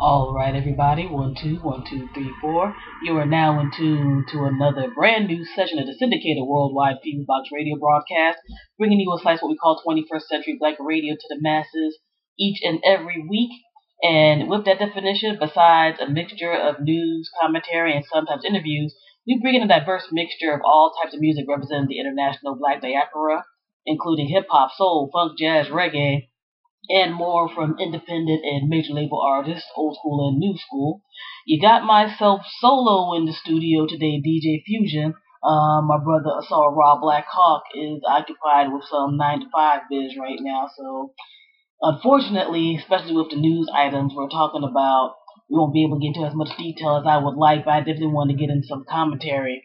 All right, everybody. One, two, one, two, three, four. You are now in tune to another brand new session of the syndicated worldwide Fusebox radio broadcast, bringing you a slice what we call 21st century black radio to the masses each and every week. And with that definition, besides a mixture of news, commentary, and sometimes interviews, we bring in a diverse mixture of all types of music representing the international black diaspora, including hip hop, soul, funk, jazz, reggae, and more from independent and major label artists, old school and new school. You got myself solo in the studio today, DJ Fusion. Uh, my brother Asar Rob Black Hawk is occupied with some 9 to 5 biz right now, so unfortunately, especially with the news items we're talking about, we won't be able to get into as much detail as I would like, but I definitely want to get in some commentary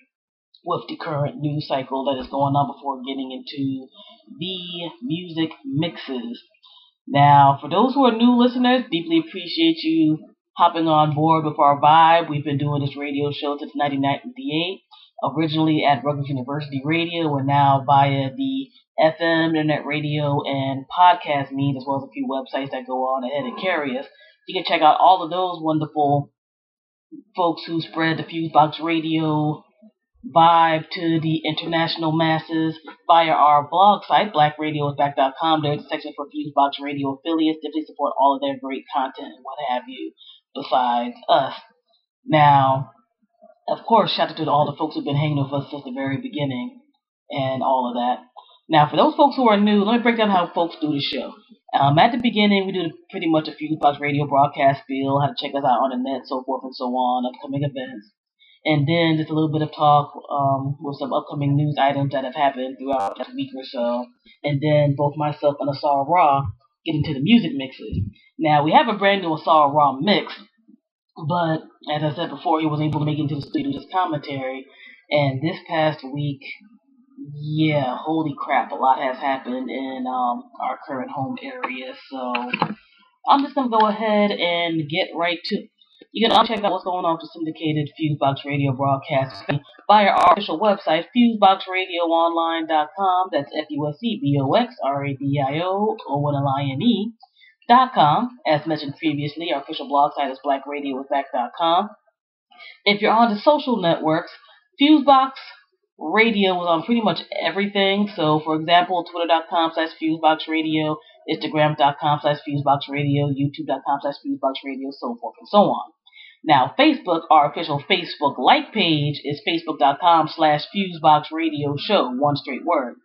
with the current news cycle that is going on before getting into the music mixes. Now, for those who are new listeners, deeply appreciate you hopping on board with our vibe. We've been doing this radio show since 1998, originally at Rutgers University Radio, and now via the FM, internet radio, and podcast means, as well as a few websites that go on ahead and carry us. You can check out all of those wonderful folks who spread the Fusebox Radio vibe to the international masses via our blog site, blackradioisback.com. There's a section for Fusebox Radio affiliates. Definitely support all of their great content and what have you besides us. Now, of course, shout out to all the folks who've been hanging with us since the very beginning and all of that. Now, for those folks who are new, let me break down how folks do the show. Um, at the beginning, we do pretty much a Fusebox Radio broadcast spiel, how to check us out on the net, so forth and so on, upcoming events and then just a little bit of talk um, with some upcoming news items that have happened throughout the week or so, and then both myself and Asar Raw get into the music mixes. Now we have a brand new Asar Raw mix, but as I said before, he was able to make it into the studio this commentary, and this past week, yeah, holy crap, a lot has happened in um, our current home area, so I'm just gonna go ahead and get right to. You can also check out what's going on with syndicated Fusebox Radio broadcast via our official website, FuseboxRadioOnline.com. That's F-U-S-E-B-O-X-R-A-D-I-O O-N-L-I-N-E dot com. As mentioned previously, our official blog site is blackradioeffect.com. If you're on the social networks, Fusebox Radio is on pretty much everything. So, for example, twitter.com slash fuseboxradio, instagram.com slash fuseboxradio, youtube.com slash fuseboxradio, so forth and so on. Now, Facebook, our official Facebook like page is facebook.com slash fuseboxradio show, one straight word.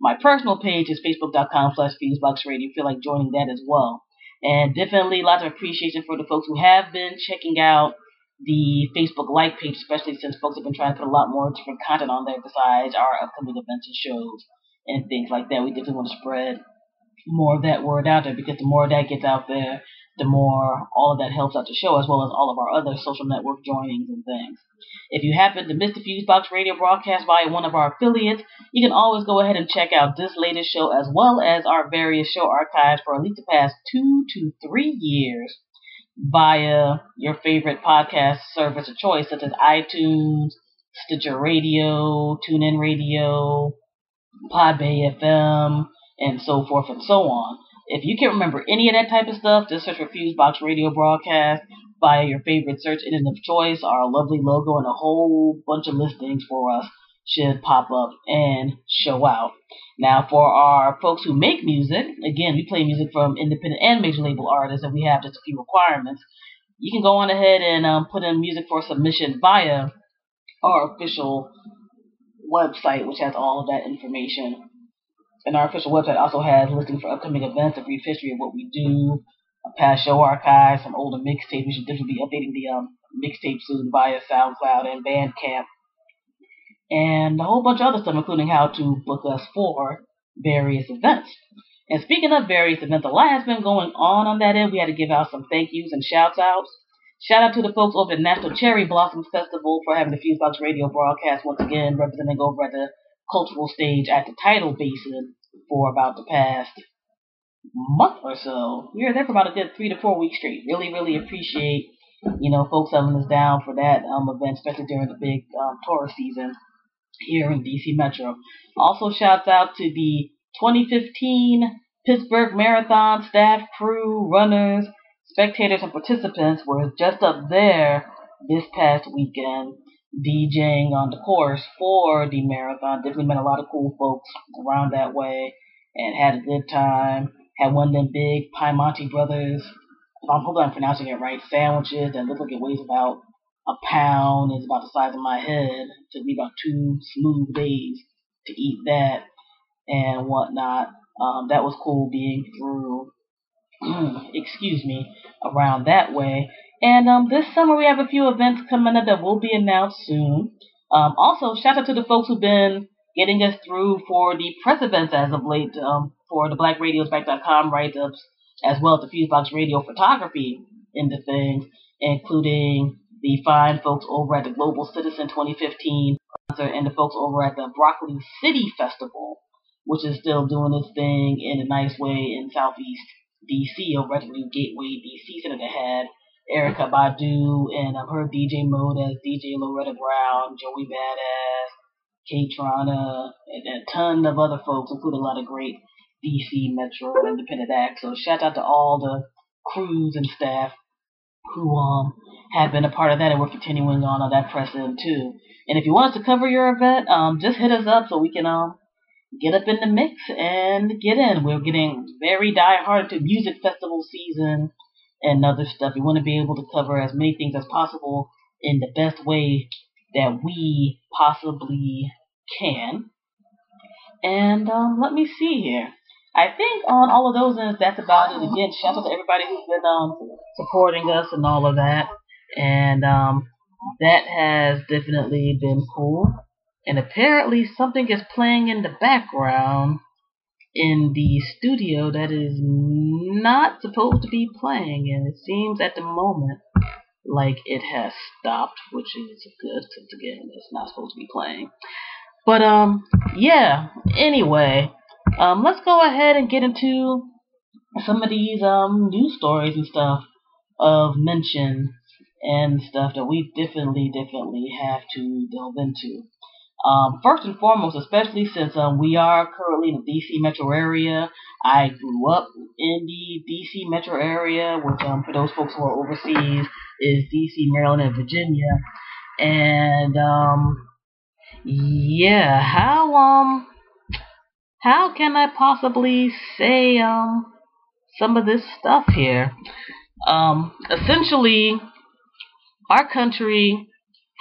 My personal page is facebook.com slash fuseboxradio. Feel like joining that as well. And definitely lots of appreciation for the folks who have been checking out the Facebook like page, especially since folks have been trying to put a lot more different content on there besides our upcoming events and shows and things like that. We definitely want to spread more of that word out there because the more that gets out there, the more all of that helps out the show, as well as all of our other social network joinings and things. If you happen to miss the Fusebox radio broadcast via one of our affiliates, you can always go ahead and check out this latest show as well as our various show archives for at least the past two to three years via your favorite podcast service of choice, such as iTunes, Stitcher Radio, TuneIn Radio, Podbay FM, and so forth and so on. If you can't remember any of that type of stuff, just search for Fusebox Radio Broadcast via your favorite search engine of choice. Our lovely logo and a whole bunch of listings for us should pop up and show out. Now, for our folks who make music, again, we play music from independent and major label artists, and we have just a few requirements. You can go on ahead and um, put in music for submission via our official website, which has all of that information and our official website also has listings for upcoming events, a brief history of what we do, a past show archive, some older mixtapes. We should definitely be updating the um, mixtape soon via SoundCloud and Bandcamp, and a whole bunch of other stuff, including how to book us for various events. And speaking of various events, a lot has been going on on that end. We had to give out some thank yous and shouts outs. Shout out to the folks over at National Cherry Blossom Festival for having the Fusebox radio broadcast once again, representing over at the cultural stage at the Tidal Basin for about the past month or so. We were there for about a good three to four weeks straight. Really, really appreciate you know folks having us down for that um, event, especially during the big um, tourist season here in DC Metro. Also, shouts out to the 2015 Pittsburgh Marathon staff, crew, runners, spectators, and participants were just up there this past weekend DJing on the course for the marathon. Definitely met a lot of cool folks around that way and had a good time. Had one of them big Piemonte Brothers, I hope I'm pronouncing it right, sandwiches that look like it weighs about a pound, is about the size of my head. It took me about two smooth days to eat that and whatnot. Um, that was cool being through, excuse me, around that way. And um, this summer we have a few events coming up that will be announced soon. Um, also, shout out to the folks who've been getting us through for the press events as of late um, for the BlackRadioIsBack.com write-ups, as well as the Fusebox Radio photography into things, including the fine folks over at the Global Citizen 2015 and the folks over at the Broccoli City Festival, which is still doing its thing in a nice way in Southeast DC over at the new Gateway DC Center that had Erykah Badu, and I've heard DJ Mode as DJ Loretta Brown, Joey Badass, Kaytranada, and a ton of other folks, including a lot of great DC Metro independent acts. So shout out to all the crews and staff who um have been a part of that, and we're continuing on on that press end too. And if you want us to cover your event, um, just hit us up so we can um get up in the mix and get in. We're getting very die hard to music festival season and other stuff. We want to be able to cover as many things as possible in the best way that we possibly can. And um, let me see here. I think on all of those ends, that's about it. Again, shout out to everybody who's been um, supporting us and all of that. And um, that has definitely been cool. And apparently, something is playing in the background in the studio that is not supposed to be playing, and it seems at the moment like it has stopped, which is good since again it's not supposed to be playing. But um, yeah. Anyway, um, let's go ahead and get into some of these um news stories and stuff of mention and stuff that we definitely, definitely have to delve into. Um, first and foremost, especially since um, we are currently in the DC metro area, I grew up in the DC metro area, which um, for those folks who are overseas is DC, Maryland, and Virginia. And um, yeah, how um, how can I possibly say um some of this stuff here? Um, essentially, our country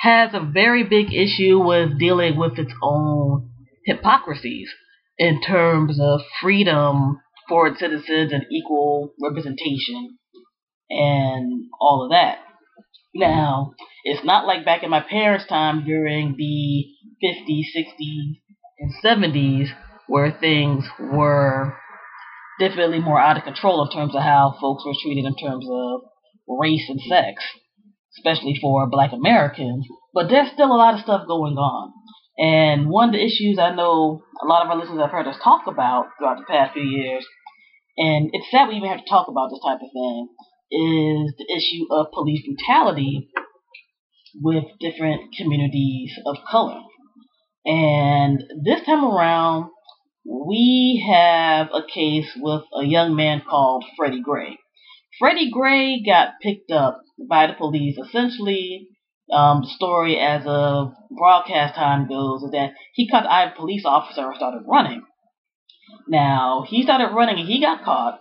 has a very big issue with dealing with its own hypocrisies in terms of freedom for its citizens and equal representation and all of that. Now, it's not like back in my parents' time during the 50s, 60s, and 70s where things were definitely more out of control in terms of how folks were treated in terms of race and sex especially for black Americans. But there's still a lot of stuff going on. And one of the issues I know a lot of our listeners have heard us talk about throughout the past few years, and it's sad we even have to talk about this type of thing, is the issue of police brutality with different communities of color. And this time around, we have a case with a young man called Freddie Gray. Freddie Gray got picked up by the police. Essentially, um, the story as of broadcast time goes is that he caught the eye of a police officer and started running. Now, he started running and he got caught,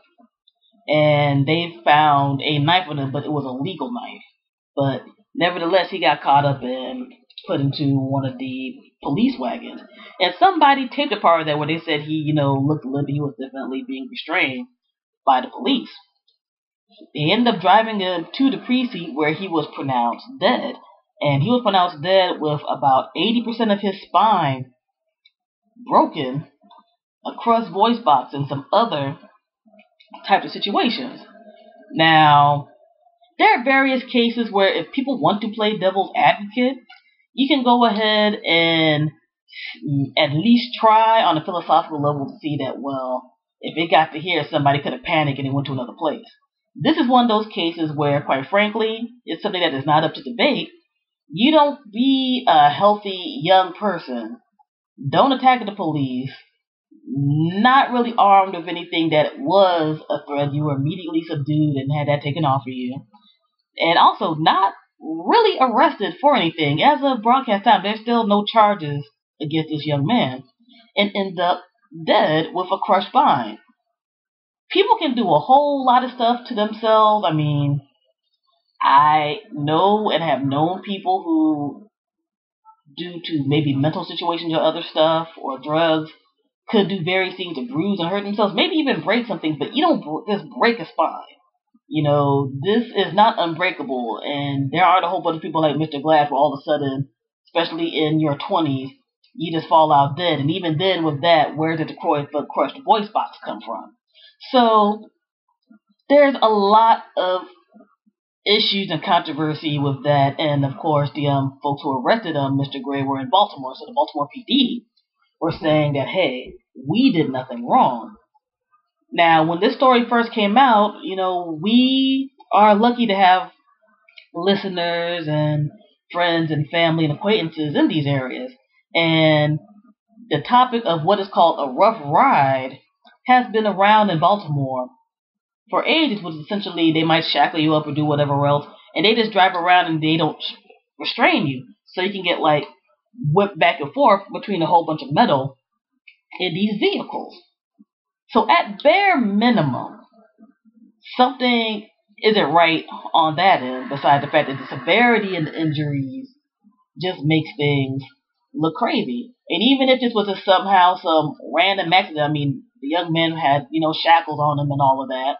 and they found a knife on him, but it was a legal knife. But nevertheless, he got caught up and put into one of the police wagons. And somebody taped a part of that where they said he, you know, looked a limp. He was definitely being restrained by the police. They ended up driving him to the precinct where he was pronounced dead. And he was pronounced dead with about 80% of his spine broken, a crushed voice box, and some other types of situations. Now, there are various cases where if people want to play devil's advocate, you can go ahead and at least try on a philosophical level to see that, well, if it got to here, somebody could have panicked and it went to another place. This is one of those cases where, quite frankly, it's something that is not up to debate. You don't be a healthy young person. Don't attack the police. Not really armed with anything that was a threat. You were immediately subdued and had that taken off of you. And also not really arrested for anything. As of broadcast time, there's still no charges against this young man. And end up dead with a crushed spine. People can do a whole lot of stuff to themselves. I mean, I know and have known people who, due to maybe mental situations or other stuff or drugs, could do various things to bruise and hurt themselves, maybe even break something, but you don't just break a spine. You know, this is not unbreakable, and there aren't a whole bunch of people like Mr. Glass where all of a sudden, especially in your 20s, you just fall out dead. And even then, with that, where did the, crushed voice box come from? So there's a lot of issues and controversy with that. And of course, the um, folks who arrested um, Mr. Gray were in Baltimore. So the Baltimore PD were saying that, hey, we did nothing wrong. Now, when this story first came out, you know, we are lucky to have listeners and friends and family and acquaintances in these areas. And the topic of what is called a rough ride has been around in Baltimore for ages, which essentially they might shackle you up or do whatever else, and they just drive around and they don't restrain you. So you can get like whipped back and forth between a whole bunch of metal in these vehicles. So at bare minimum, something isn't right on that end, besides the fact that the severity and the injuries just makes things look crazy. And even if this was somehow some random accident, I mean, the young men had, you know, shackles on them and all of that.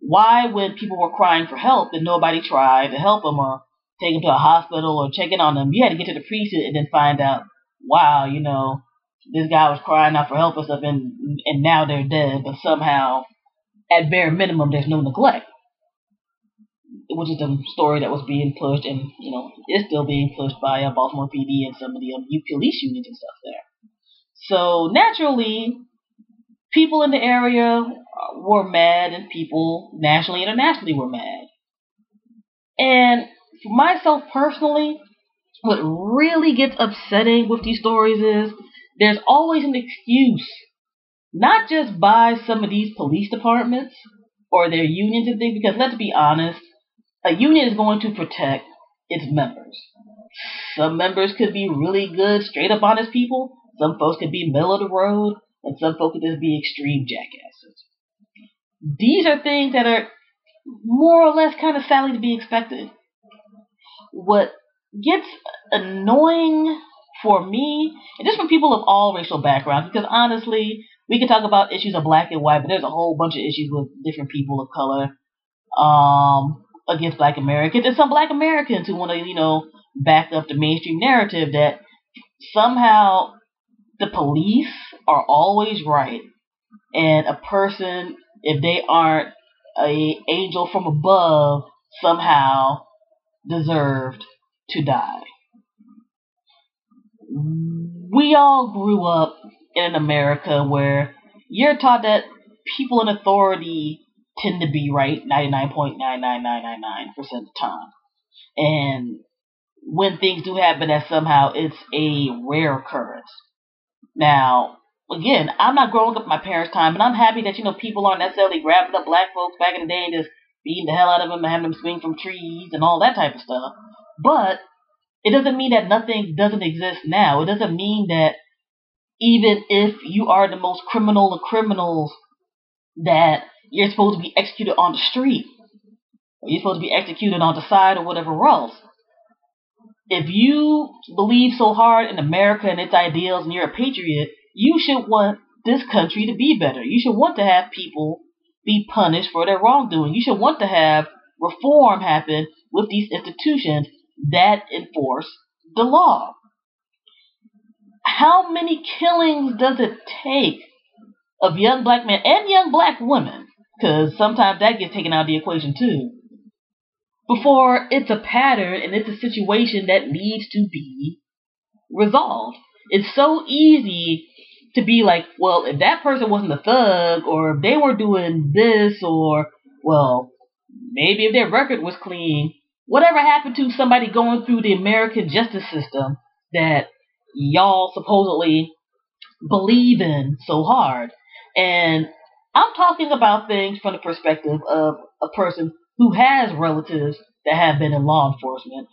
Why, when people were crying for help, did nobody try to help them or take them to a hospital or check in on them? You had to get to the priesthood and then find out, wow, you know, this guy was crying out for help or something, and now they're dead. But somehow, at bare minimum, there's no neglect which is the story that was being pushed and you know is still being pushed by uh, Baltimore PD and some of the um, police unions and stuff there. So naturally, people in the area uh, were mad, and people nationally and internationally were mad. And for myself personally, what really gets upsetting with these stories is there's always an excuse, not just by some of these police departments or their unions and things, because let's be honest, a union is going to protect its members. Some members could be really good, straight up honest people. Some folks could be middle of the road, and some folks could just be extreme jackasses. These are things that are more or less kind of sadly to be expected. What gets annoying for me, and just from people of all racial backgrounds, because honestly, we can talk about issues of black and white, but there's a whole bunch of issues with different people of color. Um, against black Americans and some black Americans who want to, you know, back up the mainstream narrative that somehow the police are always right and a person if they aren't a angel from above somehow deserved to die. We all grew up in America where you're taught that people in authority tend to be right 99.99999% of the time. And when things do happen, that somehow it's a rare occurrence. Now, again, I'm not growing up my parents' time, and I'm happy that, you know, people aren't necessarily grabbing up black folks back in the day and just beating the hell out of them and having them swing from trees and all that type of stuff. But it doesn't mean that nothing doesn't exist now. It doesn't mean that even if you are the most criminal of criminals, that you're supposed to be executed on the street. Or you're supposed to be executed on the side or whatever else. If you believe so hard in America and its ideals and you're a patriot, you should want this country to be better. You should want to have people be punished for their wrongdoing. You should want to have reform happen with these institutions that enforce the law. How many killings does it take of young black men and young black women because sometimes that gets taken out of the equation too. Before it's a pattern and it's a situation that needs to be resolved. It's so easy to be like, well, if that person wasn't a thug, or if they were doing this, or, well, maybe if their record was clean, whatever happened to somebody going through the American justice system that y'all supposedly believe in so hard? And I'm talking about things from the perspective of a person who has relatives that have been in law enforcement.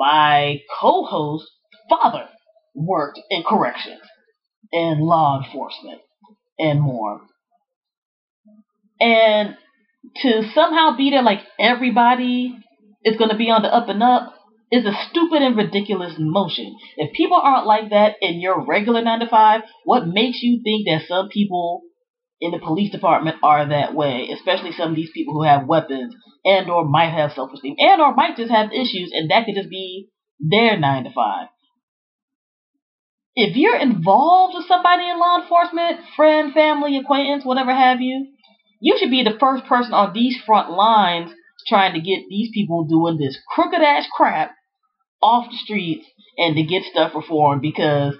My co host father worked in corrections and law enforcement and more. And to somehow be there like everybody is going to be on the up and up is a stupid and ridiculous motion. If people aren't like that in your regular 9 to 5, what makes you think that some people in the police department are that way, especially some of these people who have weapons and or might have self-esteem and or might just have issues and that could just be their 9 to 5 if you're involved with somebody in law enforcement, friend, family, acquaintance, whatever have you, you should be the first person on these front lines trying to get these people doing this crooked ass crap off the streets and to get stuff reformed because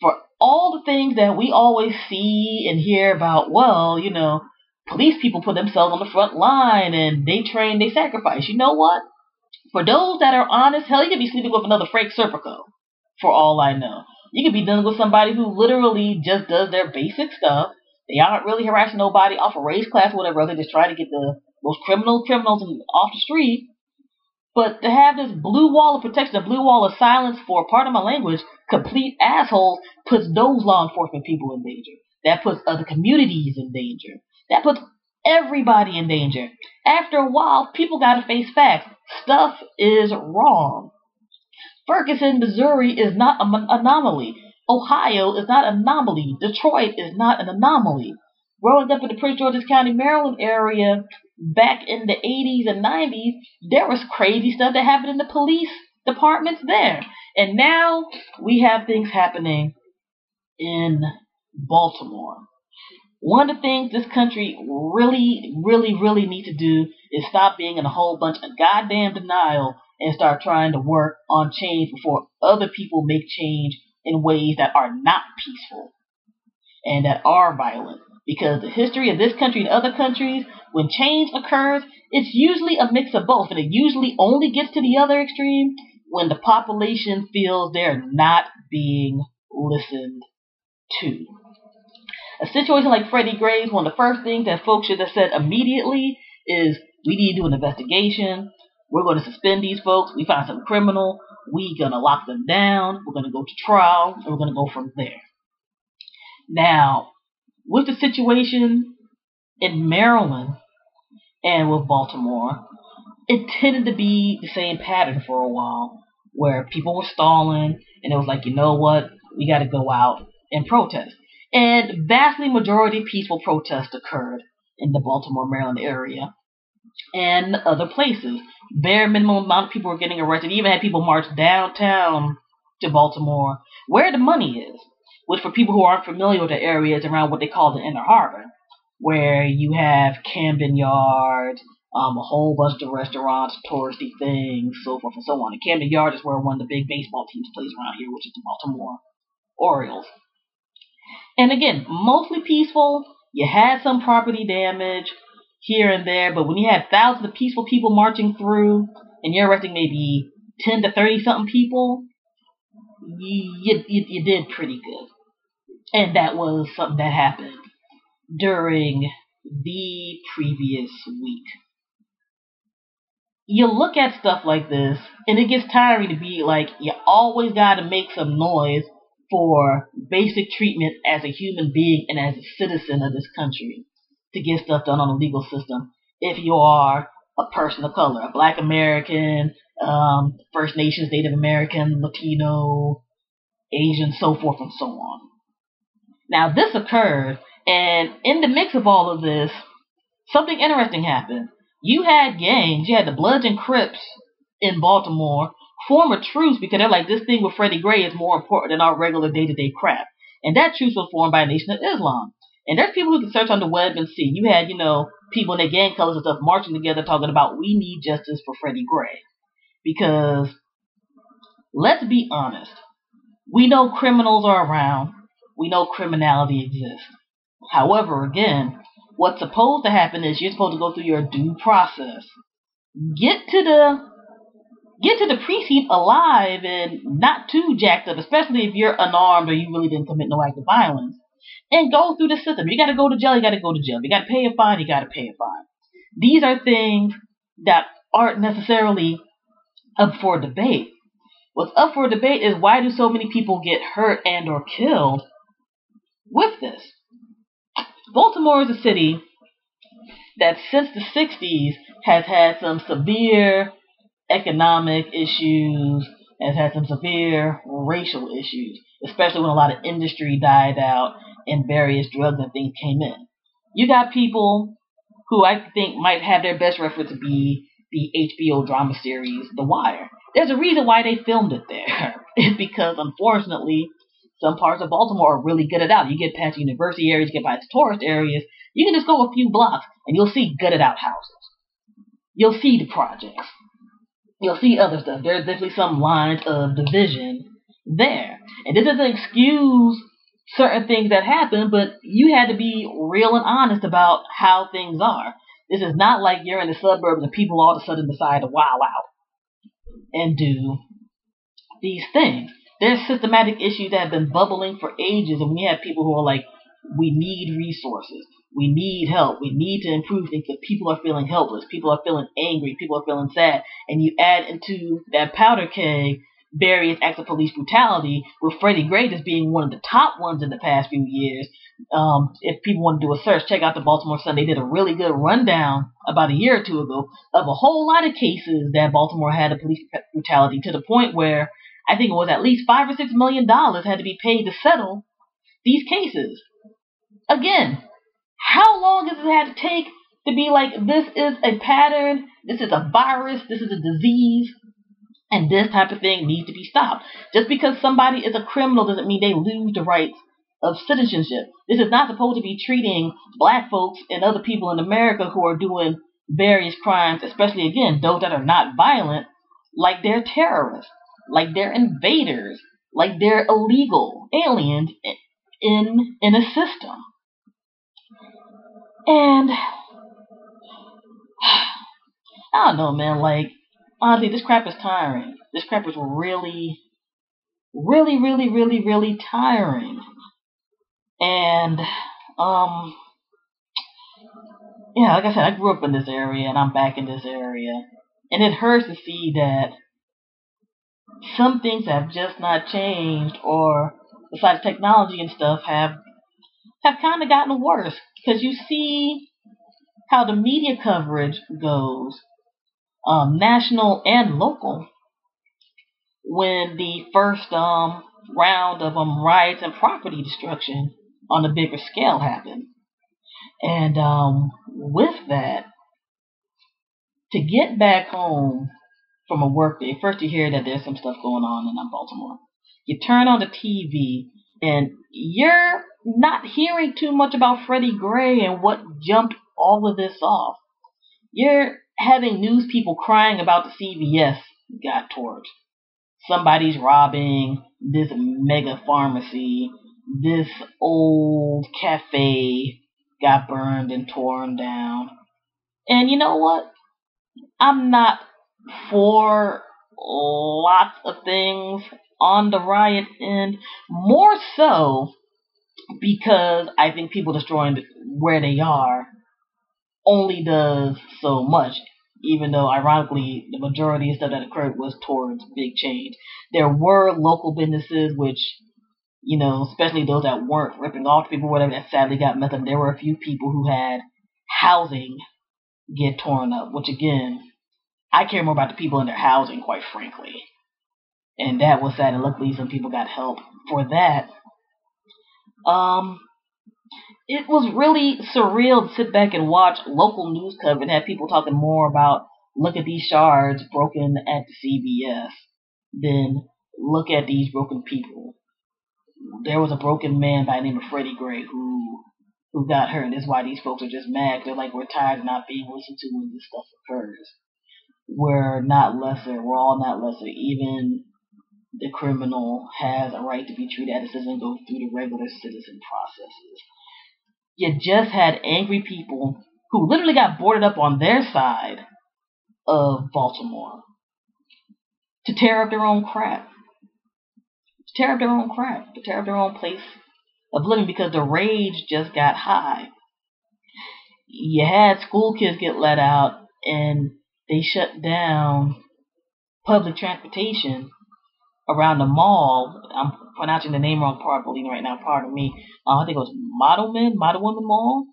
for all the things that we always see and hear about, well, you know, police people put themselves on the front line and they train, they sacrifice. You know what? For those that are honest, hell, you could be sleeping with another Frank Serpico, for all I know. You could be dealing with somebody who literally just does their basic stuff. They aren't really harassing nobody off a race class or whatever. They're just trying to get the most criminal criminals off the street. But to have this blue wall of protection, a blue wall of silence for, part of my language, complete assholes, puts those law enforcement people in danger. That puts other communities in danger. That puts everybody in danger. After a while, people gotta face facts. Stuff is wrong. Ferguson, Missouri is not an anomaly. Ohio is not an anomaly. Detroit is not an anomaly. Growing up in the Prince George's County, Maryland area back in the 80s and 90s, there was crazy stuff that happened in the police departments there. And now we have things happening in Baltimore. One of the things this country really, really, really needs to do is stop being in a whole bunch of goddamn denial and start trying to work on change before other people make change in ways that are not peaceful and that are violent. Because the history of this country and other countries, when change occurs, it's usually a mix of both, and it usually only gets to the other extreme when the population feels they're not being listened to. A situation like Freddie Gray's, one of the first things that folks should have said immediately is we need to do an investigation. We're going to suspend these folks. We find some criminal. We're going to lock them down. We're going to go to trial. And we're going to go from there. Now, with the situation in Maryland and with Baltimore, it tended to be the same pattern for a while where people were stalling and it was like, you know what? We got to go out and protest. And vastly majority peaceful protests occurred in the Baltimore, Maryland area and other places. Bare minimum amount of people were getting arrested. Even had people march downtown to Baltimore, where the money is. Which, for people who aren't familiar with the area, is around what they call the Inner Harbor, where you have Camden Yards, um, a whole bunch of restaurants, touristy things, so forth and so on. And Camden Yards is where one of the big baseball teams plays around here, which is the Baltimore Orioles. And again, mostly peaceful. You had some property damage here and there, but when you have thousands of peaceful people marching through and you're arresting maybe 10 to 30 something people, you, you, you did pretty good. And that was something that happened during the previous week. You look at stuff like this, and it gets tiring to be like, you always got to make some noise for basic treatment as a human being and as a citizen of this country to get stuff done on the legal system if you are a person of color, a black American, um, First Nations, Native American, Latino, Asian, so forth and so on. Now, this occurred, and in the mix of all of this, something interesting happened. You had gangs, you had the Bloods and Crips in Baltimore form a truce because they're like, this thing with Freddie Gray is more important than our regular day to day crap. And that truce was formed by a Nation of Islam. And there's people who can search on the web and see. You had, you know, people in their gang colors and stuff marching together talking about we need justice for Freddie Gray. Because let's be honest, We know criminals are around. We know criminality exists. However, again, what's supposed to happen is you're supposed to go through your due process. Get to the get to the precinct alive and not too jacked up, especially if you're unarmed or you really didn't commit no act of violence. And go through the system. You gotta go to jail, you gotta go to jail. You gotta pay a fine, you gotta pay a fine. These are things that aren't necessarily up for debate. What's up for debate is why do so many people get hurt and or killed with this? Baltimore is a city that since the 60s has had some severe economic issues, has had some severe racial issues, especially when a lot of industry died out and various drugs and things came in. You got people who I think might have their best reference be the HBO drama series The Wire. There's a reason why they filmed it there. it's because unfortunately some parts of Baltimore are really gutted out. You get past university areas, you get past tourist areas, you can just go a few blocks and you'll see gutted out houses. You'll see the projects. You'll see other stuff. There's definitely some lines of division there. And this doesn't excuse certain things that happen, but you had to be real and honest about how things are. This is not like you're in the suburbs and people all of a sudden decide to wow out and do these things. There's systematic issues that have been bubbling for ages, and we have people who are like, we need resources. We need help. We need to improve things because people are feeling helpless. People are feeling angry. People are feeling sad. And you add into that powder keg various acts of police brutality, with Freddie Gray just being one of the top ones in the past few years. Um, if people want to do a search, check out the Baltimore Sun. They did a really good rundown about a year or two ago of a whole lot of cases that Baltimore had of police brutality to the point where I think it was at least five or six million dollars had to be paid to settle these cases. Again, how long does it have to take to be like this is a pattern, this is a virus, this is a disease, and this type of thing needs to be stopped. Just because somebody is a criminal doesn't mean they lose the rights of citizenship. This is not supposed to be treating black folks and other people in America who are doing various crimes, especially again those that are not violent, like they're terrorists like they're invaders, like they're illegal aliens in in a system. And I don't know, man. Like honestly, this crap is tiring. This crap is really, really, really, really, really tiring. And um, yeah, like I said, I grew up in this area, and I'm back in this area, and it hurts to see that some things have just not changed, or besides technology and stuff, have have kind of gotten worse because you see how the media coverage goes, um, national and local, when the first um, round of um, riots and property destruction on a bigger scale happened. And um, with that, to get back home from a work day, first you hear that there's some stuff going on in Baltimore. You turn on the TV and you're not hearing too much about Freddie Gray and what jumped all of this off. You're having news people crying about the CVS got torched. Somebody's robbing this mega pharmacy. This old cafe got burned and torn down. And you know what? I'm not for lots of things on the riot end, more so because I think people destroying where they are only does so much. Even though, ironically, the majority of stuff that occurred was towards big change. There were local businesses which, you know, especially those that weren't ripping off people, whatever, that sadly got messed up. There were a few people who had housing get torn up, which again I care more about the people in their housing, quite frankly. And that was sad, and luckily some people got help for that. Um, it was really surreal to sit back and watch local news coverage and have people talking more about look at these shards broken at CVS than look at these broken people. There was a broken man by the name of Freddie Gray who who got hurt, that's why these folks are just mad. They're like, we're tired of not being listened to when this stuff occurs we're not lesser. We're all not lesser. Even the criminal has a right to be treated as a citizen, go through the regular citizen processes. You just had angry people who literally got boarded up on their side of Baltimore to tear up their own crap. To tear up their own crap. To tear up their own place of living because the rage just got high. You had school kids get let out and they shut down public transportation around the mall. I'm pronouncing the name wrong, pardon right now, pardon me. Uh, I think it was Model Men, Model Women Mall.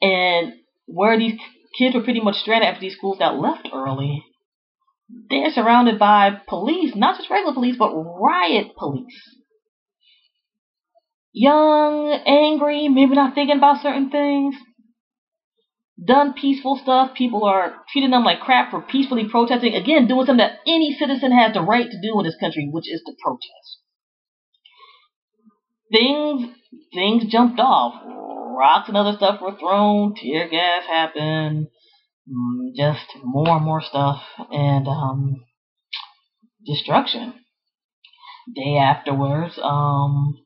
And where these kids were pretty much stranded after these schools got left early, they're surrounded by police, not just regular police, but riot police. Young, angry, maybe not thinking about certain things done peaceful stuff. People are treating them like crap for peacefully protesting. Again, doing something that any citizen has the right to do in this country, which is to protest. Things things jumped off. Rocks and other stuff were thrown. Tear gas happened. Mm, just more and more stuff and um, destruction. Day afterwards, um,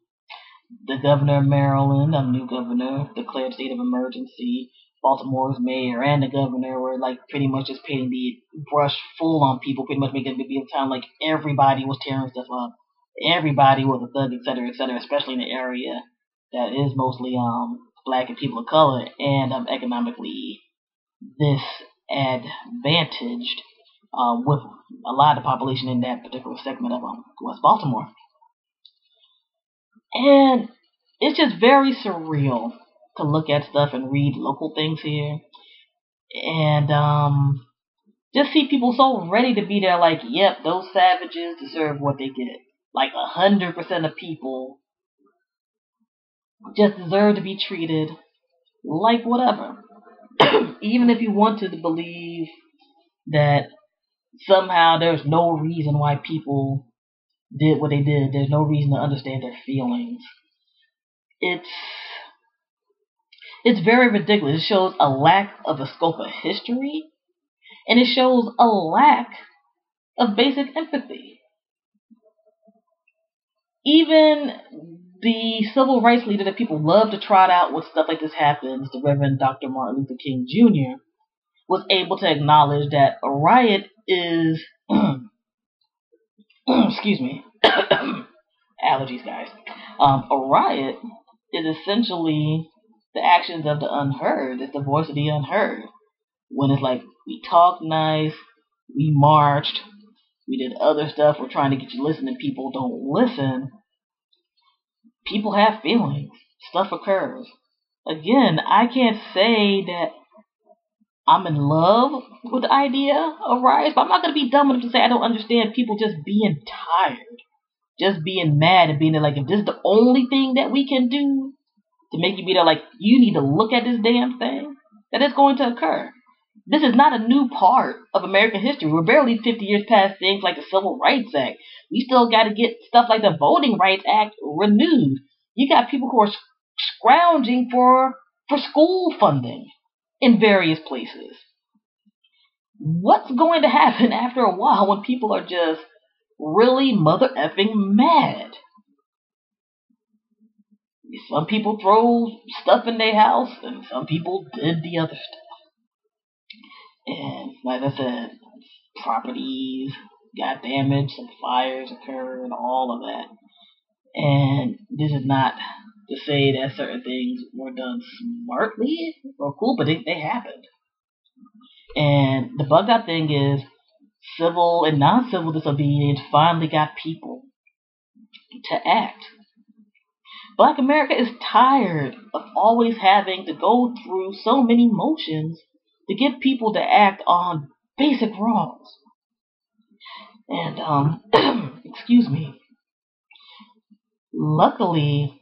the governor of Maryland, a new governor, declared state of emergency Baltimore's mayor and the governor were like pretty much just painting the brush full on people, pretty much making a big town like everybody was tearing stuff up. Everybody was a thug, et cetera, et cetera, especially in the area that is mostly um black and people of color and um economically disadvantaged um with a lot of the population in that particular segment of um West Baltimore. And it's just very surreal to look at stuff and read local things here. And um, just see people so ready to be there, like, yep, those savages deserve what they get. Like a hundred percent of people just deserve to be treated like whatever. Even if you wanted to believe that somehow there's no reason why people did what they did, there's no reason to understand their feelings. It's it's very ridiculous. It shows a lack of a scope of history, and it shows a lack of basic empathy. Even the civil rights leader that people love to trot out when stuff like this happens, the Reverend Dr. Martin Luther King Jr., was able to acknowledge that a riot is, excuse me, allergies, guys. Um, a riot is essentially the actions of the unheard. It's the voice of the unheard. When it's like we talked nice, we marched, we did other stuff, we're trying to get you listening, people don't listen. People have feelings. Stuff occurs. Again, I can't say that I'm in love with the idea of riots, but I'm not gonna be dumb enough to say I don't understand people just being tired, just being mad and being like, if this is the only thing that we can do, to make you be there like, you need to look at this damn thing, that is going to occur. This is not a new part of American history. We're barely 50 years past things like the Civil Rights Act. We still got to get stuff like the Voting Rights Act renewed. You got people who are scrounging for for school funding in various places. What's going to happen after a while when people are just really mother effing mad? Some people throw stuff in their house, and some people did the other stuff. And like I said, properties got damaged, some fires occurred, all of that. And this is not to say that certain things were done smartly or cool, but they, they happened. And the bug out thing is civil and non civil disobedience finally got people to act. Black America is tired of always having to go through so many motions to get people to act on basic wrongs. And, um, excuse me. Luckily,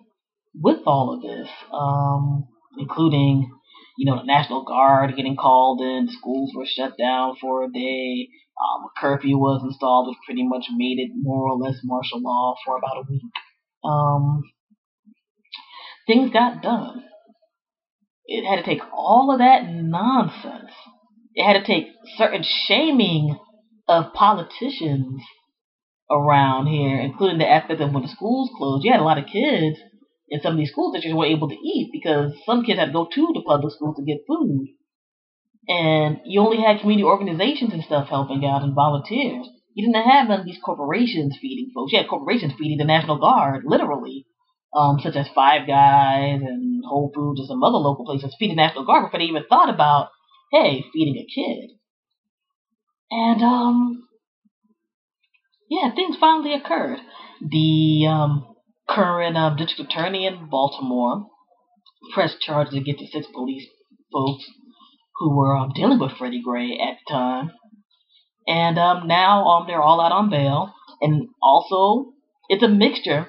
with all of this, um, including, you know, the National Guard getting called in, schools were shut down for a day, um, a curfew was installed, which pretty much made it more or less martial law for about a week. Um, things got done. It had to take all of that nonsense. It had to take certain shaming of politicians around here, including the aspect of when the schools closed. You had a lot of kids in some of these school districts weren't able to eat because some kids had to go to the public school to get food. And you only had community organizations and stuff helping out and volunteers. You didn't have none of these corporations feeding folks. You had corporations feeding the National Guard, literally, um, such as Five Guys and Whole Foods and some other local places feeding National Guard before they even thought about, hey, feeding a kid. And um, yeah, things finally occurred. The um, current um, district attorney in Baltimore pressed charges against the six police folks who were um, dealing with Freddie Gray at the time. And um, now um, they're all out on bail. And also, it's a mixture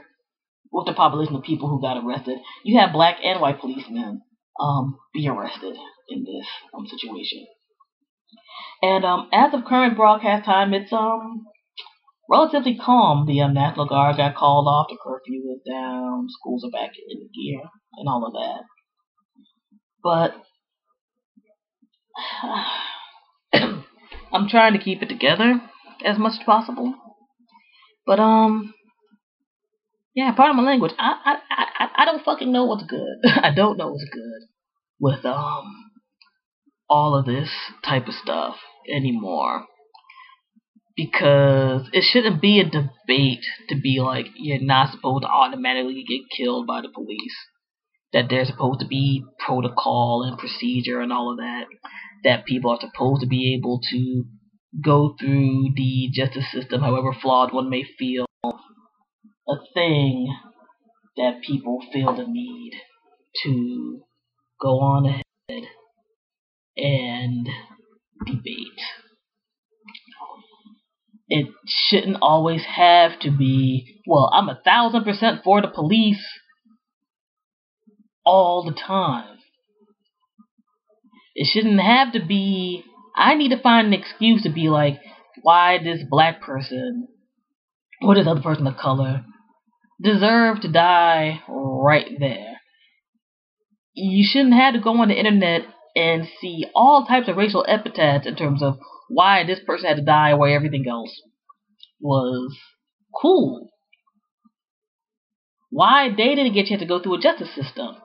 with the population of people who got arrested. You have black and white policemen um, be arrested in this um, situation. And um, as of current broadcast time, it's um relatively calm. The um, National Guard got called off, the curfew is down, schools are back in gear, and all of that. But I'm trying to keep it together as much as possible. But um, yeah, part of my language. I I I, I don't fucking know what's good. I don't know what's good with um all of this type of stuff anymore because it shouldn't be a debate to be like you're not supposed to automatically get killed by the police. That there's supposed to be protocol and procedure and all of that. That people are supposed to be able to go through the justice system, however flawed one may feel, a thing that people feel the need to go on ahead and debate it shouldn't always have to be, well, I'm a thousand percent for the police all the time. It shouldn't have to be, I need to find an excuse to be like, why this black person or this other person of color deserve to die right there. You shouldn't have to go on the internet and see all types of racial epithets in terms of why this person had to die why everything else was cool. Why they didn't get you to go through a justice system.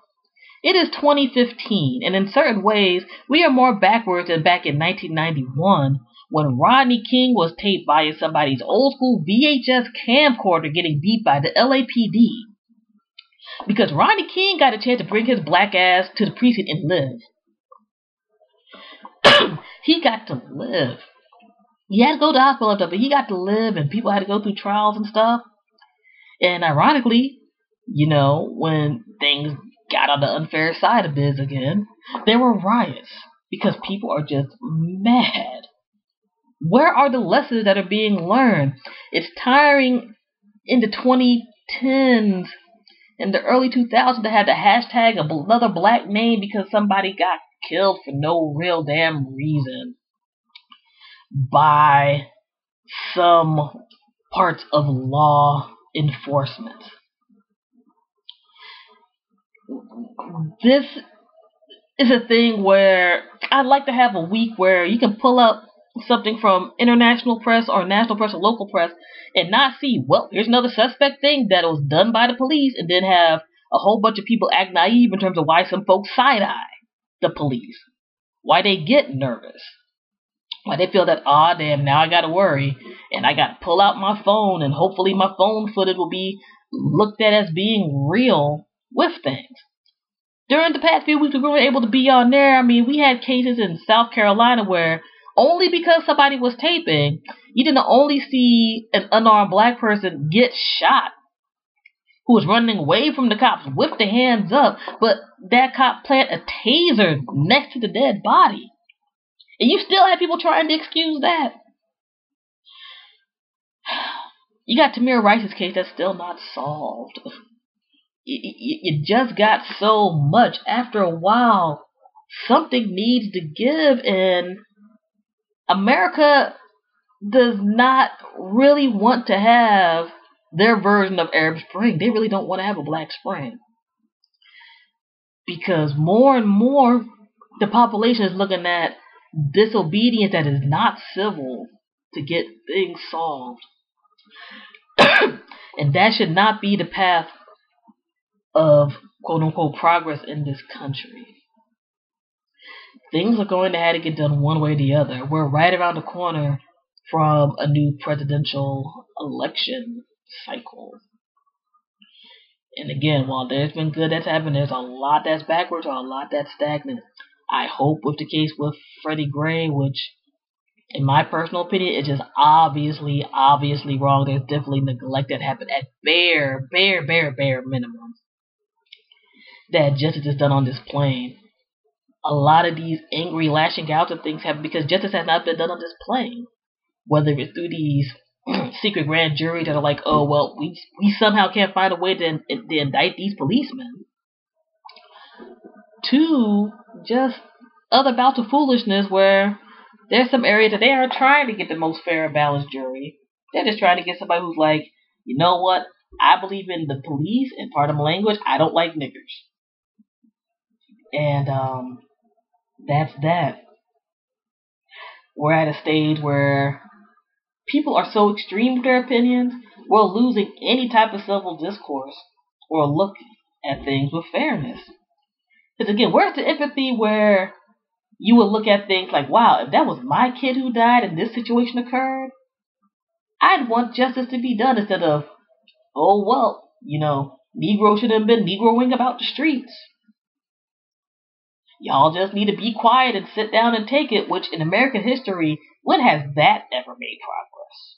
It is 2015, and in certain ways, we are more backwards than back in 1991 when Rodney King was taped via somebody's old school VHS camcorder getting beat by the LAPD. Because Rodney King got a chance to bring his black ass to the precinct and live. he got to live. He had to go to the hospital stuff, but he got to live, and people had to go through trials and stuff. And ironically, you know, when things got on the unfair side of biz again, there were riots because people are just mad. Where are the lessons that are being learned? It's tiring in the 2010s in the early 2000s to have the hashtag of another black name because somebody got killed for no real damn reason by some parts of law enforcement. This is a thing where I'd like to have a week where you can pull up something from international press or national press or local press and not see, well, here's another suspect thing that was done by the police and then have a whole bunch of people act naive in terms of why some folks side eye the police, why they get nervous, why they feel that, ah, oh, damn, now I gotta worry, and I gotta pull out my phone, and hopefully my phone footage will be looked at as being real with things. During the past few weeks, we were able to be on there. I mean, we had cases in South Carolina where only because somebody was taping, you didn't only see an unarmed black person get shot who was running away from the cops with the hands up, but that cop planted a taser next to the dead body. And you still have people trying to excuse that. You got Tamir Rice's case that's still not solved. You just got so much. After a while, something needs to give, and America does not really want to have their version of Arab Spring. They really don't want to have a Black Spring. Because more and more, the population is looking at disobedience that is not civil to get things solved. and that should not be the path of quote unquote progress in this country. Things are going to have to get done one way or the other. We're right around the corner from a new presidential election cycle. And again, while there's been good that's happened, there's a lot that's backwards or a lot that's stagnant. I hope with the case with Freddie Gray, which in my personal opinion, is just obviously, obviously wrong. There's definitely neglect that happened at bare, bare, bare, bare minimum. That justice is done on this plane. A lot of these angry lashing out of things happen because justice has not been done on this plane. Whether it's through these secret grand juries that are like, oh well, we we somehow can't find a way to, to indict these policemen. To just other bouts of foolishness where there's some areas that they aren't trying to get the most fair and balanced jury. They're just trying to get somebody who's like, you know what? I believe in the police and part of my language. I don't like niggers. And um, that's that. We're at a stage where people are so extreme with their opinions, we're losing any type of civil discourse or look at things with fairness. Because again, where's the empathy where you would look at things like, wow, if that was my kid who died and this situation occurred, I'd want justice to be done instead of, oh, well, you know, Negro should have been Negroing about the streets. Y'all just need to be quiet and sit down and take it, which in American history, when has that ever made progress?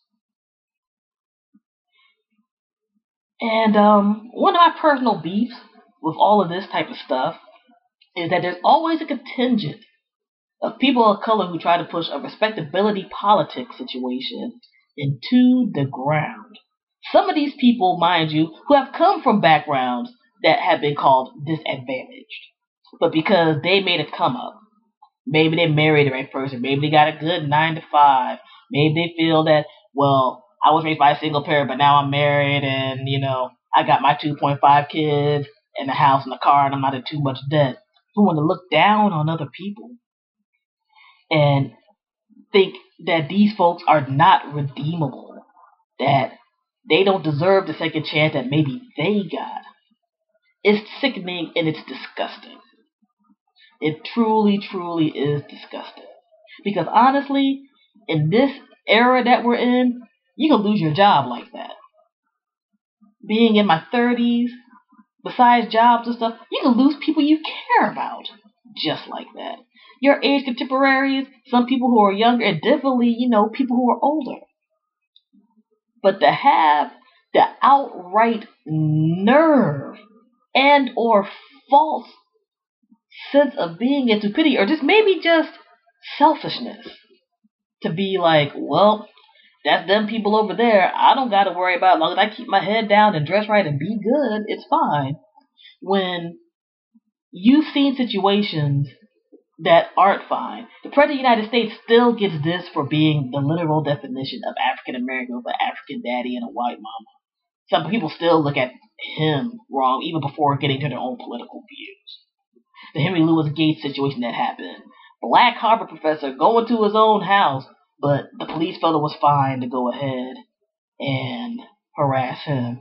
And um, one of my personal beefs with all of this type of stuff is that there's always a contingent of people of color who try to push a respectability politics situation into the ground. Some of these people, mind you, who have come from backgrounds that have been called disadvantaged, but because they made a come up, maybe they married the right person, maybe they got a good nine to five, maybe they feel that, well, I was raised by a single parent, but now I'm married and, you know, I got my 2.5 kids and a house and a car and I'm not in too much debt. Who want to look down on other people and think that these folks are not redeemable, that they don't deserve the second chance that maybe they got. It's sickening and it's disgusting. It truly, truly is disgusting. Because honestly, in this era that we're in, you can lose your job like that. Being in my 30s, besides jobs and stuff, you can lose people you care about just like that your age contemporaries, some people who are younger, and definitely, you know, people who are older. But to have the outright nerve and or false sense of being into pity, or just maybe just selfishness to be like, well, that's them people over there. I don't got to worry about it. As long as I keep my head down and dress right and be good, it's fine. When you've seen situations that aren't fine. The President of the United States still gets this for being the literal definition of African American with an African daddy and a white mama. Some people still look at him wrong even before getting to their own political views. The Henry Louis Gates situation that happened. Black Harvard professor going to his own house, but the police fellow was fine to go ahead and harass him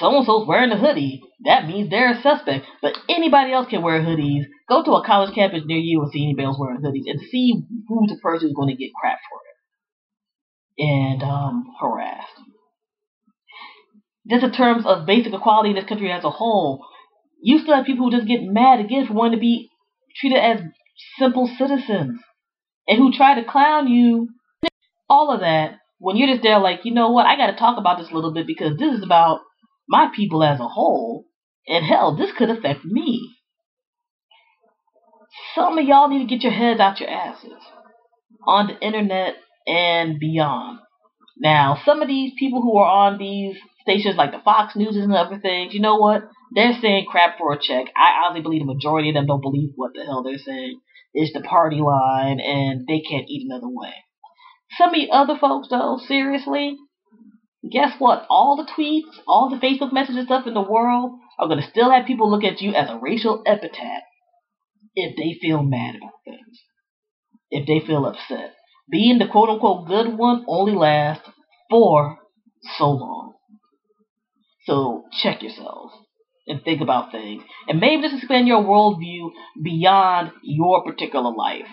so and so's wearing a hoodie, that means they're a suspect. But anybody else can wear hoodies. Go to a college campus near you and see anybody else wearing hoodies and see who the person is going to get crap for it and um, harassed. Just in terms of basic equality in this country as a whole, you still have people who just get mad again for wanting to be treated as simple citizens and who try to clown you. All of that when you're just there, like, you know what, I got to talk about this a little bit because this is about my people as a whole, and hell, this could affect me. Some of y'all need to get your heads out your asses on the internet and beyond. Now, some of these people who are on these stations like the Fox News and other things, you know what? They're saying crap for a check. I honestly believe the majority of them don't believe what the hell they're saying. It's the party line and they can't eat another way. Some of the other folks, though, seriously, guess what? All the tweets, all the Facebook messages stuff in the world are going to still have people look at you as a racial epithet if they feel mad about things, if they feel upset. Being the quote unquote good one only lasts for so long. So check yourselves and think about things. And maybe just expand your worldview beyond your particular life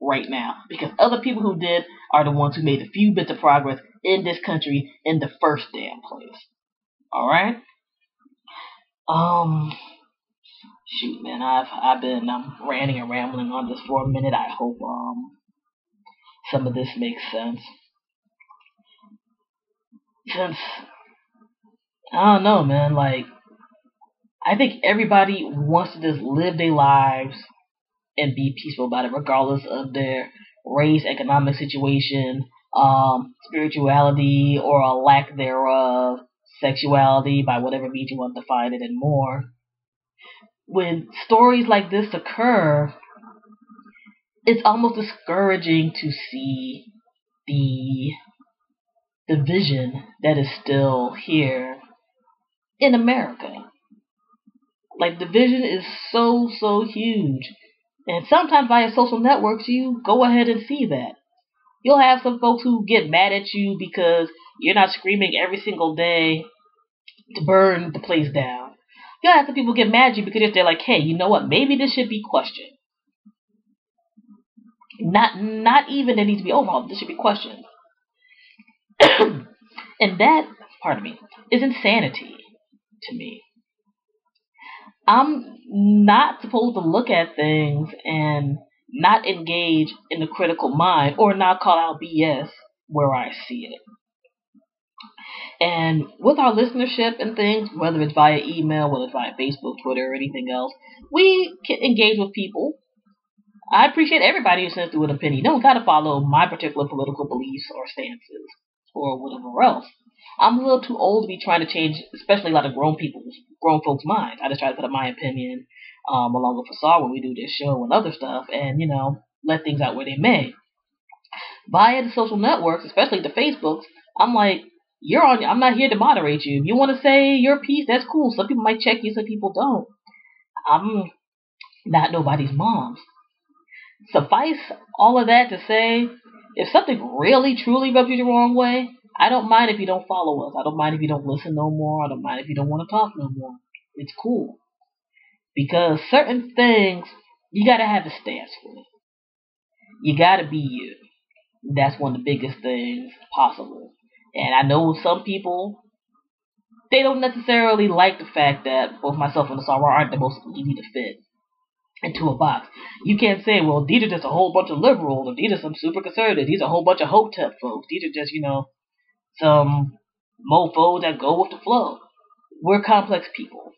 right now. Because other people who did are the ones who made a few bits of progress in this country in the first damn place. Alright? Um shoot man, I've I've been um ranting and rambling on this for a minute. I hope um some of this makes sense. Since I don't know, man, like I think everybody wants to just live their lives and be peaceful about it, regardless of their race, economic situation, um, spirituality, or a lack thereof, sexuality, by whatever means you want to define it, and more. When stories like this occur, it's almost discouraging to see the division that is still here in America. Like division is so so huge. And sometimes via social networks you go ahead and see that. You'll have some folks who get mad at you because you're not screaming every single day to burn the place down. You'll have some people get mad at you because they're like, hey, you know what, maybe this should be questioned. Not not even that needs to be overhauled, this should be questioned. and that, pardon me, is insanity to me. I'm not supposed to look at things and not engage in the critical mind or not call out BS where I see it. And with our listenership and things, whether it's via email, whether it's via Facebook, Twitter, or anything else, we can engage with people. I appreciate everybody who sends through an opinion. You don't got to follow my particular political beliefs or stances or whatever else. I'm a little too old to be trying to change, especially a lot of grown people's, grown folks' minds. I just try to put up my opinion um, along with Fasar when we do this show and other stuff, and you know, let things out where they may. Via the social networks, especially the Facebooks, I'm like, you're on. I'm not here to moderate you. If you want to say your piece, that's cool. Some people might check you, some people don't. I'm not nobody's mom. Suffice all of that to say, if something really truly rubs you the wrong way, I don't mind if you don't follow us. I don't mind if you don't listen no more. I don't mind if you don't want to talk no more. It's cool. Because certain things, you gotta have a stance with. You gotta be you. That's one of the biggest things possible. And I know some people, they don't necessarily like the fact that both myself and the Sorrow aren't the most easy to fit into a box. You can't say, well, these are just a whole bunch of liberals, or these are some super conservatives, these are a whole bunch of hotep folks, these are just, you know, some mofo that go with the flow. We're complex people.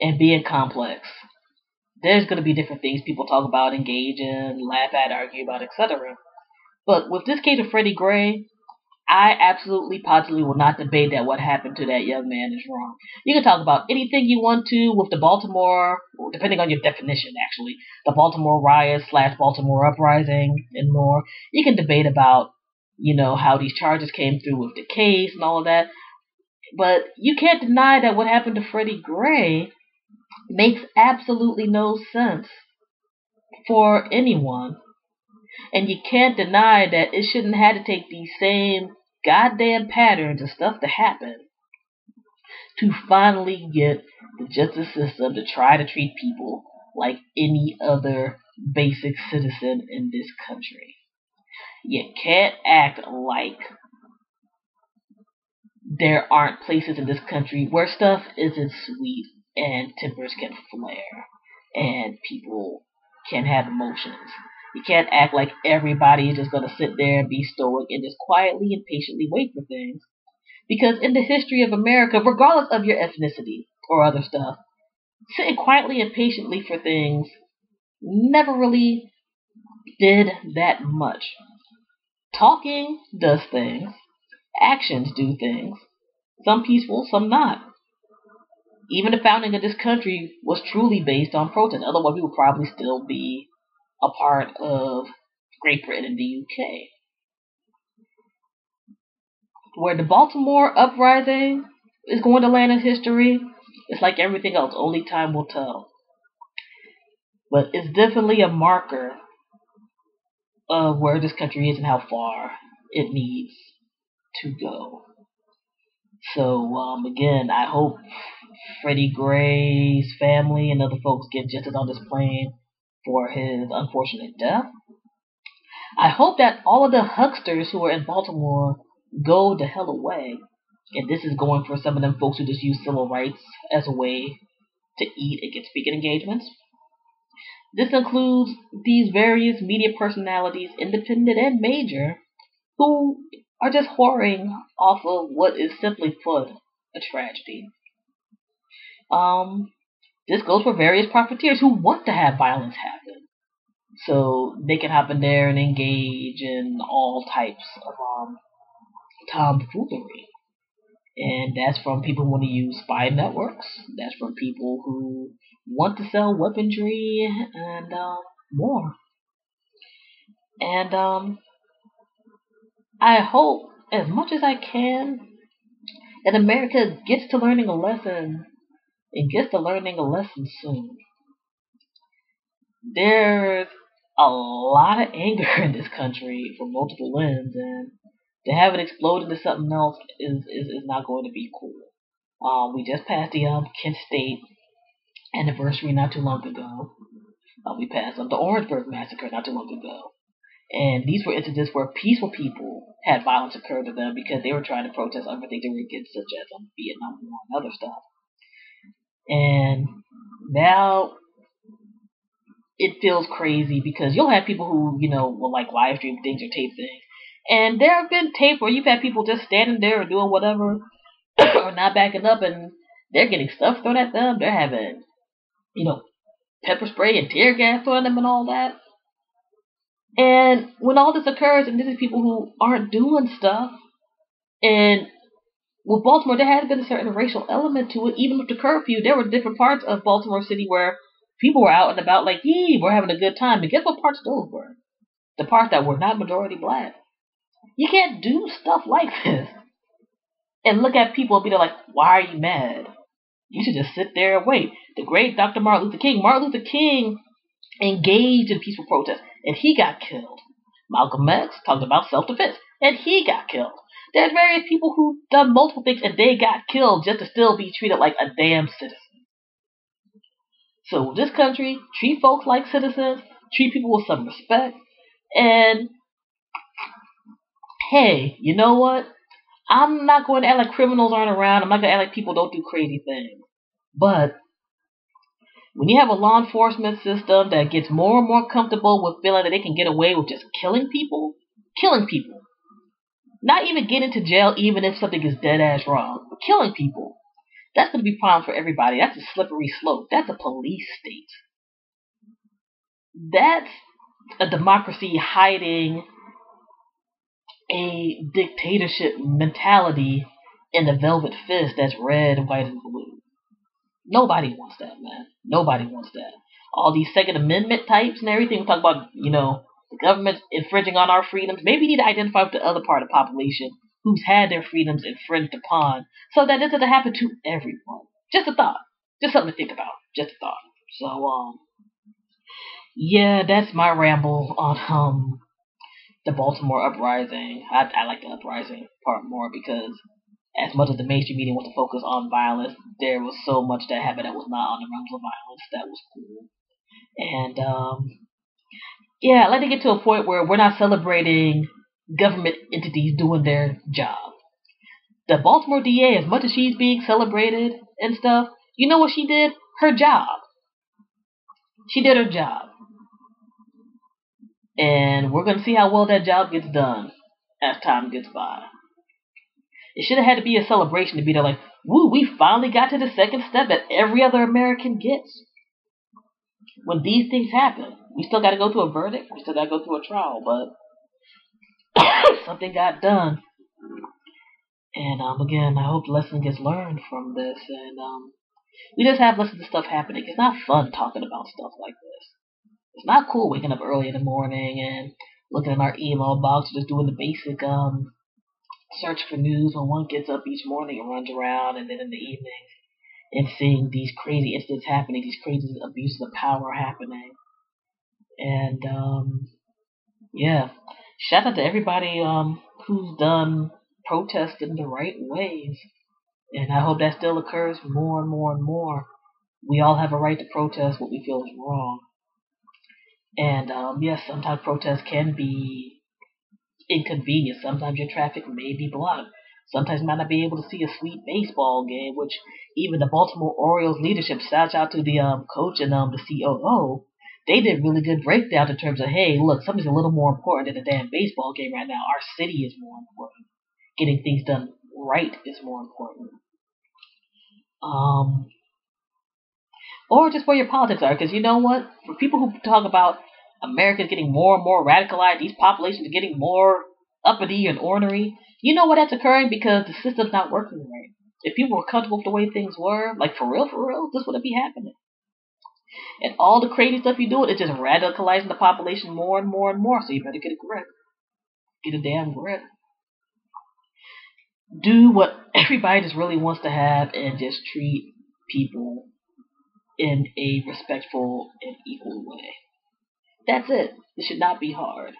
And being complex, there's going to be different things people talk about, engage in, laugh at, argue about, etc. But with this case of Freddie Gray, I absolutely positively will not debate that what happened to that young man is wrong. You can talk about anything you want to with the Baltimore, depending on your definition, actually, the Baltimore riots slash Baltimore uprising and more. You can debate about you know, how these charges came through with the case and all of that. But you can't deny that what happened to Freddie Gray makes absolutely no sense for anyone. And you can't deny that it shouldn't have to take these same goddamn patterns and stuff to happen to finally get the justice system to try to treat people like any other basic citizen in this country. You can't act like there aren't places in this country where stuff isn't sweet and tempers can flare and people can have emotions. You can't act like everybody is just going to sit there and be stoic and just quietly and patiently wait for things. Because in the history of America, regardless of your ethnicity or other stuff, sitting quietly and patiently for things never really did that much. Talking does things. Actions do things. Some peaceful, some not. Even the founding of this country was truly based on protest. Otherwise, we would probably still be a part of Great Britain and the UK. Where the Baltimore uprising is going to land in history, it's like everything else. Only time will tell. But it's definitely a marker of where this country is and how far it needs to go. So um, again, I hope Freddie Gray's family and other folks get justice on this plane for his unfortunate death. I hope that all of the hucksters who are in Baltimore go the hell away. And this is going for some of them folks who just use civil rights as a way to eat and get speaking engagements. This includes these various media personalities, independent and major, who are just whoring off of what is simply put a tragedy. Um, this goes for various profiteers who want to have violence happen. So they can hop in there and engage in all types of um, tomfoolery. And that's from people who want to use spy networks. That's from people who want to sell weaponry and uh, more. And um, I hope as much as I can that America gets to learning a lesson and gets to learning a lesson soon. There's a lot of anger in this country from multiple ends, and to have it explode into something else is, is, is not going to be cool. Um, we just passed the um, Kent State anniversary not too long ago. Uh, we passed um, the Orangeburg massacre not too long ago. And these were incidents where peaceful people had violence occur to them because they were trying to protest other things they were against, such as um, Vietnam War and other stuff. And now it feels crazy because you'll have people who, you know, will like live stream things or tape things. And there have been tapes where you've had people just standing there or doing whatever or not backing up and they're getting stuff thrown at them. They're having, you know, pepper spray and tear gas at them and all that. And when all this occurs, and this is people who aren't doing stuff, and with Baltimore, there has been a certain racial element to it. Even with the curfew, there were different parts of Baltimore City where people were out and about, like, yee, we're having a good time. But guess what parts those were? The parts that were not majority black. You can't do stuff like this and look at people and be like, why are you mad? You should just sit there and wait. The great Dr. Martin Luther King, Martin Luther King engaged in peaceful protest and he got killed. Malcolm X talked about self-defense and he got killed. There's various people who done multiple things and they got killed just to still be treated like a damn citizen. So this country, treat folks like citizens, treat people with some respect, and hey, you know what? I'm not going to act like criminals aren't around. I'm not going to act like people don't do crazy things. But when you have a law enforcement system that gets more and more comfortable with feeling that they can get away with just killing people, killing people, not even getting to jail even if something is dead ass wrong, but killing people, that's going to be a problem for everybody. That's a slippery slope. That's a police state. That's a democracy hiding a dictatorship mentality in the velvet fist that's red, white, and blue. Nobody wants that, man. Nobody wants that. All these Second Amendment types and everything, we talk about, you know, the government infringing on our freedoms. Maybe we need to identify with the other part of the population who's had their freedoms infringed upon so that this doesn't happen to everyone. Just a thought. Just something to think about. Just a thought. So, um, yeah, that's my ramble on, um, the Baltimore uprising. I, I like the uprising part more because as much as the mainstream media wants to focus on violence, there was so much that happened that was not on the realms of violence that was cool. And um, yeah, I'd like to get to a point where we're not celebrating government entities doing their job. The Baltimore DA, as much as she's being celebrated and stuff, you know what she did? Her job. She did her job. And we're going to see how well that job gets done as time gets by. It should have had to be a celebration to be there like, woo, we finally got to the second step that every other American gets. When these things happen, we still got to go through a verdict, we still got to go through a trial, but something got done. And um, again, I hope the lesson gets learned from this, and um, we just have lessons of stuff happening. It's not fun talking about stuff like this. It's not cool waking up early in the morning and looking in our email box, just doing the basic um search for news when one gets up each morning and runs around, and then in the evenings and seeing these crazy incidents happening, these crazy abuses of power happening, and um, yeah, shout out to everybody um who's done protesting the right ways. And I hope that still occurs more and more and more. We all have a right to protest what we feel is wrong. And um, yes, sometimes protests can be inconvenient. Sometimes your traffic may be blocked. Sometimes you might not be able to see a sweet baseball game, which even the Baltimore Orioles leadership shouts out to the um, coach and um, the COO. They did really good breakdown in terms of, hey, look, something's a little more important than a damn baseball game right now. Our city is more important. Getting things done right is more important. Um, or just where your politics are, because you know what? For people who talk about America's getting more and more radicalized, these populations are getting more uppity and ornery, you know what that's occurring because the system's not working right. If people were comfortable with the way things were, like for real, for real, this wouldn't be happening. And all the crazy stuff you do, it's just radicalizing the population more and more and more. So you better get a grip. Get a damn grip. Do what everybody just really wants to have and just treat people in a respectful and equal way. That's it. It should not be hard.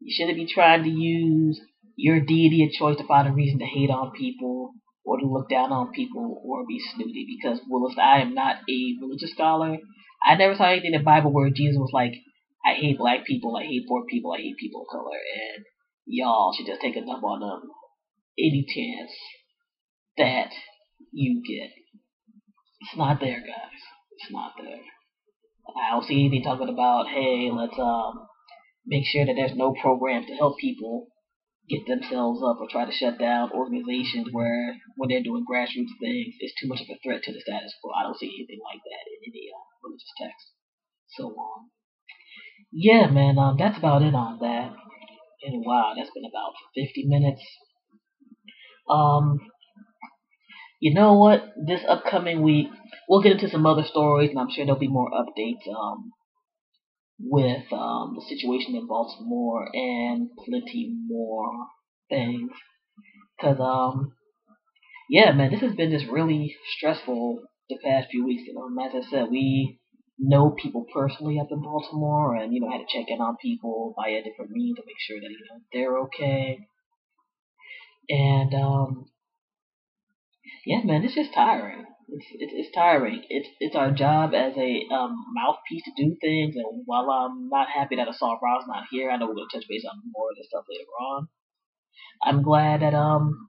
You shouldn't be trying to use your deity of choice to find a reason to hate on people or to look down on people or be snooty because Willis, I am not a religious scholar. I never saw anything in the Bible where Jesus was like, I hate black people, I hate poor people, I hate people of color, and y'all should just take a dump on them any chance that you get. It's not there, guys. It's not there. I don't see anything talking about, hey, let's um make sure that there's no programs to help people get themselves up or try to shut down organizations where when they're doing grassroots things, it's too much of a threat to the status quo. I don't see anything like that in any uh, religious text. So um, yeah, man, um, that's about it on that. And wow, that's been about 50 minutes. Um, you know what? This upcoming week, we'll get into some other stories, and I'm sure there'll be more updates. Um, with um, the situation in Baltimore and plenty more things. Cause um, yeah, man, this has been just really stressful the past few weeks. You know, as I said, we know people personally up in Baltimore, and you know, had to check in on people via different means to make sure that you know they're okay. And um, yeah, man, it's just tiring. It's, it's, it's tiring. It's it's our job as a um, mouthpiece to do things. And while I'm not happy that Assault Rob's not here, I know we're gonna touch base on more of this stuff later on. I'm glad that um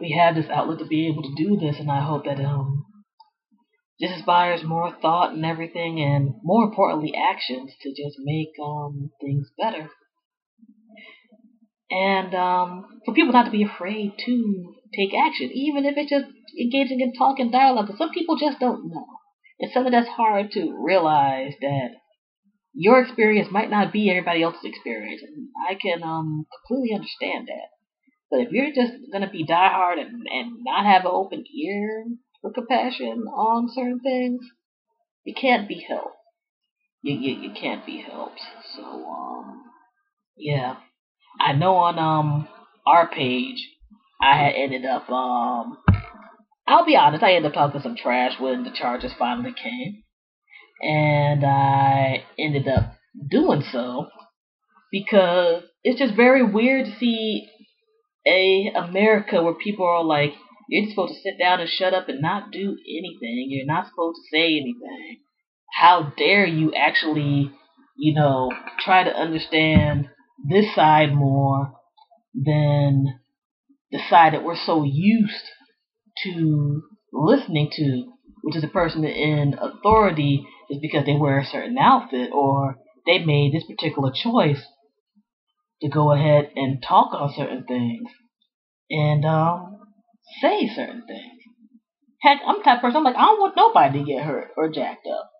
we have this outlet to be able to do this, and I hope that um this inspires more thought and everything, and more importantly, actions to just make um things better. And um, for people not to be afraid to take action, even if it's just engaging in talk and dialogue. But some people just don't know. It's something that's hard to realize that your experience might not be everybody else's experience. And I can um, completely understand that. But if you're just gonna be diehard and, and not have an open ear for compassion on certain things, you can't be helped. You, you, you can't be helped. So um, yeah, I know on um our page I had ended up um I'll be honest, I ended up talking some trash when the charges finally came. And I ended up doing so because it's just very weird to see a America where people are like, you're supposed to sit down and shut up and not do anything. You're not supposed to say anything. How dare you actually, you know, try to understand this side more than the side that we're so used to listening to, which is a person in authority, is because they wear a certain outfit or they made this particular choice to go ahead and talk on certain things and um, say certain things. Heck, I'm the type of person I'm like, I don't want nobody to get hurt or jacked up.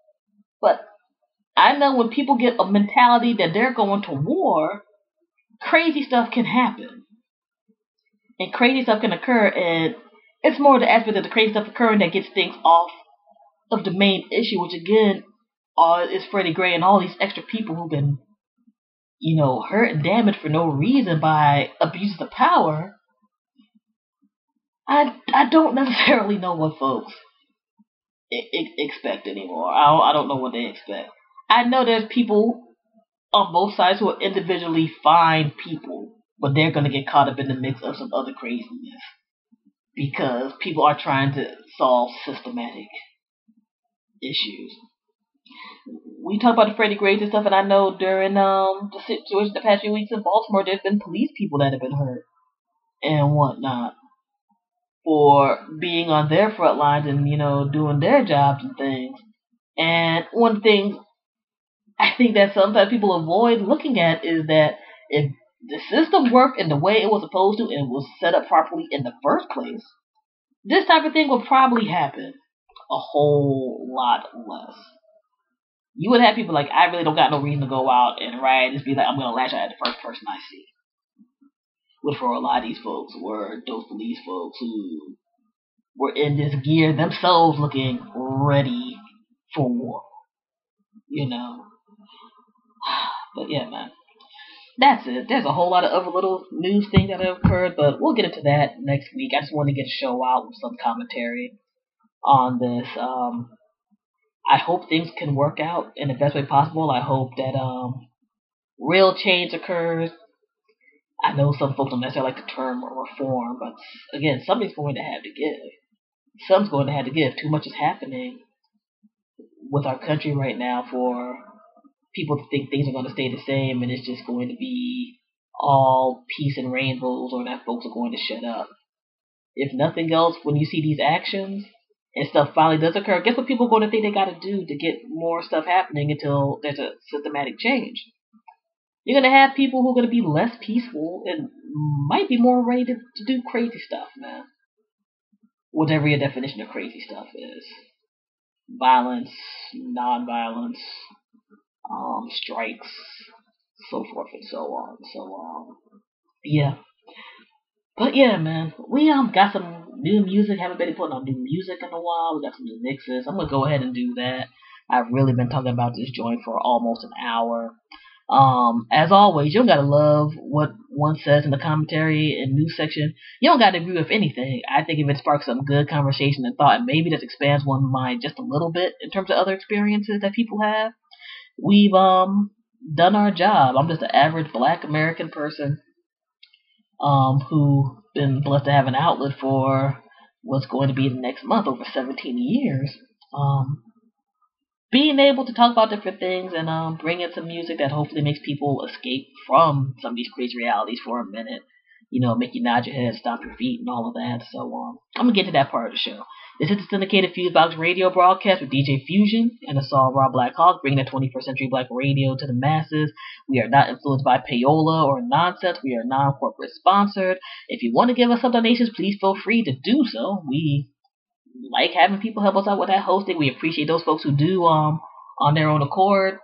But I know when people get a mentality that they're going to war, crazy stuff can happen. And crazy stuff can occur, and it's more the aspect of the crazy stuff occurring that gets things off of the main issue, which again uh, is Freddie Gray and all these extra people who've been, you know, hurt and damaged for no reason by abuses of power. I, I don't necessarily know what folks I- I expect anymore. I don't, I don't know what they expect. I know there's people on both sides who are individually fine people, but they're gonna get caught up in the mix of some other craziness. because people are trying to solve systematic issues. We talk about the Freddie Grays and stuff, and I know during um the situation the past few weeks in Baltimore, there's been police people that have been hurt and whatnot for being on their front lines and you know doing their jobs and things. And one thing I think that sometimes people avoid looking at is that if the system worked in the way it was supposed to and was set up properly in the first place, this type of thing would probably happen a whole lot less. You would have people like, I really don't got no reason to go out and ride. just be like, I'm gonna lash out at the first person I see. But for a lot of these folks were those police folks who were in this gear themselves looking ready for war. You know. But yeah, man that's it. There's a whole lot of other little news things that have occurred, but we'll get into that next week. I just want to get a show out with some commentary on this. Um, I hope things can work out in the best way possible. I hope that um, real change occurs. I know some folks don't necessarily like the term reform, but again, something's going to have to give. Something's going to have to give. Too much is happening with our country right now for people to think things are going to stay the same and it's just going to be all peace and rainbows or that folks are going to shut up. If nothing else, when you see these actions and stuff finally does occur, guess what people are going to think they got to do to get more stuff happening until there's a systematic change? You're going to have people who are going to be less peaceful and might be more ready to, to do crazy stuff, man. Whatever your definition of crazy stuff is violence, non-violence, um, strikes, so forth and so on. So um, yeah. But yeah, man, we um got some new music. Haven't been putting out new music in a while. We got some new mixes. I'm gonna go ahead and do that. I've really been talking about this joint for almost an hour. Um, as always, you don't gotta love what one says in the commentary and news section. You don't gotta agree with anything. I think if it sparks some good conversation and thought, and maybe this expands one's mind just a little bit in terms of other experiences that people have, we've um done our job. I'm just an average black American person um who been blessed to have an outlet for what's going to be the next month over 17 years. Um being able to talk about different things and um bring in some music that hopefully makes people escape from some of these crazy realities for a minute. You know, make you nod your head, stomp your feet, and all of that. So um, I'm gonna get to that part of the show. This is the syndicated Fusebox radio broadcast with DJ Fusion and Assault Raw Black Hawk, bringing the 21st century black radio to the masses. We are not influenced by payola or nonsense. We are non-corporate sponsored. If you want to give us some donations, please feel free to do so. We like having people help us out with that hosting. We appreciate those folks who do um on their own accord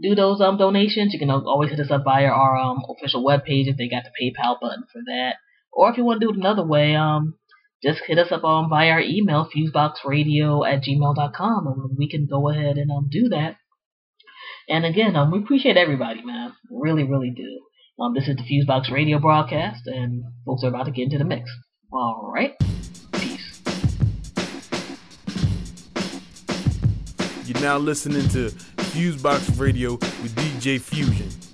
do those um donations. You can always hit us up via our um official webpage if they got the PayPal button for that. Or if you want to do it another way, um just hit us up on via our email, fuseboxradio at gmail.com, and we can go ahead and um, do that. And again, um, we appreciate everybody, man. Really, really do. Um, this is the Fusebox Radio broadcast, and folks are about to get into the mix. All right. Peace. You're now listening to Fusebox Radio with DJ Fusion.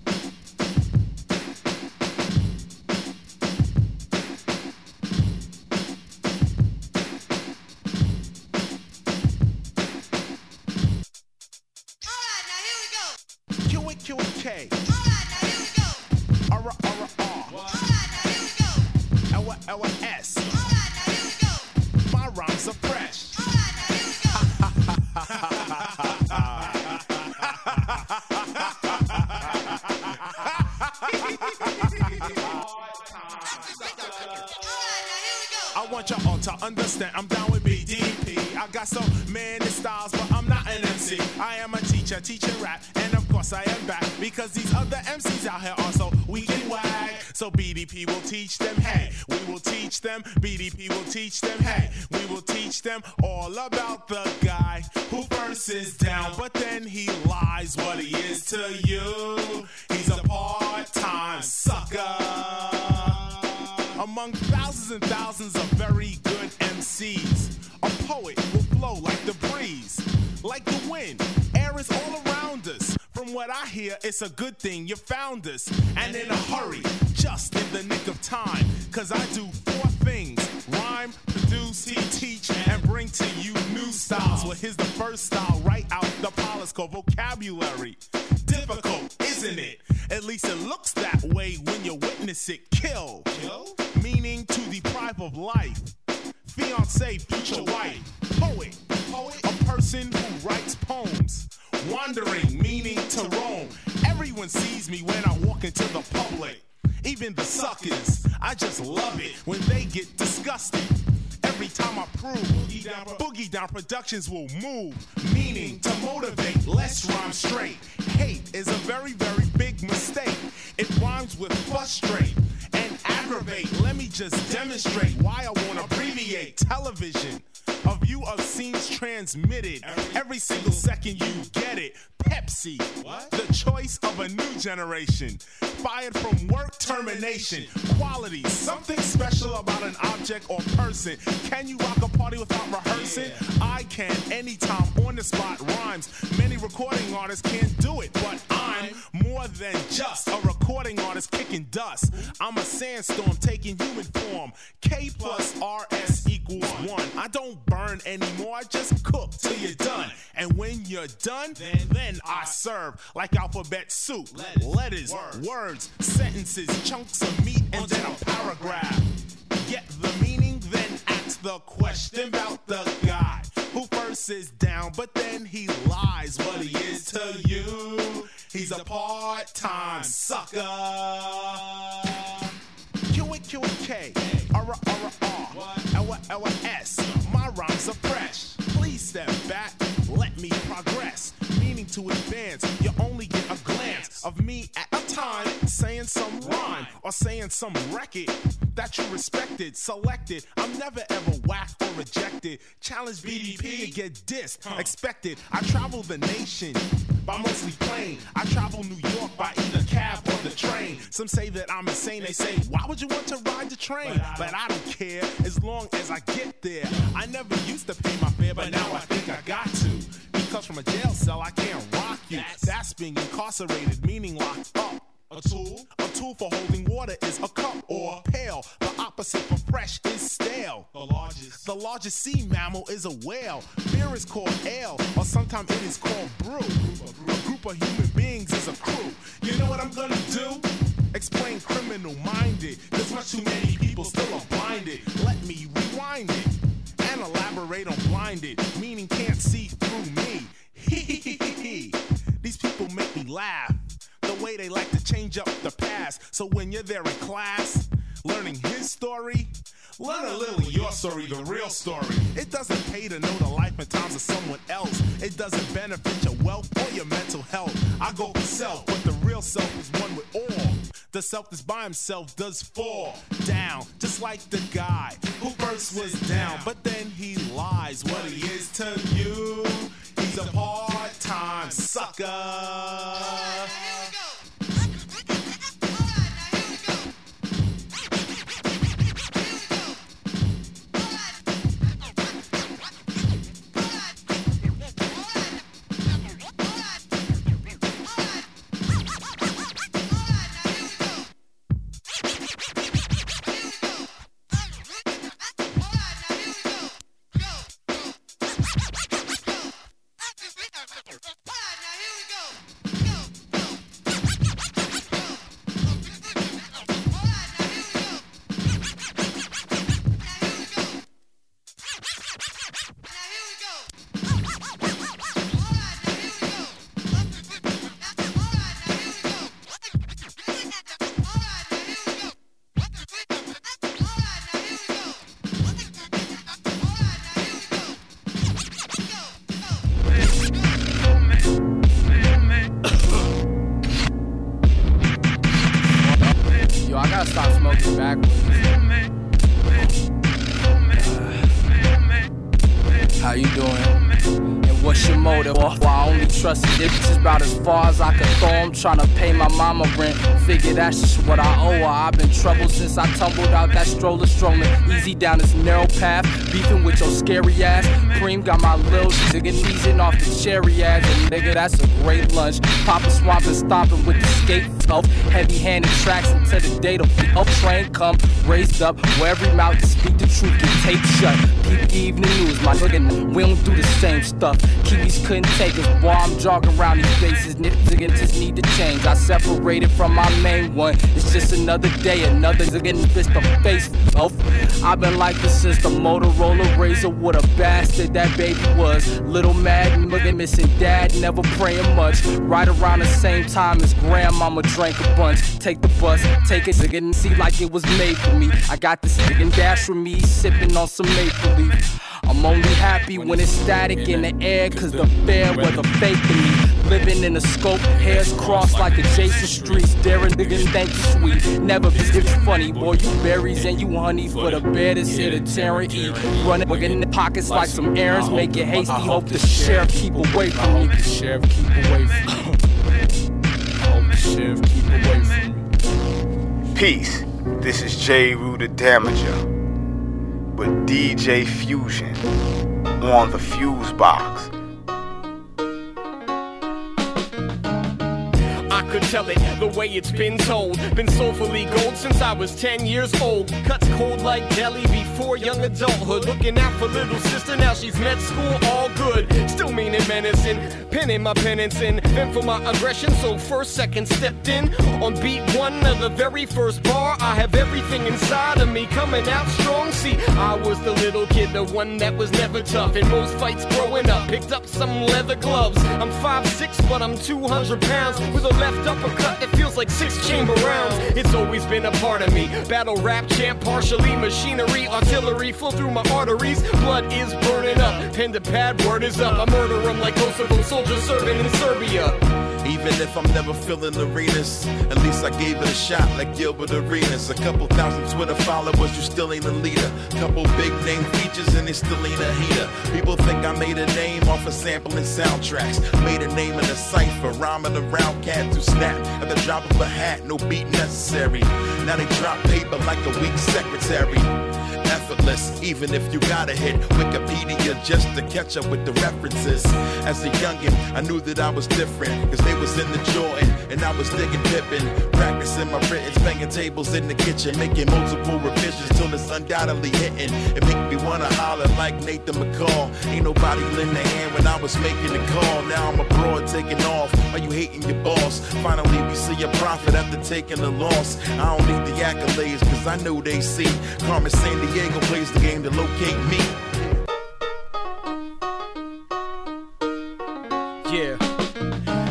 It's a good thing you found us. And in a hurry, just in the nick of time. Cause I do Productions will move, meaning to motivate, less rhyme straight. Hate is a very, very big mistake. It rhymes with frustrate and aggravate. Let me just demonstrate why I want to abbreviate television. A view of scenes transmitted. Every single second you get it. Pepsi, what? the choice of a new generation. Fired from work termination. Quality, something special about an object or person. Artists can't do it, but I'm more than just a recording artist kicking dust. I'm a sandstorm taking human form. K plus RS equals one. I don't burn anymore, I just cook till you're done. And when you're done, then, then I serve like alphabet soup. Letters, letters words. words, sentences, chunks of meat, and then a paragraph. Get the meaning, then ask the question about the guy who first is down, but then he part time sucker. Q and Q and K, R R R, L L S. My rhymes are fresh. Please step back, let me progress. Meaning to advance, you only of me at a time saying some rhyme or saying some record that you respected, selected. I'm never ever whacked or rejected. Challenge BDP and get dissed, expected. I travel the nation by mostly plane. I travel New York by either cab or the train. Some say that I'm insane. They say, why would you want to ride the train? But I don't care as long as I get there. I never used to pay my fare, but now I think I got to. Because from a jail cell, I can't rock you. That's being incarcerated, meaning locked up. A tool? A tool for holding water is a cup or a pail. The opposite for fresh is stale. The largest. The largest sea mammal is a whale. Beer is called ale, or sometimes it is called brew. A group of human beings is a crew. You know what I'm gonna do? Explain criminal minded. There's much too many people still are blinded. Let me rewind it and elaborate on blinded, meaning can't see through me. These people make me laugh the way they like to change up the past. So when you're there in class, learning his story, learn a little your story, the real story. It doesn't pay to know the life and times of someone else. It doesn't benefit your wealth or your mental health. I go for self, but the real self is one with all. The self that's by himself does fall down, just like the guy who first was down, but then he lies what he is to you. He's a part-time sucker. Trying that's just what I owe her. I've been troubled since I tumbled out that stroller strolling. Easy down this narrow path. Beefing with your scary ass. Cream got my little nigga kneesing off the cherry ass. And nigga, that's a great lunch. Papa swamping, stomping with the skate tough. Heavy handed tracks until the day the up train come. Raised up where every mouth to speak the truth get taped shut. Keep the evening news, my nigga. We don't do the same stuff. Kiwis couldn't take us. Boy, I'm jogging around these faces. Niggas just need to change. I separated from my main one. It's just another day, another getting fist to face. Oh, I've been like this since the Motorola Razr. What a bastard that baby was. Little mad, looking missing dad, never praying much. Right around the same time as grandmama drank a bunch. Take the bus, take it, and see like it was made for me. I got this and dash for me, sipping on some maple leaf. I'm only happy when it's static in the air, cause the fair weather fake to me. Living in a scope, hairs crossed like adjacent streets. Daring niggas thank you sweet. Never be funny, boy. You berries and you honey for the bear to sit a tear and eat. Running in the pockets like some errands, make it hasty. Hope the sheriff keep away from me. The sheriff keep away from me. Keep away from me. Peace. This is J. Rue the Damager with DJ Fusion on the Fuse Box. Could tell it the way it's been told. Been soulfully gold since I was 10 years old. Cuts cold like deli before young adulthood. Looking out for little sister, now she's met school, all good. Still meaning menacing, pinning my penance in. Been for my aggression, so first, second stepped in. On beat one of the very first bar, I have everything inside of me coming out strong. See, I was the little kid, the one that was never tough. In most fights growing up, picked up some leather gloves. I'm 5'6, but I'm 200 pounds with a left uppercut that feels like six chamber rounds. It's always been a part of me. Battle rap champ, partially machinery, artillery flow through my arteries. Blood is burning up. Pen to pad, word is up. I murder them like Kosovo soldiers serving in Serbia. Even if I'm never filling the arenas, at least I gave it a shot like Gilbert Arenas. A couple thousand Twitter followers, you still ain't a leader. Couple big name features and it still ain't a heater. People think I made a name off of sampling soundtracks. Made a name in a cipher, rhyming around cats who snap at the drop of a hat, no beat necessary. Now they drop paper like a weak secretary effortless, even if you gotta hit Wikipedia just to catch up with the references. As a youngin', I knew that I was different, cause they was in the Jordan, and I was digging Pippin, practicing my written, banging tables in the kitchen, making multiple revisions till it's undoubtedly hitting. It make me wanna holler like Nathan McCall. Ain't nobody lend a hand when I was making the call. Now I'm abroad taking off. Are you hating your boss? Finally, we see a profit after taking the loss. I don't need the accolades, cause I know they see. Carmen Sandiego plays the game to locate me. Yeah.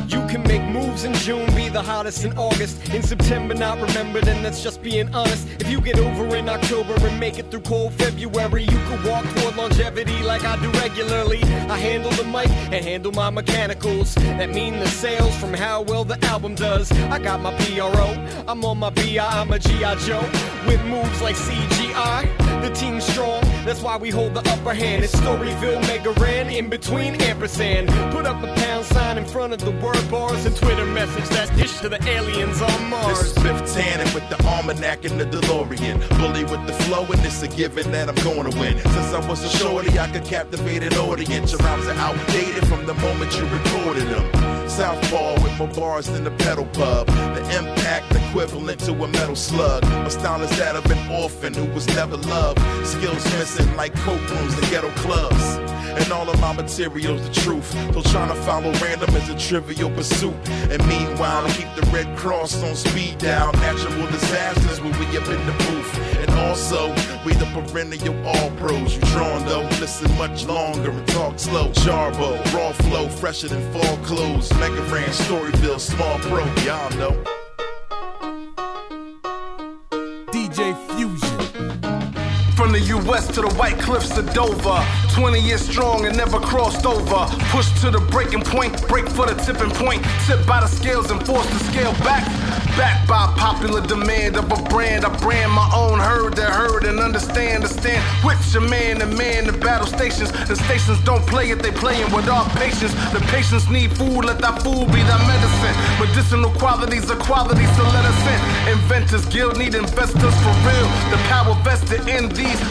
You can make moves in June, be the hottest in August. In September, not remembered, and that's just being honest. If you get over in October and make it through cold February, you could walk toward longevity like I do regularly. I handle the mic and handle my mechanicals. That mean the sales from how well the album does. I got my PRO, I'm on my BI, I'm a G.I. Joe. With moves like CGI. The team's strong, that's why we hold the upper hand. It's Storyville, Mega Ran, in between ampersand. Put up a pound sign in front of the word bars and Twitter message that's dish to the aliens on Mars. This is Biff Tannen with the almanac and the DeLorean. Bully with the flow, and it's a given that I'm going to win. Since I was a shorty, I could captivate an audience. Your rhymes are outdated from the moment you recorded them. Southpaw with more bars than the pedal pub. The impact equivalent to a metal slug. My style is that of an orphan who was never loved. Skills missing like coke rooms and ghetto clubs. And all of my material's the truth. So trying to follow random is a trivial pursuit. And meanwhile, keep the Red Cross on speed dial. Natural disasters when we up in the booth. And also, we the perennial all pros. You drawn though, listen much longer and talk slow. Jarbo, raw flow, fresher than fall clothes. Mega Ran, Storyville, small pro, y'all know. DJ Fusion. The US to the White Cliffs of Dover. 20 years strong and never crossed over. Push to the breaking point, break for the tipping point. Tip by the scales and force to scale back. Backed by popular demand of a brand. I brand my own herd that heard and understand. The stand with your man and man. The battle stations. The stations don't play it, they playing with our patience. The patients need food, let that food be their medicine. Medicinal qualities are qualities to let us in. Inventors Guild need investors for real. The power vested in these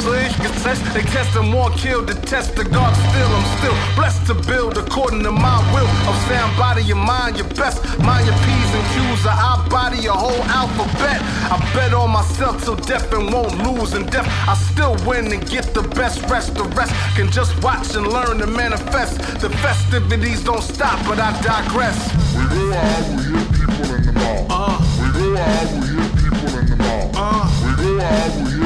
they test and won't kill to test the God still. I'm still blessed to build according to my will of sound body and mind your best. Mind your P's and Q's, or I body your whole alphabet. I bet on myself till death and won't lose. And death, I still win and get the best rest. The rest can just watch and learn to manifest. The festivities don't stop, but I digress. We go out, we hit people in the mall. Uh. We go out, we hit people in the mall. Uh. We go out, we hit people in the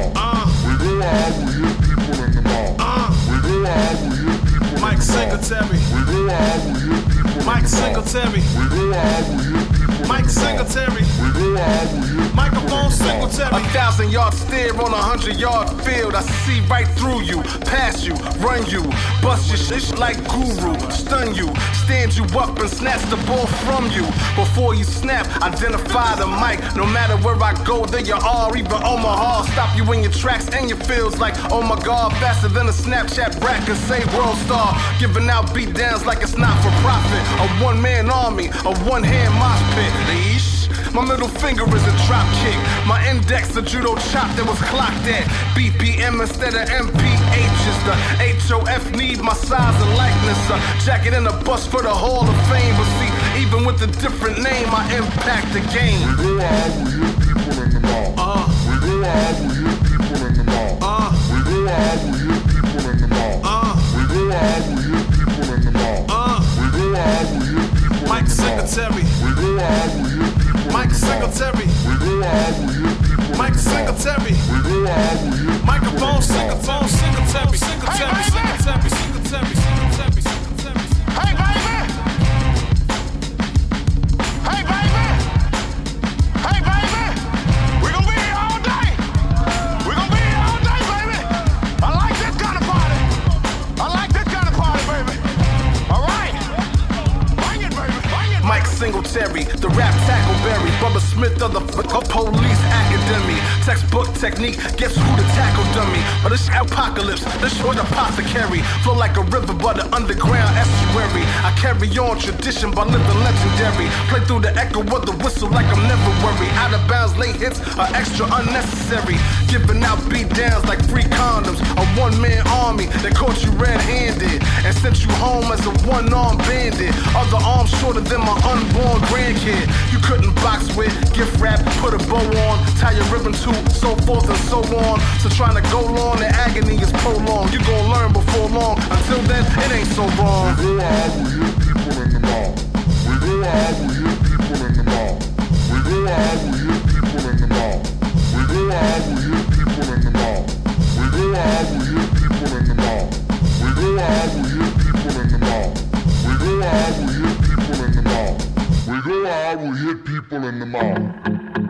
mall. Uh. We go out, we hit people in the mall. Uh. We go out, we hit people in Mike Singletary. We go out, we hit people Mike Singletary. We go out, we hit people Mike Singletary. We go out, Microphone. A thousand yard stare on a hundred yard field. I see right through you, pass you, run you, bust your shit like guru, stun you, stand you up and snatch the ball from you. Before you snap, identify the mic. No matter where I go, there you are, even Omaha. Stop you in your tracks and your feels like, oh my god, faster than a Snapchat rat can say world star. Giving out beat downs like it's not for profit. A one man army, a one hand mosh pit. My middle finger is a drop kick. My index a judo chop that was clocked at BPM instead of MPHs. The HOF need my size and likeness. A jacket and a bus for the Hall of Fame. But see, even with a different name, I impact the game. We go out, we hit people in the mall. Uh. We go out, we hit people in the mall. Uh. We go out, we hit people in the mall. Uh. We go out, we hit people in the mall. Uh. We go out, we hit people Mike in the mall. Singletary. We go out, we hit people Mike in. Singletary. We go out, we hit people Mike in. Singletary. We go out, we hit people Microphone. Singletary. Singletary. Singletary. Singletary. Singletary. Singletary, the rap tackleberry, Bubba Smith of the f- police Textbook technique, guess who the tackle dummy? But this apocalypse, this short apothecary. Flow like a river, but an underground estuary. I carry on tradition by living legendary. Play through the echo of the whistle like I'm never worried. Out of bounds, late hits are extra unnecessary. Giving out beat downs like free condoms. A one man army that caught you red handed and sent you home as a one armed bandit. Other arms shorter than my unborn grandkid. You couldn't box with, gift wrap, put a bow on, tie your ribbon to, so forth and so on. So trying to go long, the agony is prolonged. You gon' learn before long. Until then, it ain't so wrong. We go out, we hit people in the mall. We go out, we hit people in the mall. We go out, we hit people in the mall. We go out, we hit people in the mall. We go out, we hit people in the mall. We go out, we hit people in the mall. We go out, we hit people in the mall. We go out, we hit people in the mall.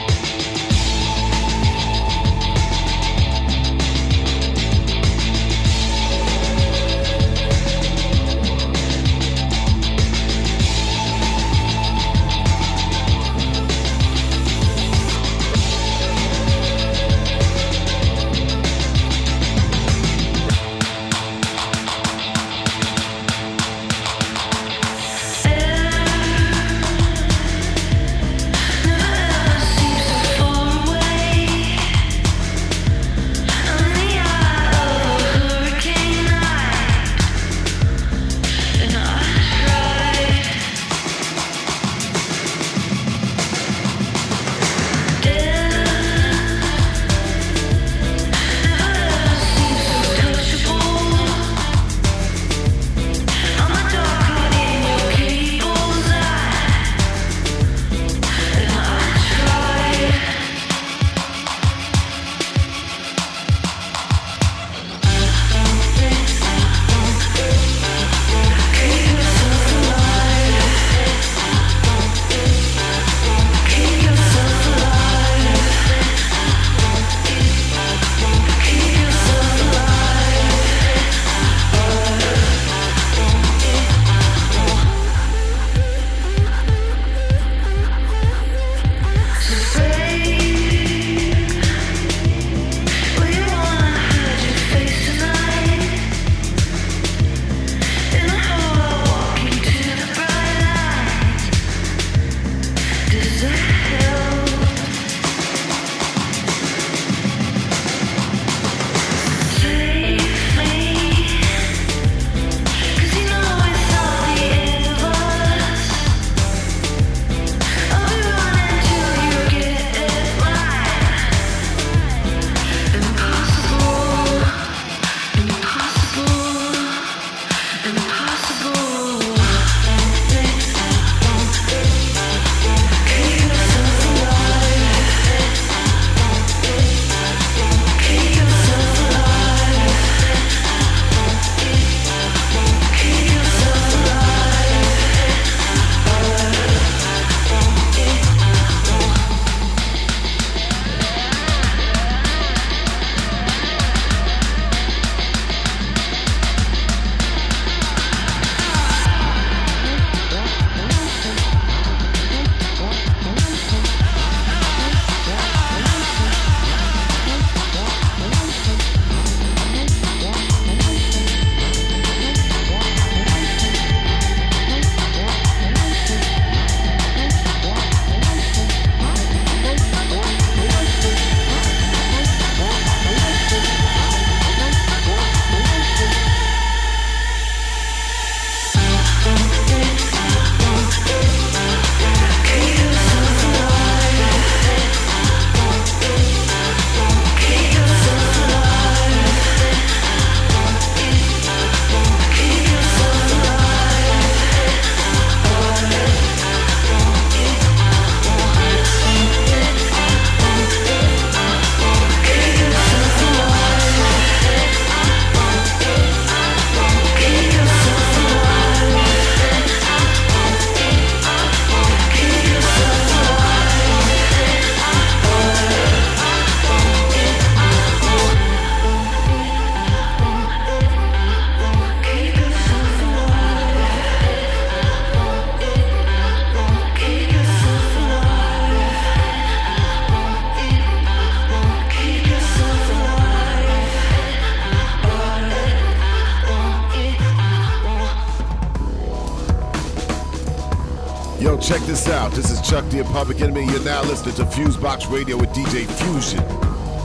Public Enemy. You're now listening to Fusebox Radio with DJ Fusion.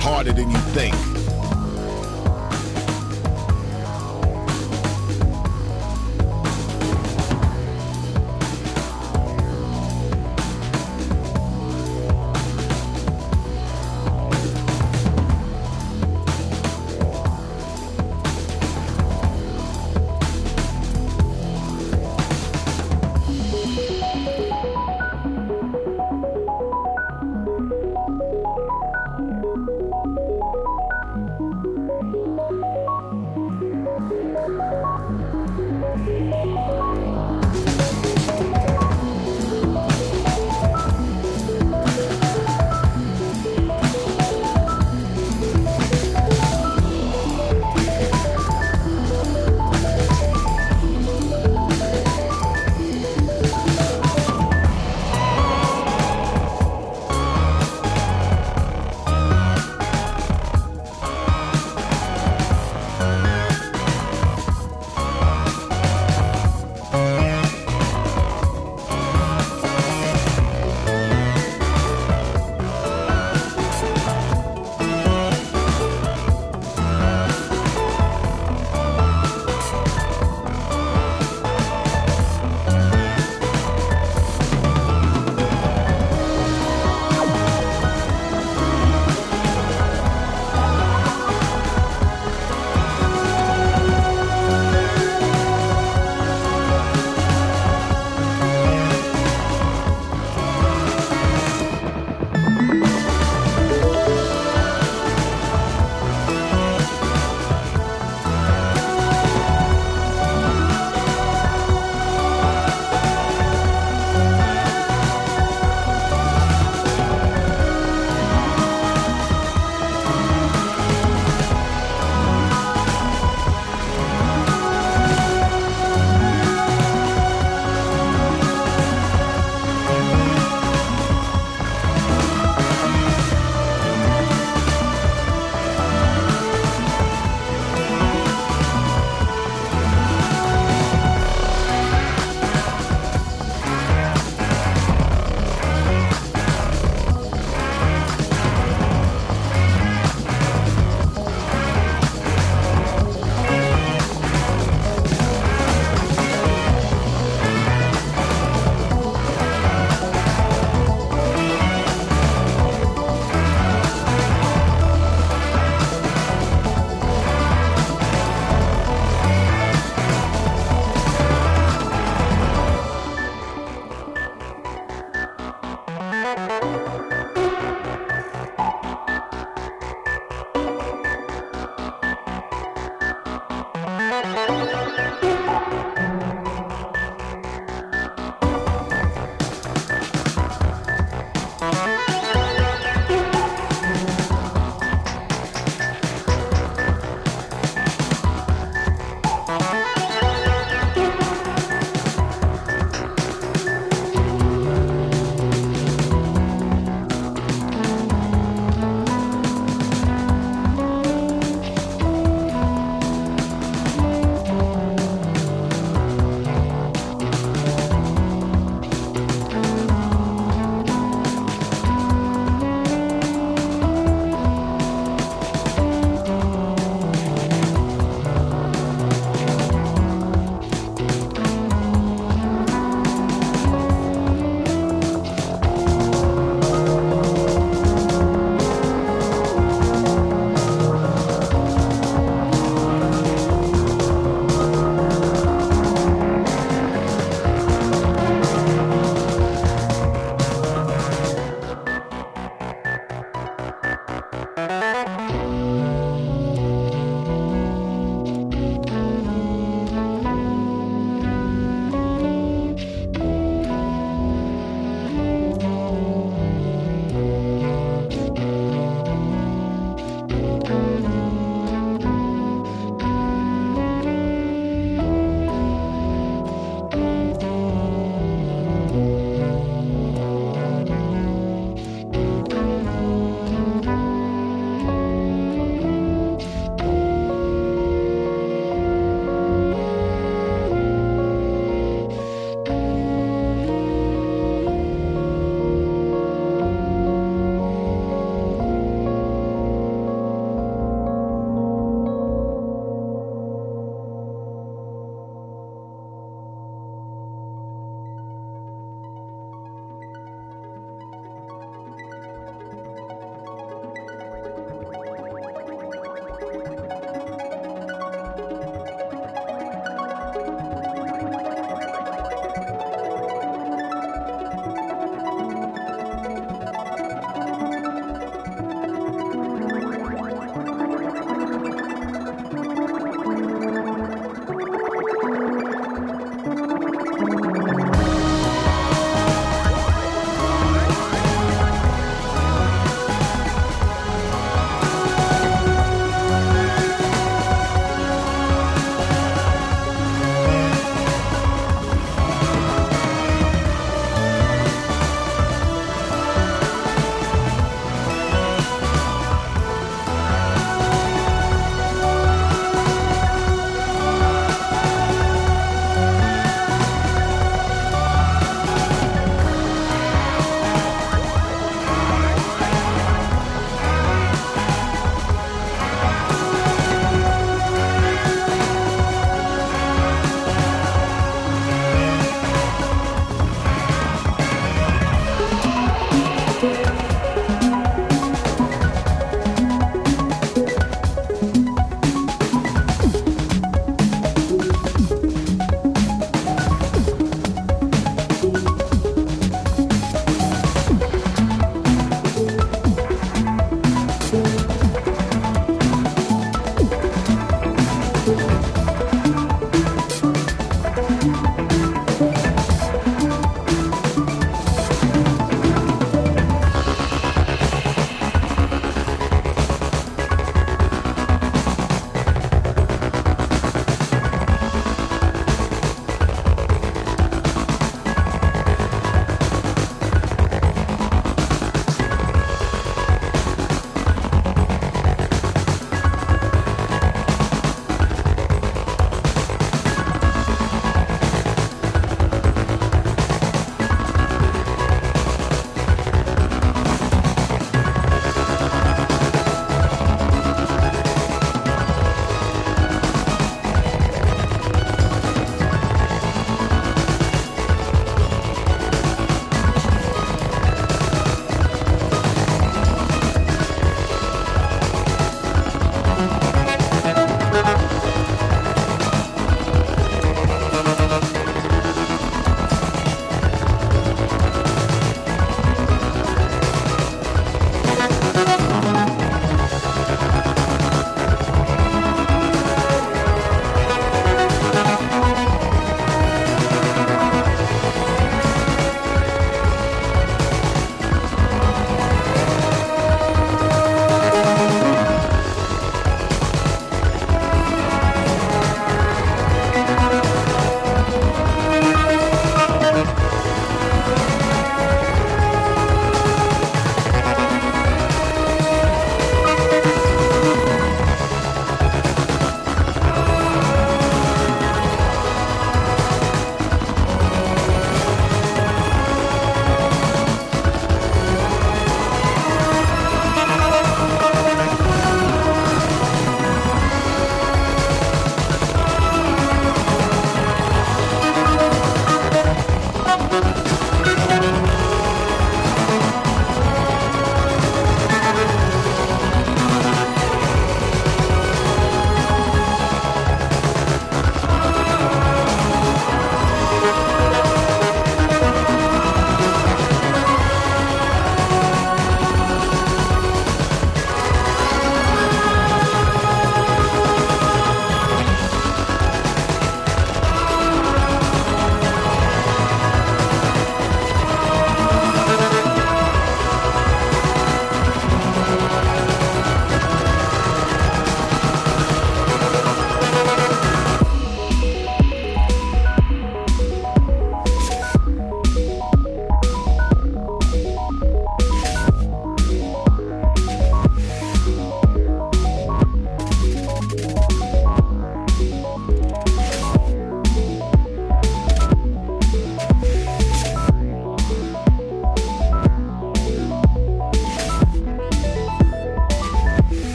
Harder than you think.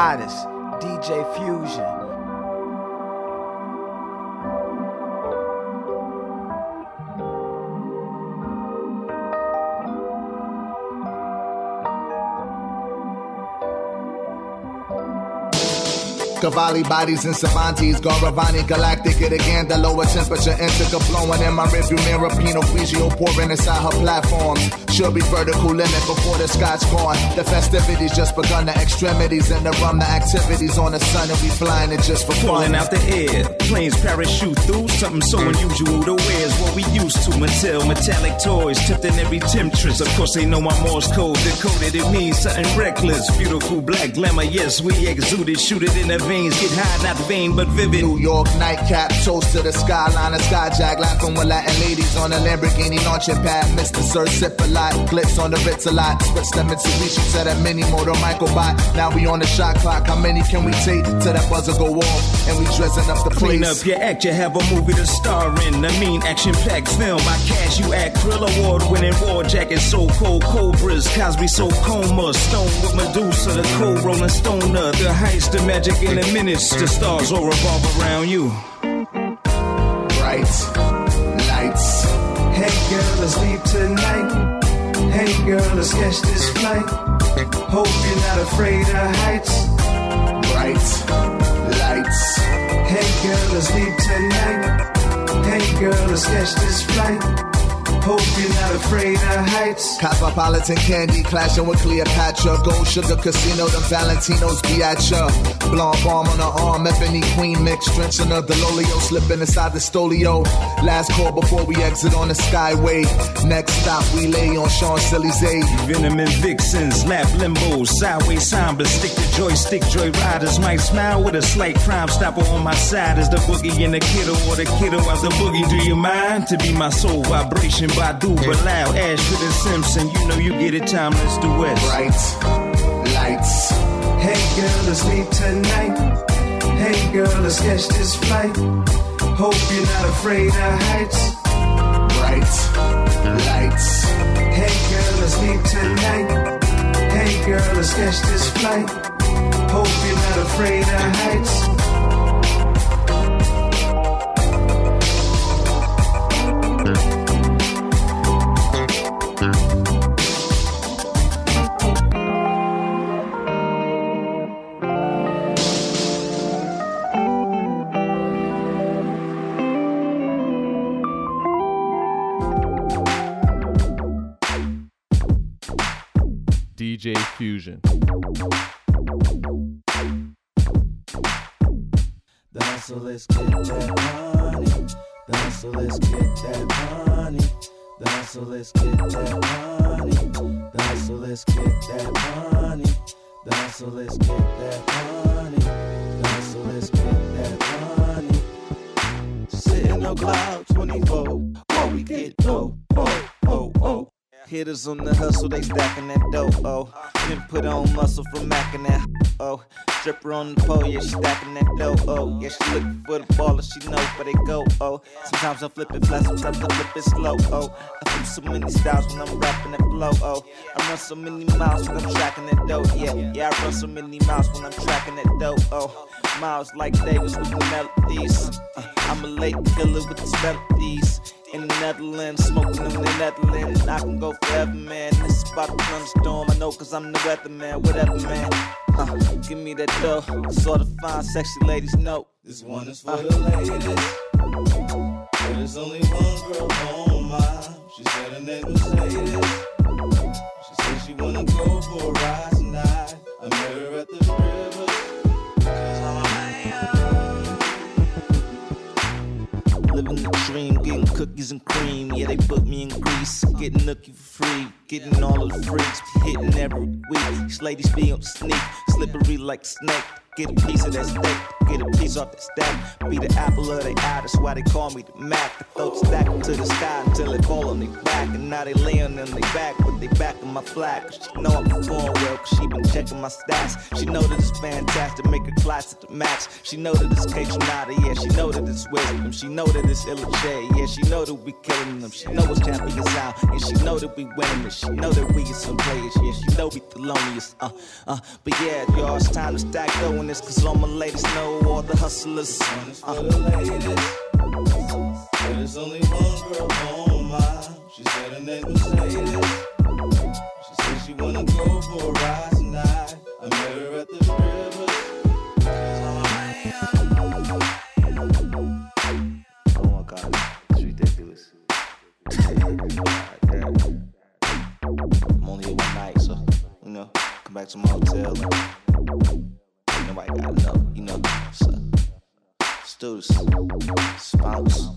Hottest, DJ Fusion. Cavalli bodies and Savantis, Garavani, Galactic, it again, the lower temperature, indica flowing in my rearview mirror, Pinot pouring inside her platforms. Should be vertical limit before the scotch gone. The festivities just begun, the extremities and the rum, the activities on the sun, and we flying it just for fun. Pulling out the air, planes parachute through something so mm. unusual to wear is what we used to. Mattel, metallic toys, tipped in every temptress. Of course, they know my Morse code decoded. It means something reckless. Beautiful black glamour, yes, we exuded. Shoot it in the veins, get high, not vain, but vivid. New York nightcap, toast to the skyline, a skyjack, laughing with Latin ladies on a Lamborghini launching pad. Mr. Sir, sip a lot, glitz on the Ritz a lot. Switch them Mitsubishi to that mini motor microbot. Now we on the shot clock, how many can we take till that buzzer go off? And we dressing up the Clean place. up your act, you have a movie to star in. I mean, action packed film. I cash you act, Krill Award winning war jacket, so cold, cobras, Cosby, so coma, stone with Medusa, the cold rolling stoner, the heist, the magic in the minutes, the stars all revolve around you. Bright lights. Hey girl, let's leave tonight. Hey girl, let's catch this flight. Hope you're not afraid of heights. Bright lights. Hey girl, let's leave tonight. Hey girl, let's catch this flight. Hope you're not afraid of heights. Cosmopolitan candy clashing with Cleopatra. Gold sugar casino, the Valentinos be at ya. Blonde bomb on her arm, ebony queen mix. Drenching her Delolio, slipping inside the stolio. Last call before we exit on the skyway. Next stop, we lay on Champs Elysees. Venom and vixens, lap limbos, sideways samba, stick to joystick, joy riders might smile with a slight crime stopper on my side. Is the boogie in the kiddo or the kiddo out the boogie? Do you mind to be my soul vibration? Badu, but loud, Ashford and Simpson, you know you get it, timeless duets. Bright lights. Hey girl, let's leave tonight. Hey girl, let's catch this flight. Hope you're not afraid of heights. Bright lights. Hey girl, let's leave tonight. Hey girl, let's catch this flight. Hope you're not afraid of heights. DJ Fusion. The hustle, let's get that money. The hustle, let's get that money. The hustle, let's get that money. The hustle, let's get that money. The hustle, let's get that money. The hustle, let's get that money. Sitting on cloud 24. What we get dough. Oh, oh, oh. oh. Hitters on the hustle, they stacking that dough. Oh, been put on muscle from macking that. Oh, stripper on the pole, yeah, she stacking that dough. Oh, yeah, she looking for the baller, she know where they go. Oh, sometimes I'm flipping fast, sometimes I flip it slow. Oh, I flip so many styles when I'm rapping that flow. Oh, I run so many miles when I'm tracking that dough. Yeah, yeah, I run so many miles when I'm tracking that dough. Oh, miles like Davis with the melodies. Uh, I'm a late killer with these melodies. In the Netherlands, smoking in the Netherlands. I can go forever, man. This is about to thunderstorm. I know, cause I'm the weather, weatherman, whatever, man. Uh, give me that dough. Sort of fine, sexy ladies know. This one is for the ladies. But there's only one girl on mine. She said her name was Sadie. She said she wanna go for a ride tonight. I met her at the river. Living the dream, getting cookies and cream. Yeah, they put me in grease. Getting nookie for free. Getting all of the freaks. Hitting every week. These ladies be on sneak. Slippery like snake. Get a piece of that steak, get a piece off that stack. Be the apple of their eye, that's why they call me the Mac. The throw the stack to the sky until it fall on their back. And now they laying on their back, but they back on my flag. Cause she know I'm performing well, cause she been checking my stats. She know that it's fantastic, make her class at the max. She know that it's Kaytranada, yeah, she know that it's wisdom. She know that it's Illa yeah, she know that we killing them. She know it's champions out, and she know that we winning it. She know that we is some players, yeah, she know we loneliest, uh, uh. But yeah, y'all, it's time to stack dough in this, cause all my ladies know all the hustlers. Uh. There's only one girl on my, She said her name was Sadie. She said she wanna go for a ride tonight. I met her at the river. To my hotel. Nobody got know, you know. So, students, spouse,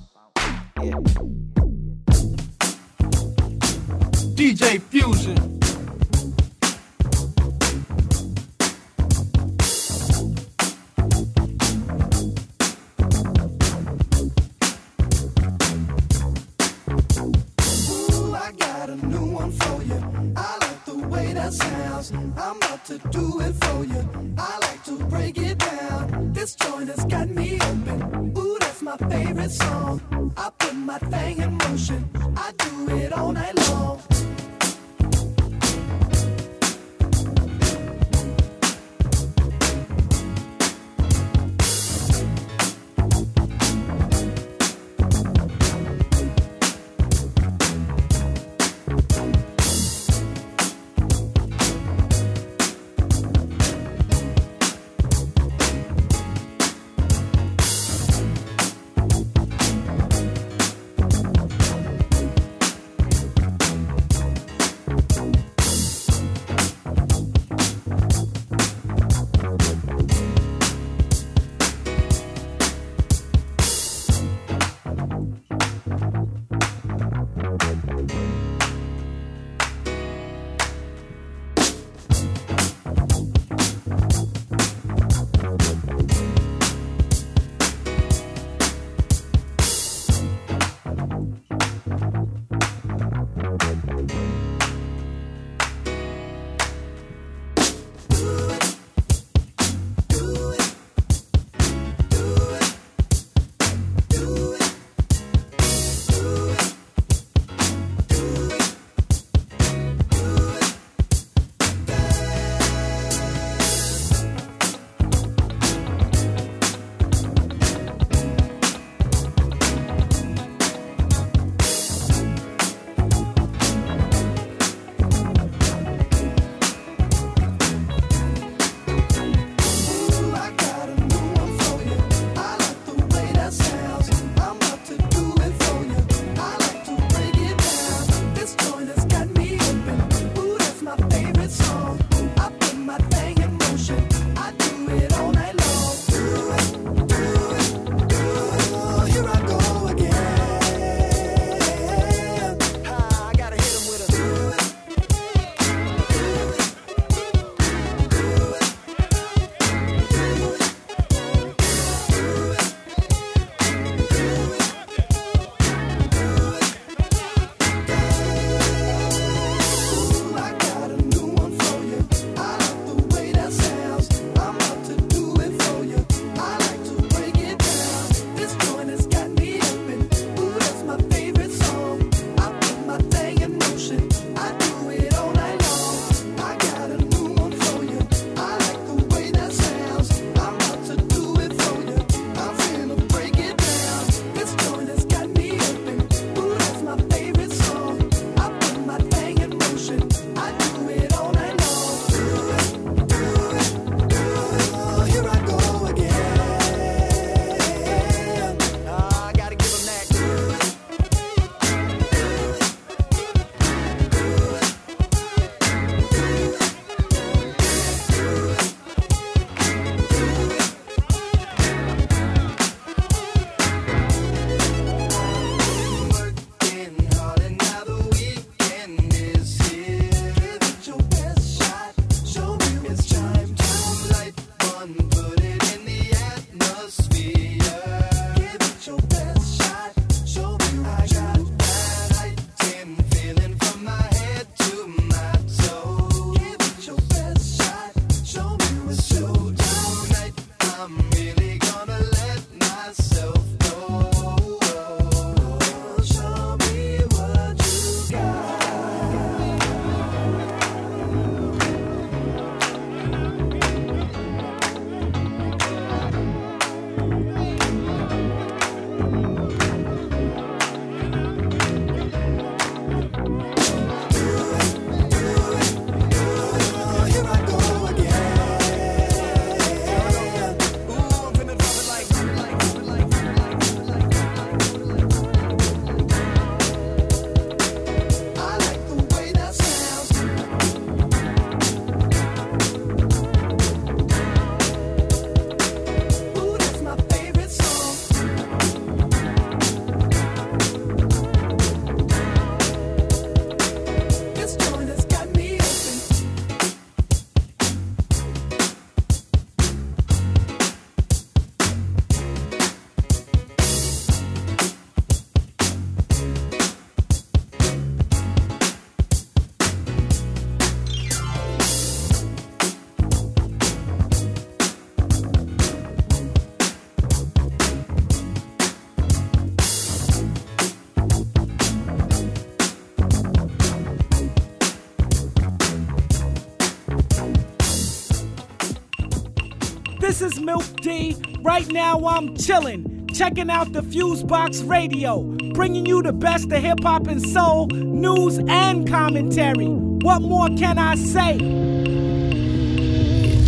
D. Right now I'm chillin', checking out the Fusebox Radio, bringing you the best of hip hop and soul, news and commentary. What more can I say?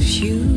Fuse.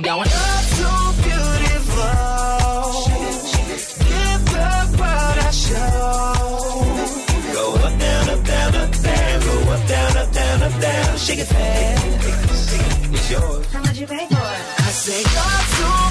me going. You're too beautiful. Give the world show. Go up, down, up, down, up, down. Go up, down, up, down, up, down. Shake it fast. It's yours. How much you pay for it? I say you're too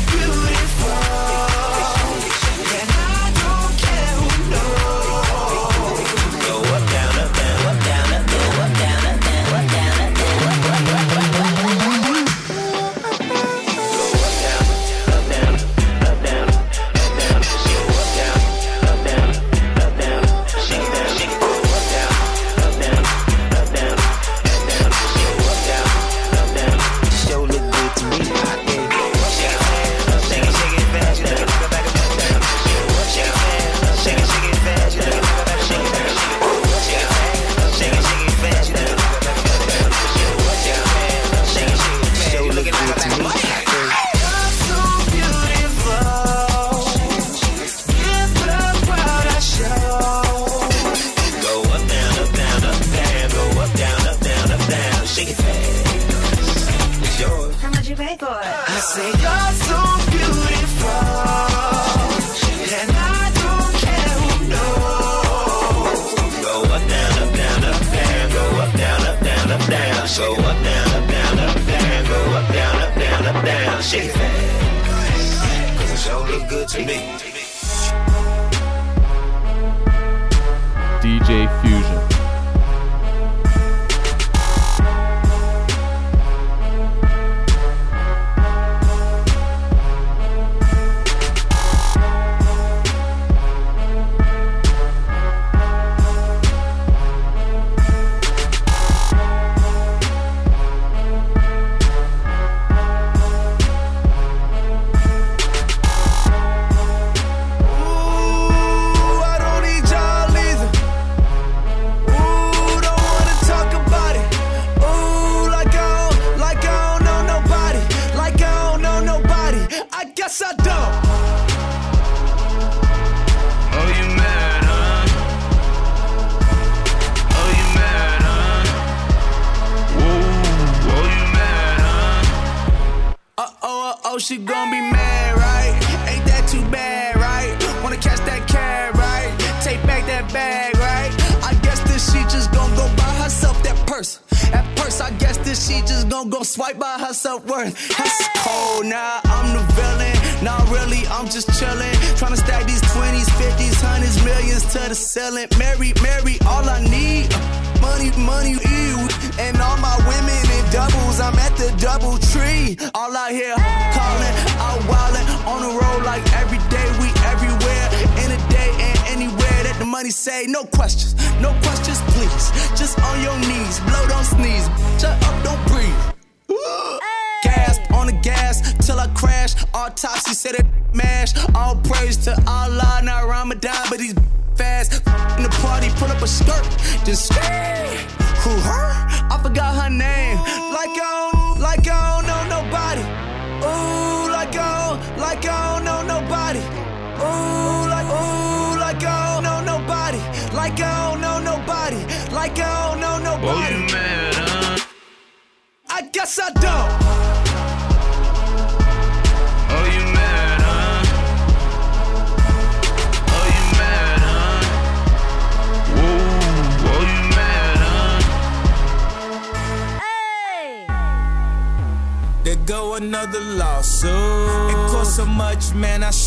to me.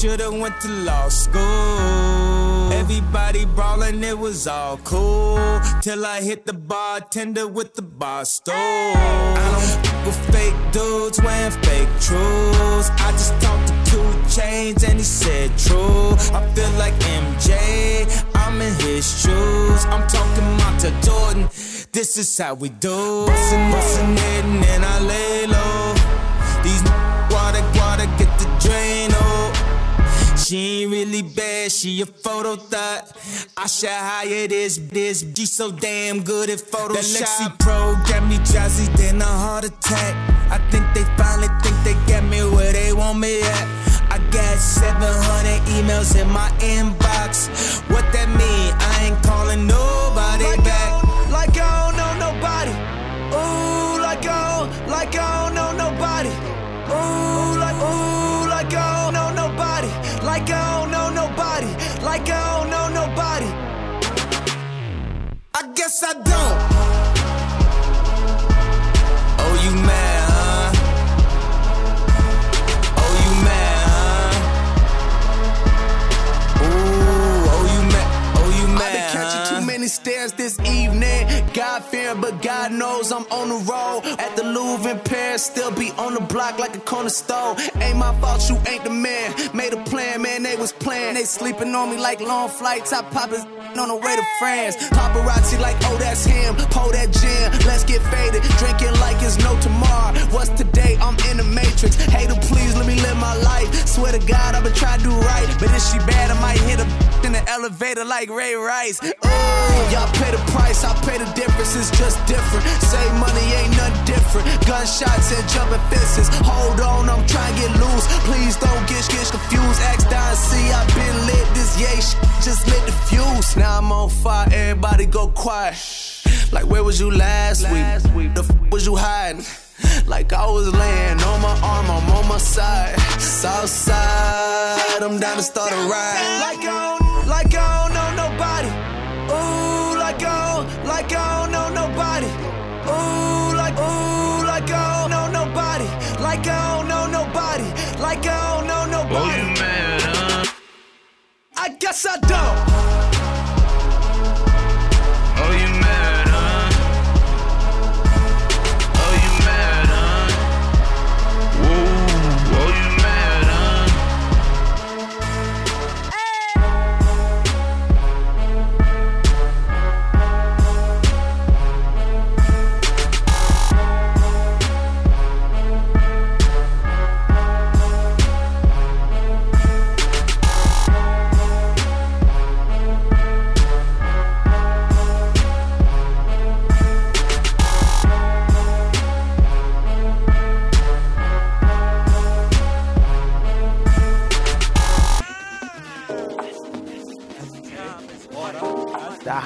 Should've went to law school. Everybody brawling, it was all cool. Till I hit the bartender with the bar stool. I don't with fake dudes wearing fake truths. I just talked to 2 Chainz and he said true. I feel like MJ, I'm in his shoes. I'm talking Montell Jordan. This is how we do. Bustin', bustin' it and I lay low. She ain't really bad, she a photo thought. I should hire this, this, she so damn good at Photoshop. That Lexapro got me jazzy, then a heart attack. I think they finally think they get me where they want me at. I got 700 emails in my inbox. What that mean? Guess I don't. Stares this evening. God fearing, but God knows I'm on the road. At the Louvre in Paris, still be on the block like a corner store. Ain't my fault, you ain't the man. Made a plan, man, they was playing. They sleeping on me like long flights. I pop his on the way to France. Paparazzi like, oh, that's him. Pour that gin, let's get faded. Drinking like it's no tomorrow. What's today? I'm in the matrix. Hater, please let me live my life. Swear to God, I've been trying to do right. But if she bad, I might hit her in the elevator like Ray Rice. Ooh, y'all pay the price, I pay the difference. It's just different. Save money ain't nothing different. Gunshots and jumping fences. Hold on, I'm trying to get loose. Please don't get, get confused. Ask Don C, I been lit. This yay sh- just lit the fuse. Now I'm on fire, everybody go quiet. Like where was you last, week? The f- was you hiding? Like I was laying on my arm, I'm on my side. South side, I'm down to start a ride. Like I don't, like I don't know nobody. Ooh, like I don't, like I don't know nobody. Ooh, like, ooh, like I don't know nobody. Like I don't know nobody. Like I don't know nobody. Oh, I guess I don't.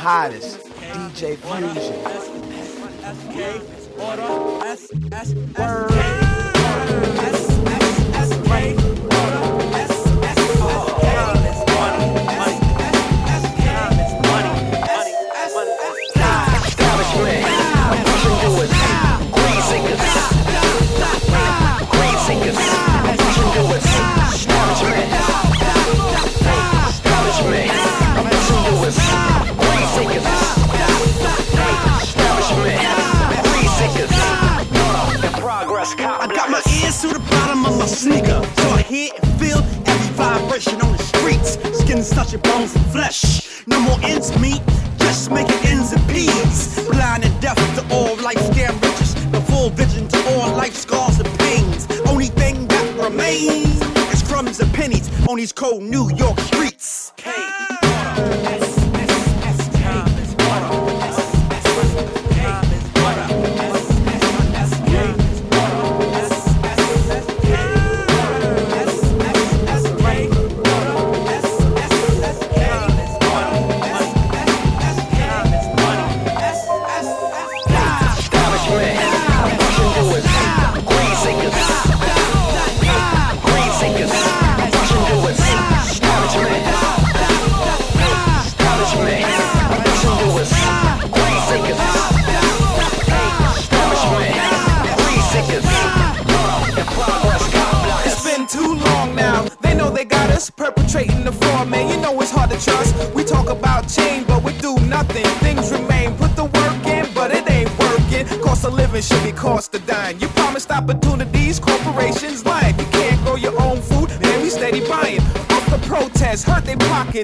Hottest. DJ Fusion. Got my ears to the bottom of my sneaker, so I hear and feel every vibration on the streets. Skin's touching bones and flesh. No more ends meet, just making ends and peas. Blind and deaf to all life's scam riches, the full vision to all life scars and pains. Only thing that remains is crumbs and pennies on these cold New York streets.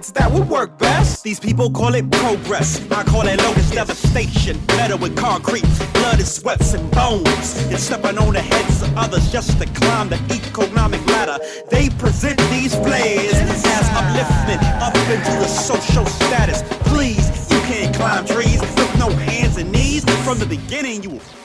methods that would work best. These people call it progress. I call it lotus devastation. Metal with concrete, blood and sweats and bones. And stepping on the heads of others just to climb the economic ladder. They present these flares as upliftment up into the social status. Please, you can't climb trees with no hands and knees. From the beginning, you will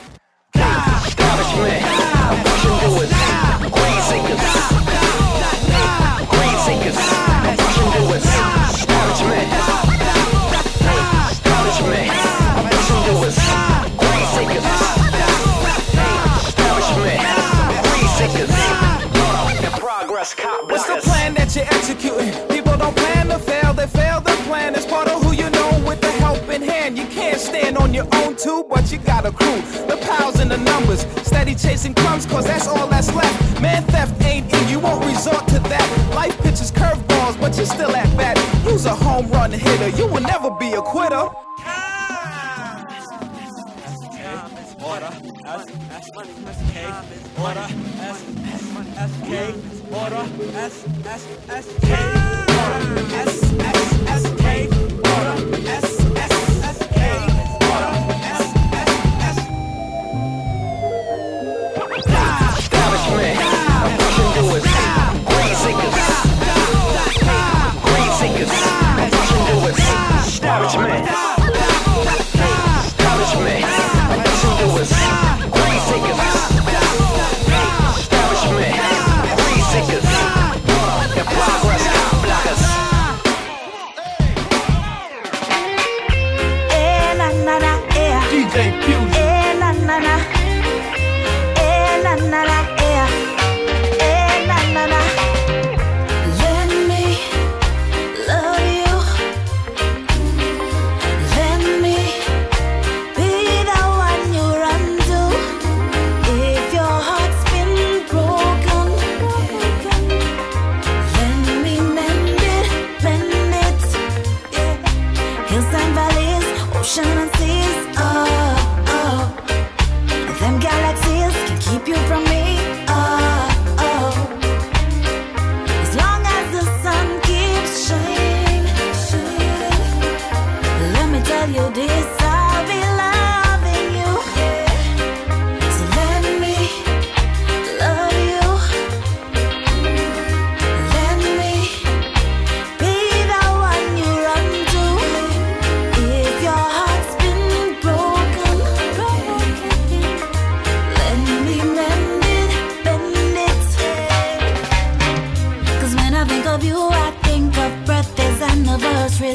K order S S S K order S S S K.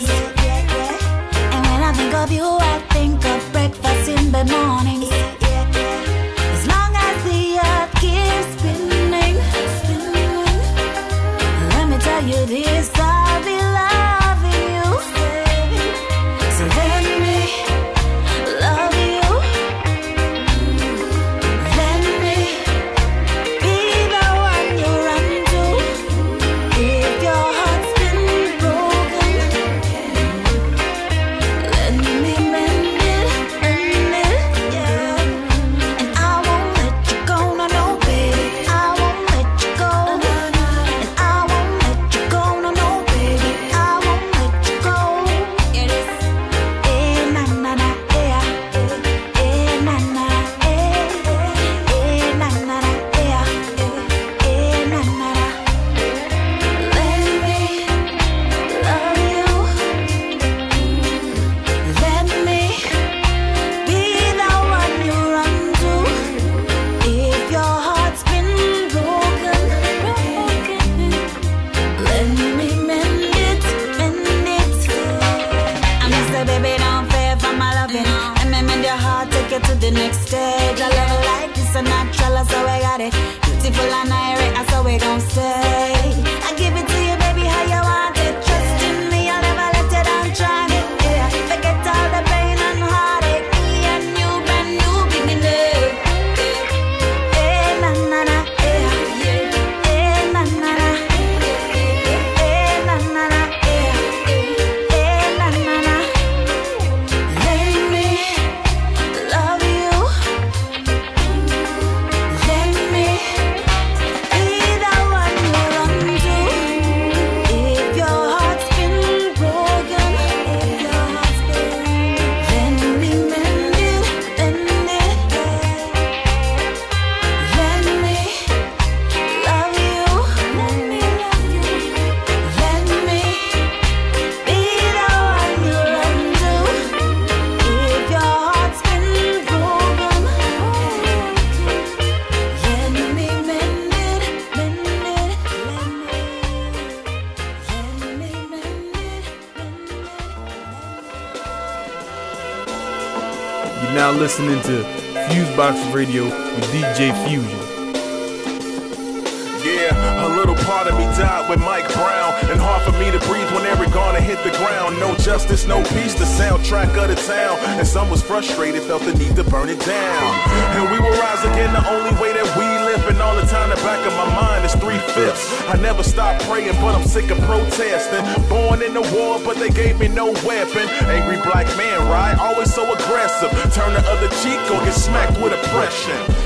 And when I think of you, I think of breakfast in. As long as the earth keeps spinning, let me tell you this. Radio with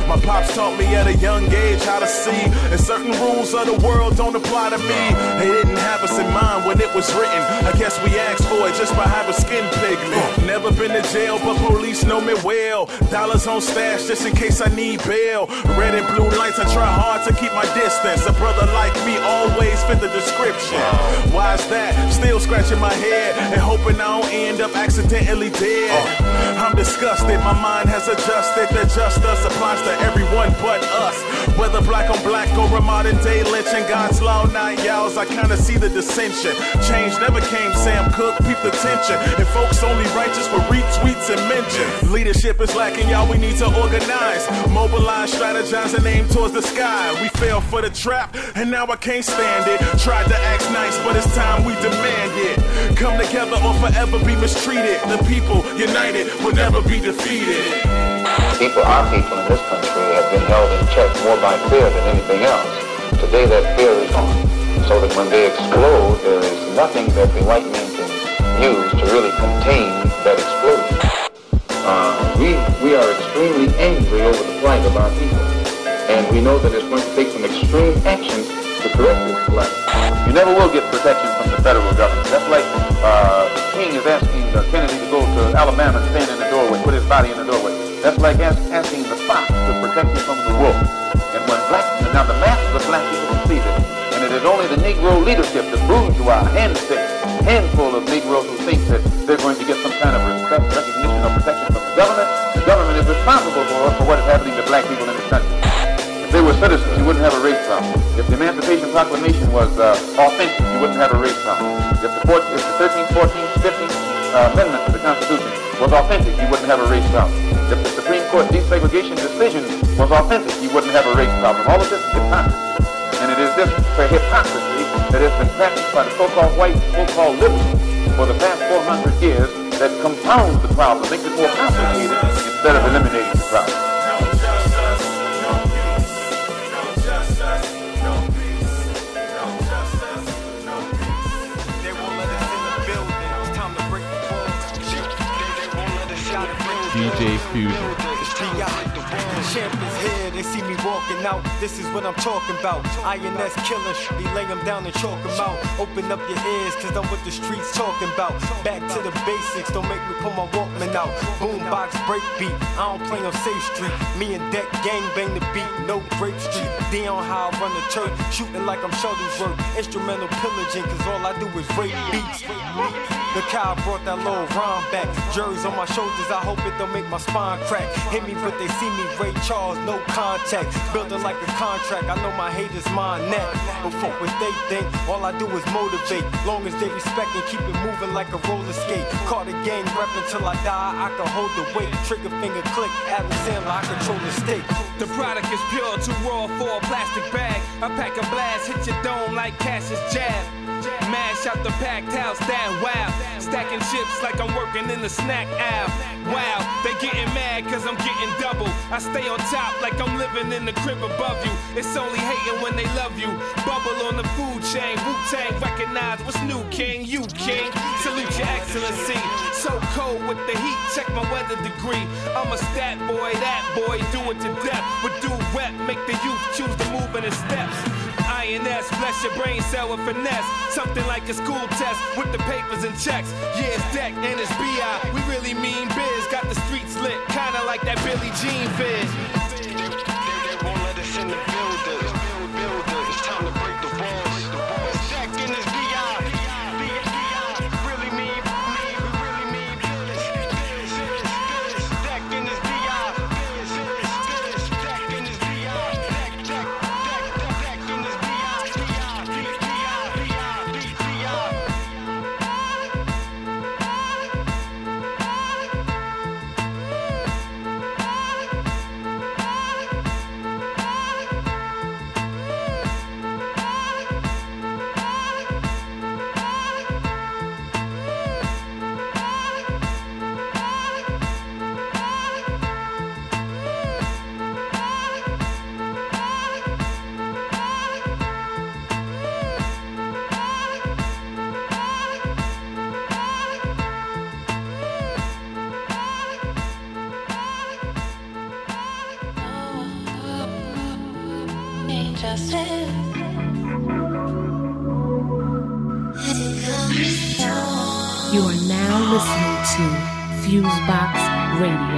at a young age how to see. And certain rules of the world don't apply to me. They didn't have us in mind when it was written. I guess we asked for it just by having skin pigment. Never been to jail, but police know me well. Dollars on stash just in case I need bail. Red and blue lights, I try hard to keep my distance. A brother like me always fit the description. Why is that? Still scratching my head and hoping I don't end up accidentally dead. I'm disgusted, my mind has adjusted. The justice applies to everyone but us. Whether black on black or a modern day lynching, God's law not y'all's. I kinda see the dissension. Change never came, Sam Cooke, peep the tension. And folks only righteous for retweets and mentions. Leadership is lacking, y'all. We need to organize, mobilize, strategize, and aim towards the sky. We fell for the trap, and now I can't stand it. Tried to act nice, but it's time we demand it. Come together or forever be mistreated. The people united will never be defeated. People, our people in this country have been held in check more by fear than anything else. Today that fear is gone. So that when they explode, there is nothing that the white men can use to really contain that explosion. Uh, we, we are extremely angry over the plight of our people. And we know that it's going to take some extreme actions to correct this plight. You never will get protection from the federal government. That's like uh, King is asking Kennedy to go to Alabama and stand in the doorway, put his body in the doorway. That's like asking the fox to protect you from the wolf. And when black, now the mass of the black people can see this, and it is only the Negro leadership, the bourgeois, handpicked handful of Negroes who think that they're going to get some kind of respect, recognition, or protection from the government. The government is responsible for, for what is happening to black people in this country. If they were citizens, you wouldn't have a race problem. If the Emancipation Proclamation was uh, authentic, you wouldn't have a race problem. If the, 14, if the 13th, 14th, 15th uh, Amendment to the Constitution was authentic, you wouldn't have a race problem. If the Court desegregation decision was authentic, you wouldn't have a race problem. All of this is hypocrisy. And it is this hypocrisy that has been practiced by the so-called white, so-called liberals for the past 400 years that compounds the problem, makes it more complicated instead of eliminating the problem. DJ Fusion. Champ is here, they see me walking out. This is what I'm talking about. INS killer, they lay them down and chalk them out. Open up your ears, cause I'm what the streets talking about. Back to the basics, don't make me pull my Walkman out. Boombox breakbeat, I don't play on Safe Street. Me and Deck gang bang the beat, no Grape Street. Dion how I run the church, shooting like I'm Shuttlesworth. Instrumental pillaging, cause all I do is rape beats. The cow brought that little rhyme back. Jury's on my shoulders, I hope it don't make my spine crack. Hit me, but they see me, Ray Charles, no contact. Building like a contract, I know my haters mind net. But fuck what they think, all I do is motivate. Long as they respect and keep it moving like a roller skate. Call the gang rep until I die, I can hold the weight. Trigger finger click, Adam Sandler, I control the state. The product is pure, too raw for a plastic bag. I pack a blast, hit your dome like Cassius jab. Mash out the packed house, that wow. Stacking chips like I'm working in the snack aisle. Wow, they getting mad cause I'm getting double. I stay on top like I'm living in the crib above you. It's only hating when they love you. Bubble on the food chain. Wu Tang recognize what's new, king. You, king. Salute your excellency. So cold with the heat, check my weather degree. I'm a stat boy, that boy, do it to death. But do rep, make the youth choose to move in his steps. INS, bless your brain cell with finesse. Something like a school test with the papers and checks. Yeah, it's deck and it's BI. We really mean biz. Got the streets lit, kinda like that Billie Jean fizz. They won't let us in the builders. Fusebox Radio.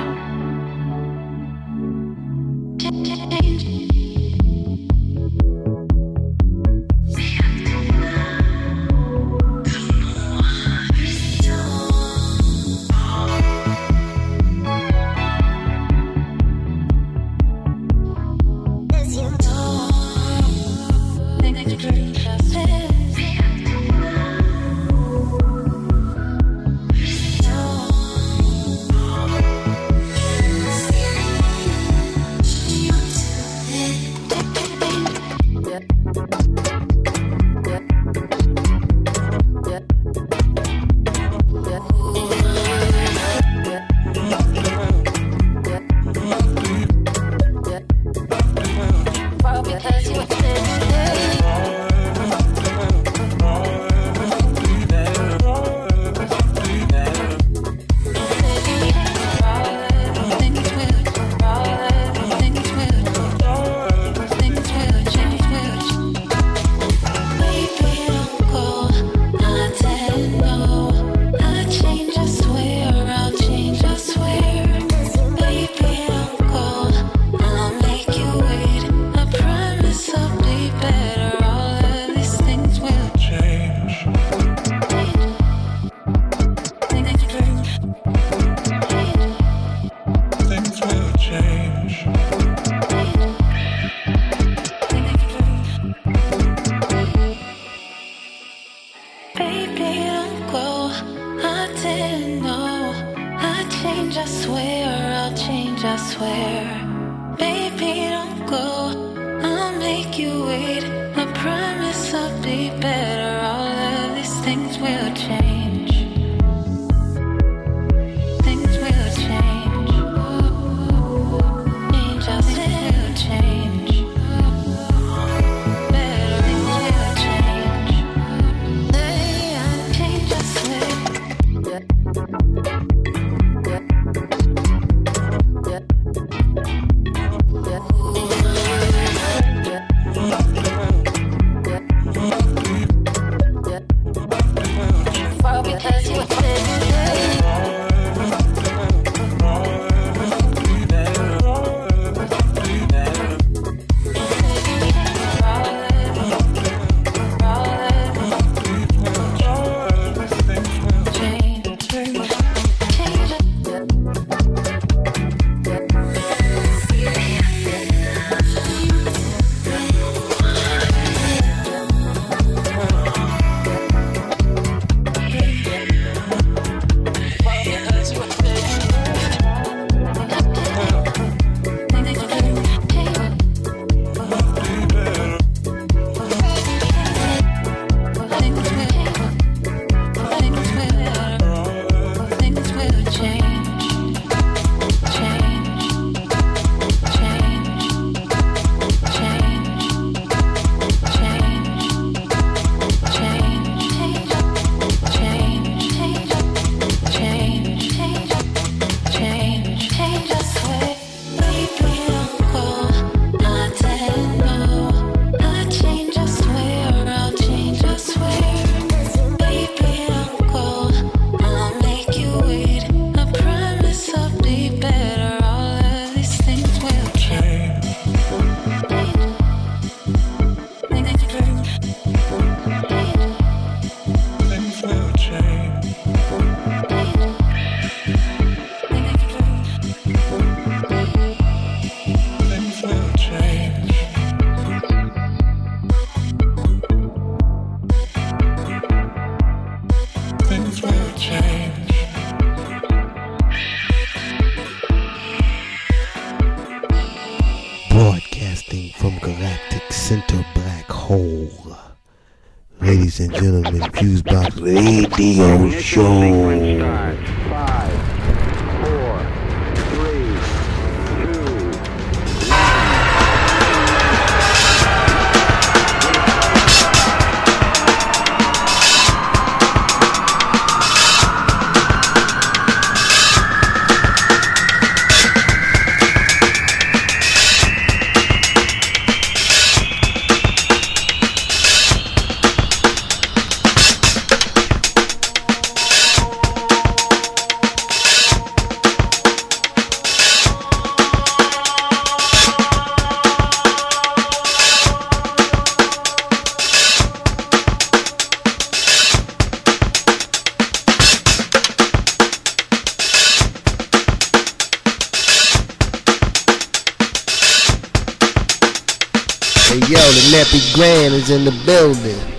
Ladies and gentlemen, Fusebox Radio Show. Building.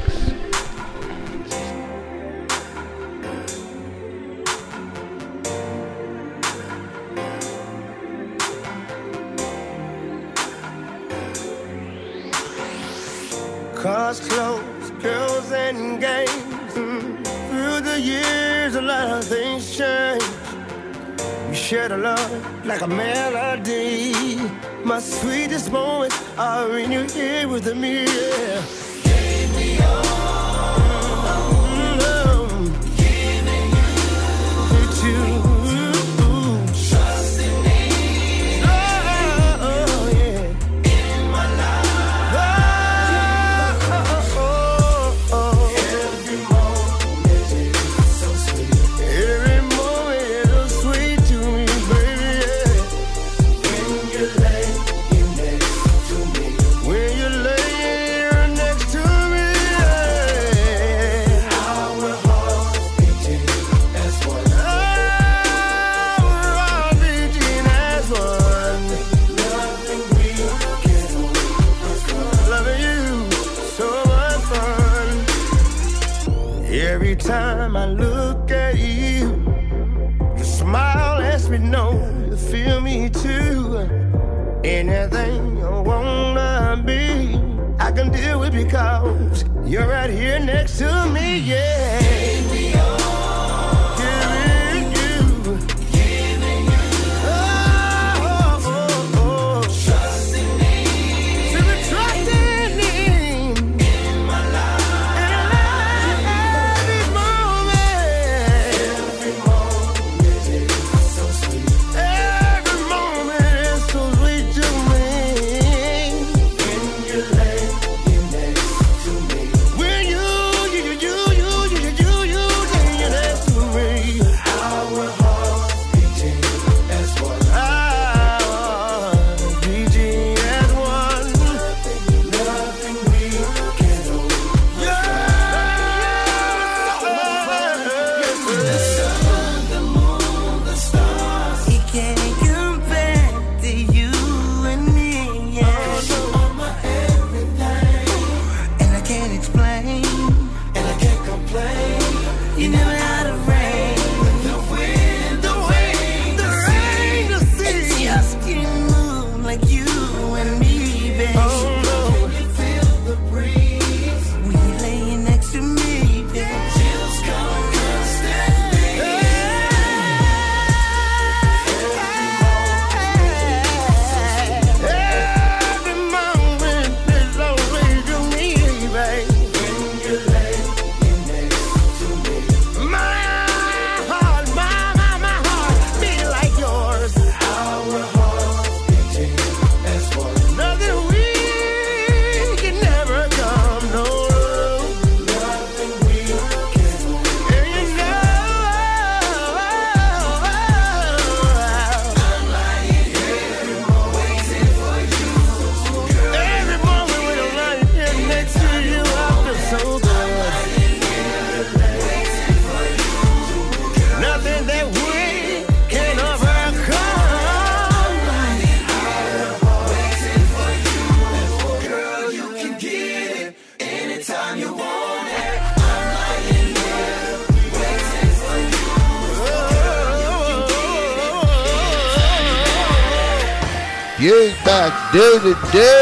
day to day.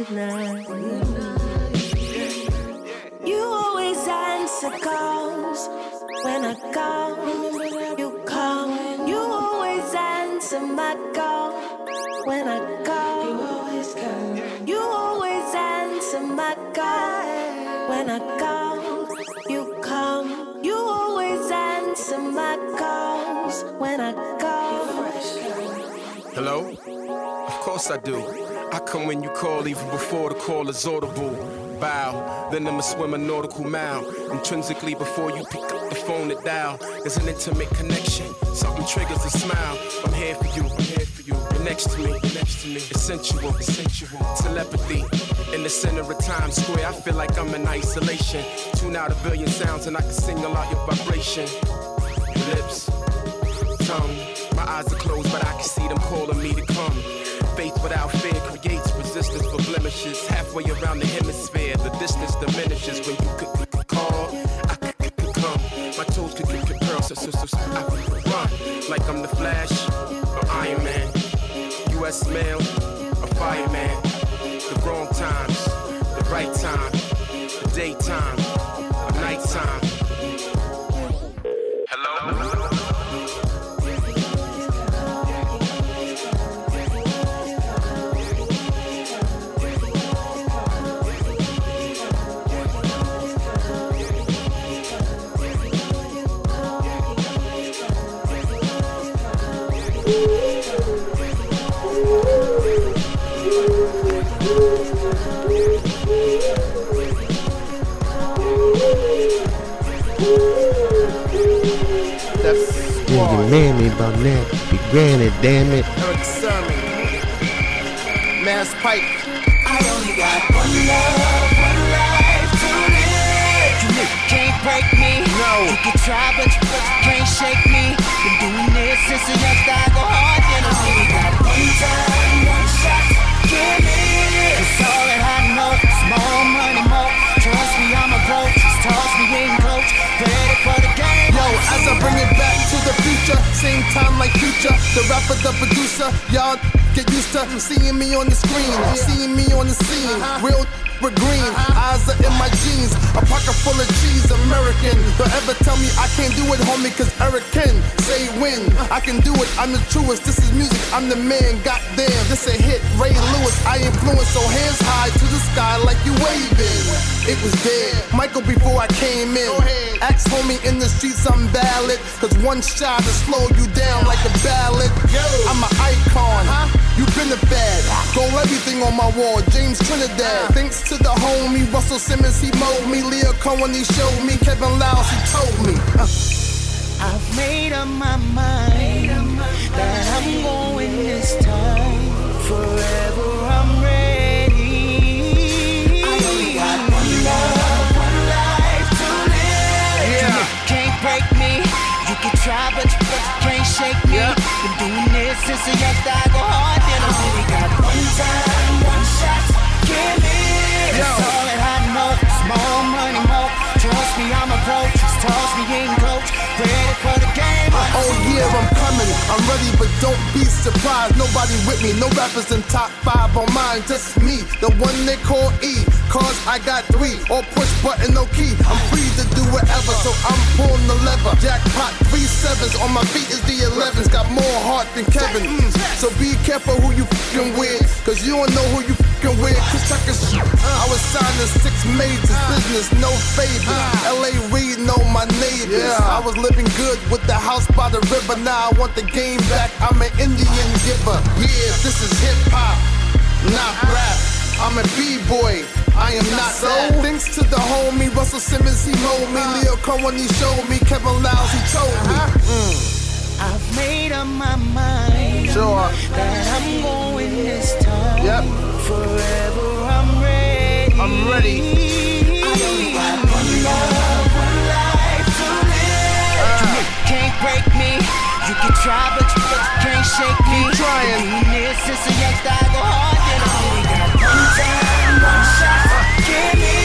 recognize call is audible. Bow, then I'ma swim a nautical mile. Intrinsically, before you pick up the phone to dial, there's an intimate connection. Something triggers a smile. I'm here for you, I'm here for you. You're next to me, you're next to me. It's sensual, it's sensual. Telepathy. In the center of Times Square, I feel like I'm in isolation. Tune out a billion sounds and I can single out your vibration. Your lips, tongue. My eyes are closed, but I can see them calling me to come. Faith without fear creates resistance for blemishes. Halfway around the hemisphere, the distance diminishes when you could, could, call. I could, could, come. My toes could, could, could so, so, so, so I could run like I'm the Flash or Iron Man. U.S. mail, a fireman. The wrong times, the right time, the daytime, the nighttime. Mammy about that. Be granted, damn it. Erick Sermon. Mass Pipe. I only got one love, one life to live. You can't break me. No. You can try, but you, but you can't shake me. Been doing this since a young I go hard, then I only got one time, one shot. Give me it. Cause all that I know is more money, more. Trust me, I'm a coach. Just toss me in, coach. Ready for the game. Yo, as I bring it back to the future, same time like future. The rapper, the producer, y'all get used to seeing me on the screen, seeing me on the scene. Real with green. Eyes are in my jeans, a pocket full of cheese, American. Don't ever tell me I can't do it, homie, cause Eric can. Say when, I can do it, I'm the truest. This is music, I'm the man, goddamn. This a hit, Ray Lewis, I influence, so hands high to the sky like you waving. It was dead, Michael before I came in. Ask homie in the streets, I'm valid. Cause one shot will slow you down like a ballad. I'm an icon, you been a fad. Gold everything on my wall, James Trinidad. Thanks to the homie Russell Simmons, he mowed me. Lyor Cohen, he showed me. Kevin Liles, he told me. Uh. I've made up my mind that I'm going this time. Forever try, but you, but you can't shake me. Been doing this since a young I go hard. Then I only got one time, one shot. Can't live. That's me, I'm a pro. Just toss me in, coach. Ready for the game. Oh yeah, I'm coming. I'm ready, but don't be surprised. Nobody with me. No rappers in top five on mine. Just me, the one they call E. Cause I got three. Or push button, no key. I'm free to do whatever, so I'm pulling the lever. Jackpot, three sevens. On my feet is the 11s. Got more heart than Kevin. Mm. So be careful who you fucking with. Cause you don't know who you fucking with. Cause check shit. I was signed to six majors. Business, no favors. LA Reid know my neighbors. I was living good with the house by the river. Now I want the game back. I'm an Indian giver. Yeah, this is hip hop, not rap. I'm a b-boy. I am not that. Thanks to the homie Russell Simmons, he molded me. Lyor Cohen, he showed me. Kevin Liles, he told me. Mm. I've made up my mind Sure. that I'm going this time. Yep. Forever I'm ready. I'm ready. I only got one love, one life to live. You can't break me. You can try, but you, can't shake me. Keep trying. Been since I go hard. Then I only got one time, one shot. Ah. Can't live.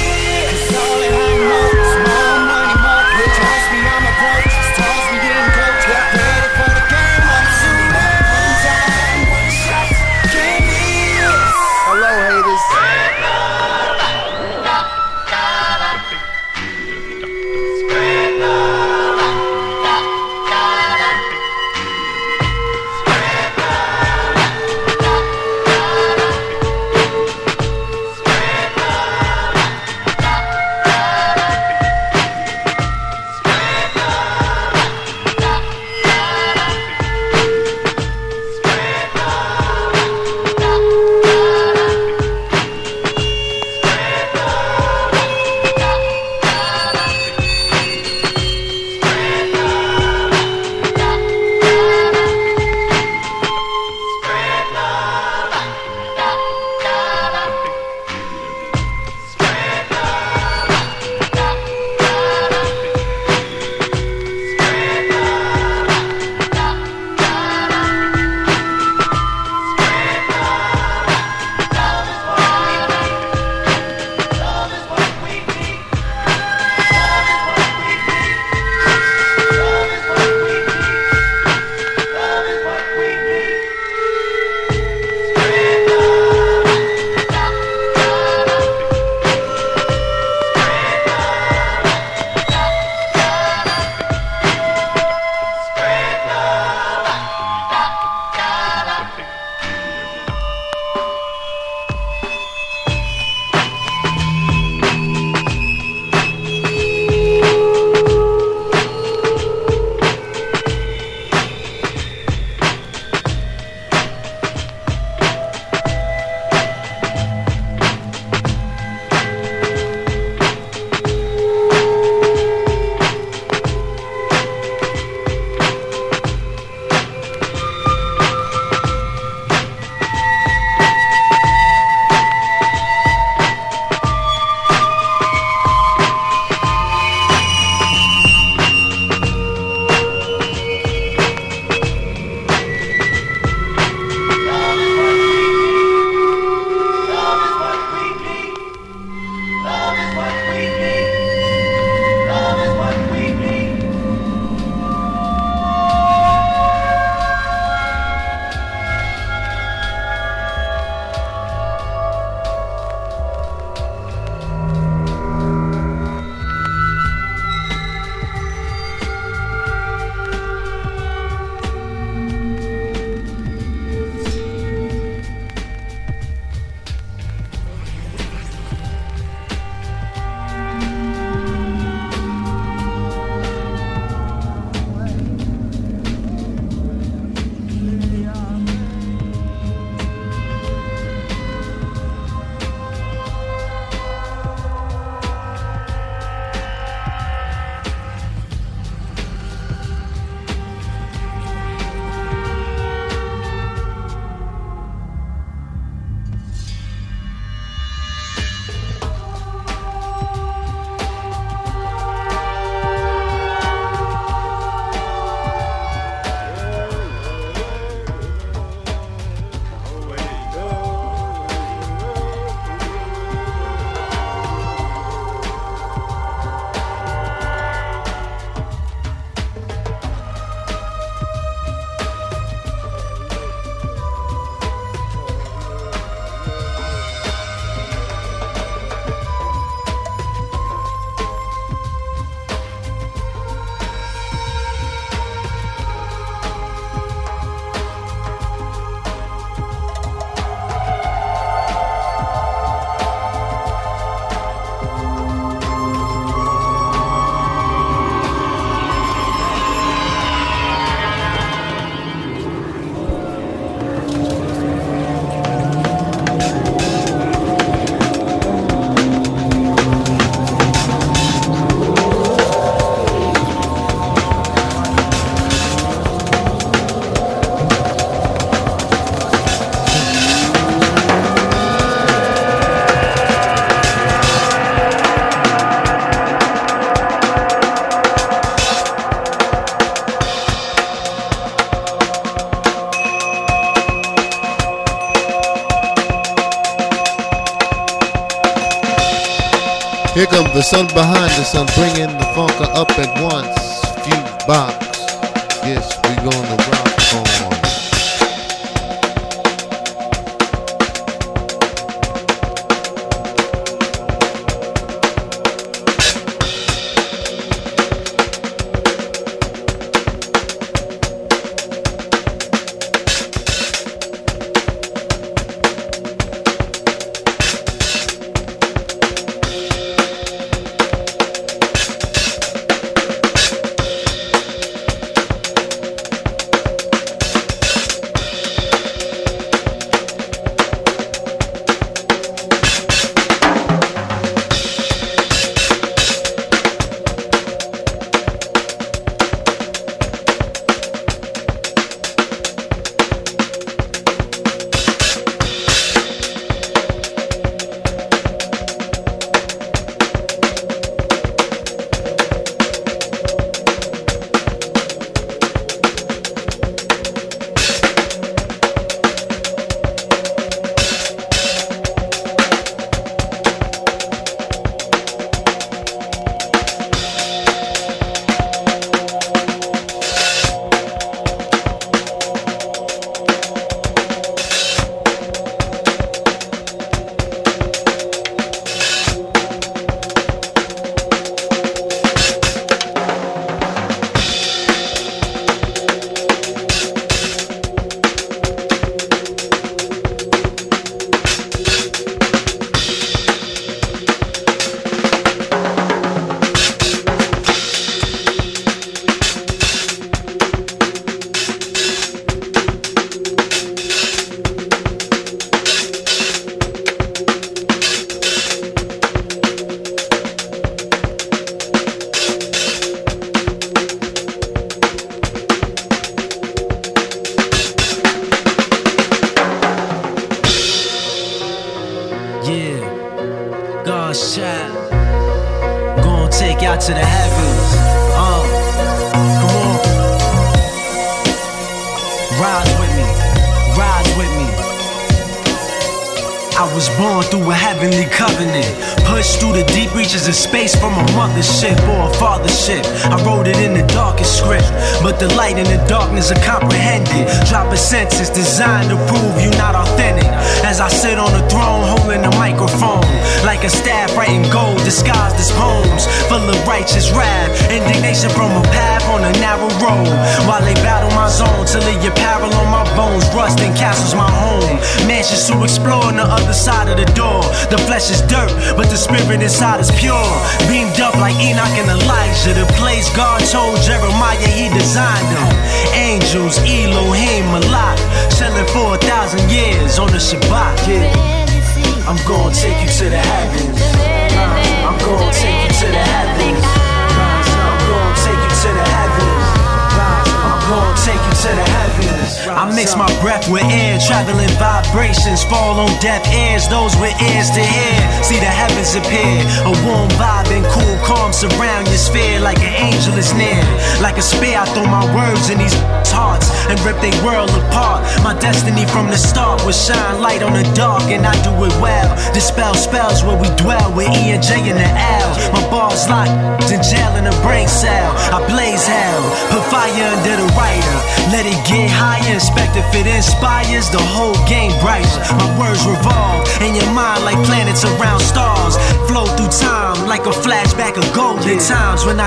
sun behind the sun, bringing the funk up at once.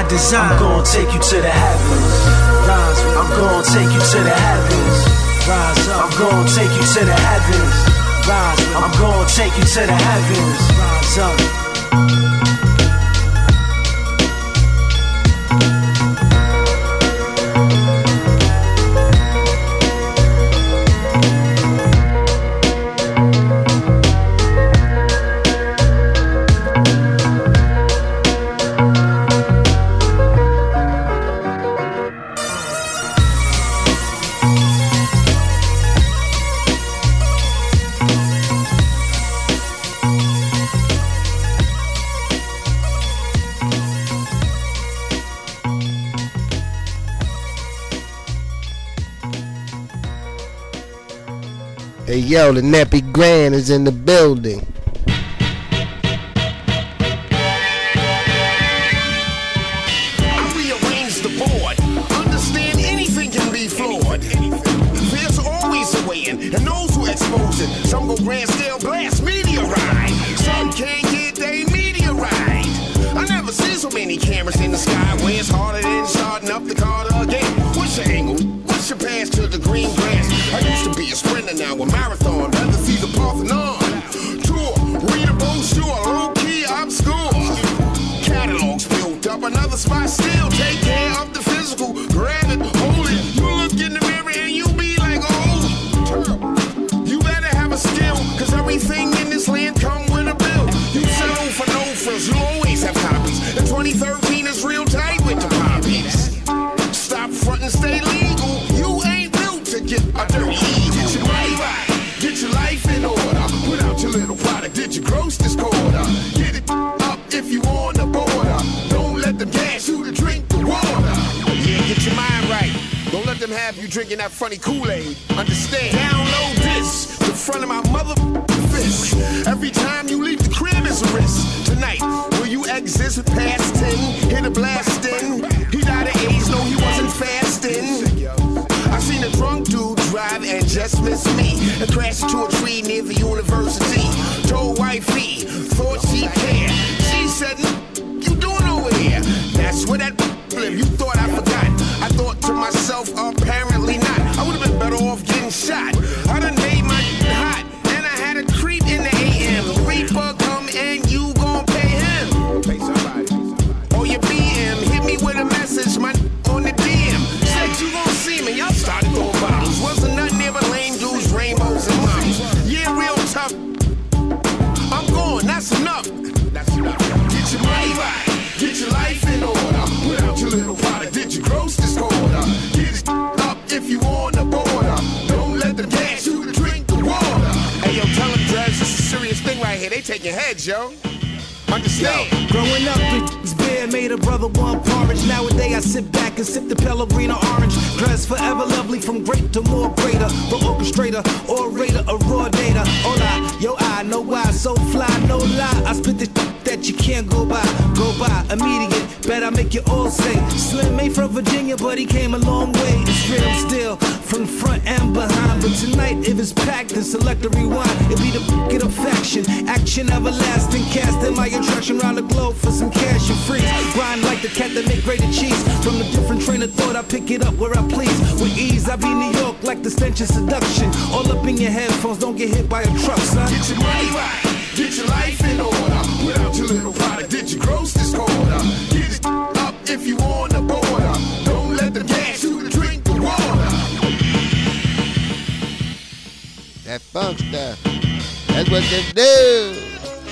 design. I'm gonna take you to the heavens. Rise, up! I'm gonna take you to the heavens. Rise up. I'm gonna take you to the heavens. Rise, I'm gonna take you to the heavens. Rise up. The Nappy Grand is in the building. The green grass? I used to be a sprinter, now a marathon. Rather see the Parthenon. Tour, readable, sure, low key, obscure. Catalogs built up, another spot still. Take care of the you drinking that funny Kool-Aid. Understand? Download this. The front of my mother fist. Every time you leave the crib is a risk. Tonight, will you exit past 10? Hit a blasting. He died of AIDS, no, he wasn't fasting. I seen a drunk dude drive and just miss me and crash into a tree near the university. Right here. They taking heads, yo. Understand? Growing up, it's beer made a brother want porridge. Nowadays, I sit back and sip the Pellegrino orange. Dressed forever lovely, from great to more greater. The orchestrator, orator, a raw data. Hola, yo, I know why, so fly, no lie. I spit the that you can't go by, go by. Immediate, bet I make you all say. Slim made from Virginia, but he came a long way. It's real still, from front and behind. But tonight, if it's packed, then select a rewind. It be the get of faction, action everlasting, casting my attraction around the globe for some cash and freeze. Grind like the cat that make grated cheese. From a different train of thought, I pick it up where I please. With ease, I be New York like the stench of seduction. All up in your headphones, don't get hit by a truck, son. Get your money right, get your life in order. Put out your little product, did you gross this quarter? Get it up if you on the border. Don't let them gas you to drink the water. That funk stuff. That's what them do.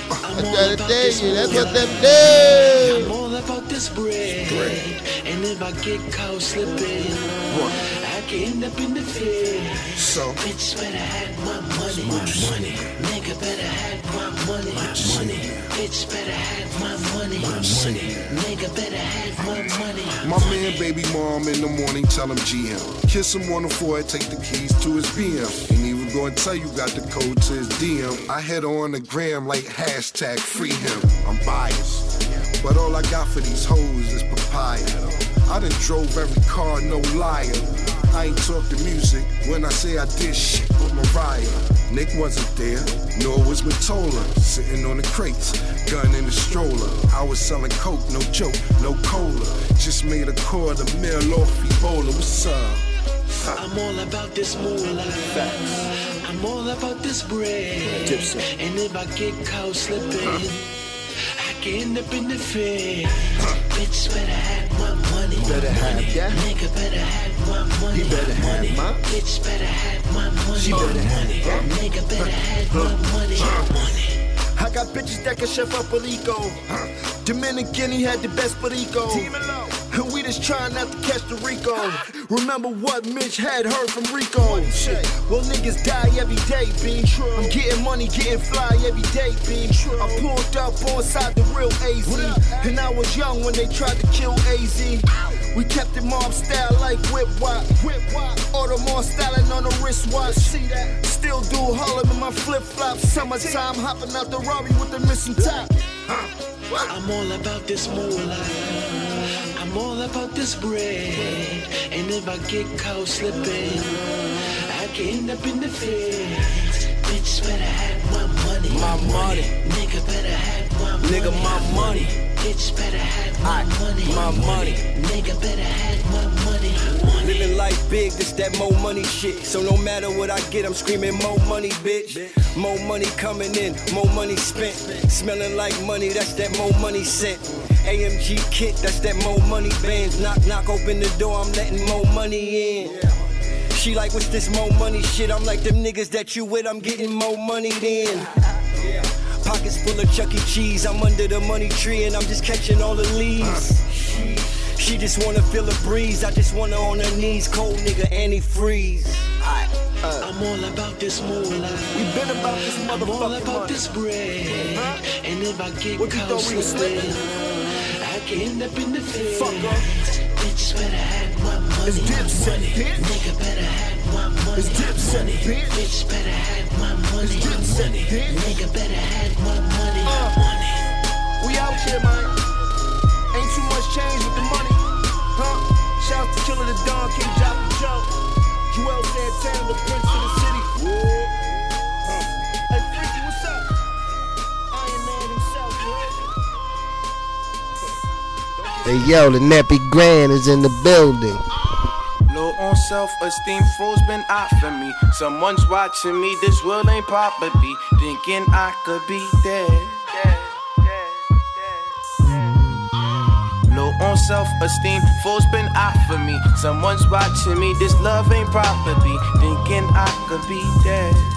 I'm trying to tell you, that's what them do. I'm all about this bread. And if I get caught slipping, I can end up in the field. So, bitch better have my money. My money. Nigga better have my money. My money. Bitch better have my money. My money. Nigga better have my money. My man, baby mom, in the morning, tell him GM. Kiss him on the forehead, take the keys to his BM. Ain't even gonna tell you got the code to his DM. I head on the gram like hashtag free him. I'm biased. But all I got for these hoes is papaya. I done drove every car, no liar. I ain't talk the music when I say I did shit with Mariah. Nick wasn't there, nor was Mottola. Sitting on the crates, gun in the stroller. I was selling coke, no joke, no cola. Just made a quarter mil off Ebola. What's up? I'm all about this moolah. I'm all about this bread. And if I get caught slipping, I end up in the field. Bitch better have my money. Better have that. Nigga better have my money. He better my have money. my- Bitch better have my money. She better have money. that. Nigga better have my money. money. I got bitches that can chef up Perico. Dominican, he had the best Perico. And we just trying not to catch the Rico. Remember what Mitch had heard from Rico. Well, niggas die every day, B. I'm getting money, getting fly every day, B. I pulled up on side the real AZ. And I was young when they tried to kill AZ. We kept it mob style like whip wop. Whip wop. Audemars styling on the wristwatch. See that? Still do Harlem in my flip flops. Summertime hopping out the Rari with the missing top. I'm all about this moolah. I'm all about this bread. And if I get caught slipping, End up in the feds. Bitch better have my money. My money. Nigga better have my money. Nigga, my money. Bitch better have my money. My money. Nigga better have my money. Living life big, this that more money shit. So no matter what I get, I'm screaming more money, bitch. More money coming in, more money spent. Smelling like money, that's that more money sent. AMG kit, that's that more money bands. Knock, knock, open the door, I'm letting more money in. She like, what's this more money shit? I'm like, them niggas that you with, I'm getting more money then. Pockets full of Chuck E. Cheese, I'm under the money tree and I'm just catching all the leaves. She just wanna feel a breeze, I just wanna on her knees, cold nigga antifreeze. I'm all about this moolah. We been about this I'm all about money. this bread. And if I get What you caught thought we was slipping? I can end up in the feds. Fuck up. Bitch better have my money. It's Dipset, bitch. Nigga better have my money. It's Dipset, bitch. Bitch better have my money. It's Dipset, bitch. Nigga better have my money. Uh. money. We out here, man. Ain't too much change with the money. Huh? Shout out to Killer the Don, King Jolly Joe. Juelz Santana, the Prince Hey yo, the nappy grand is in the building. Low on self-esteem, fools been out for me. Someone's watching me, this world ain't property. Thinking I could be dead. Low on self-esteem, fools been out for me. Someone's watching me, this love ain't property. Thinking I could be dead.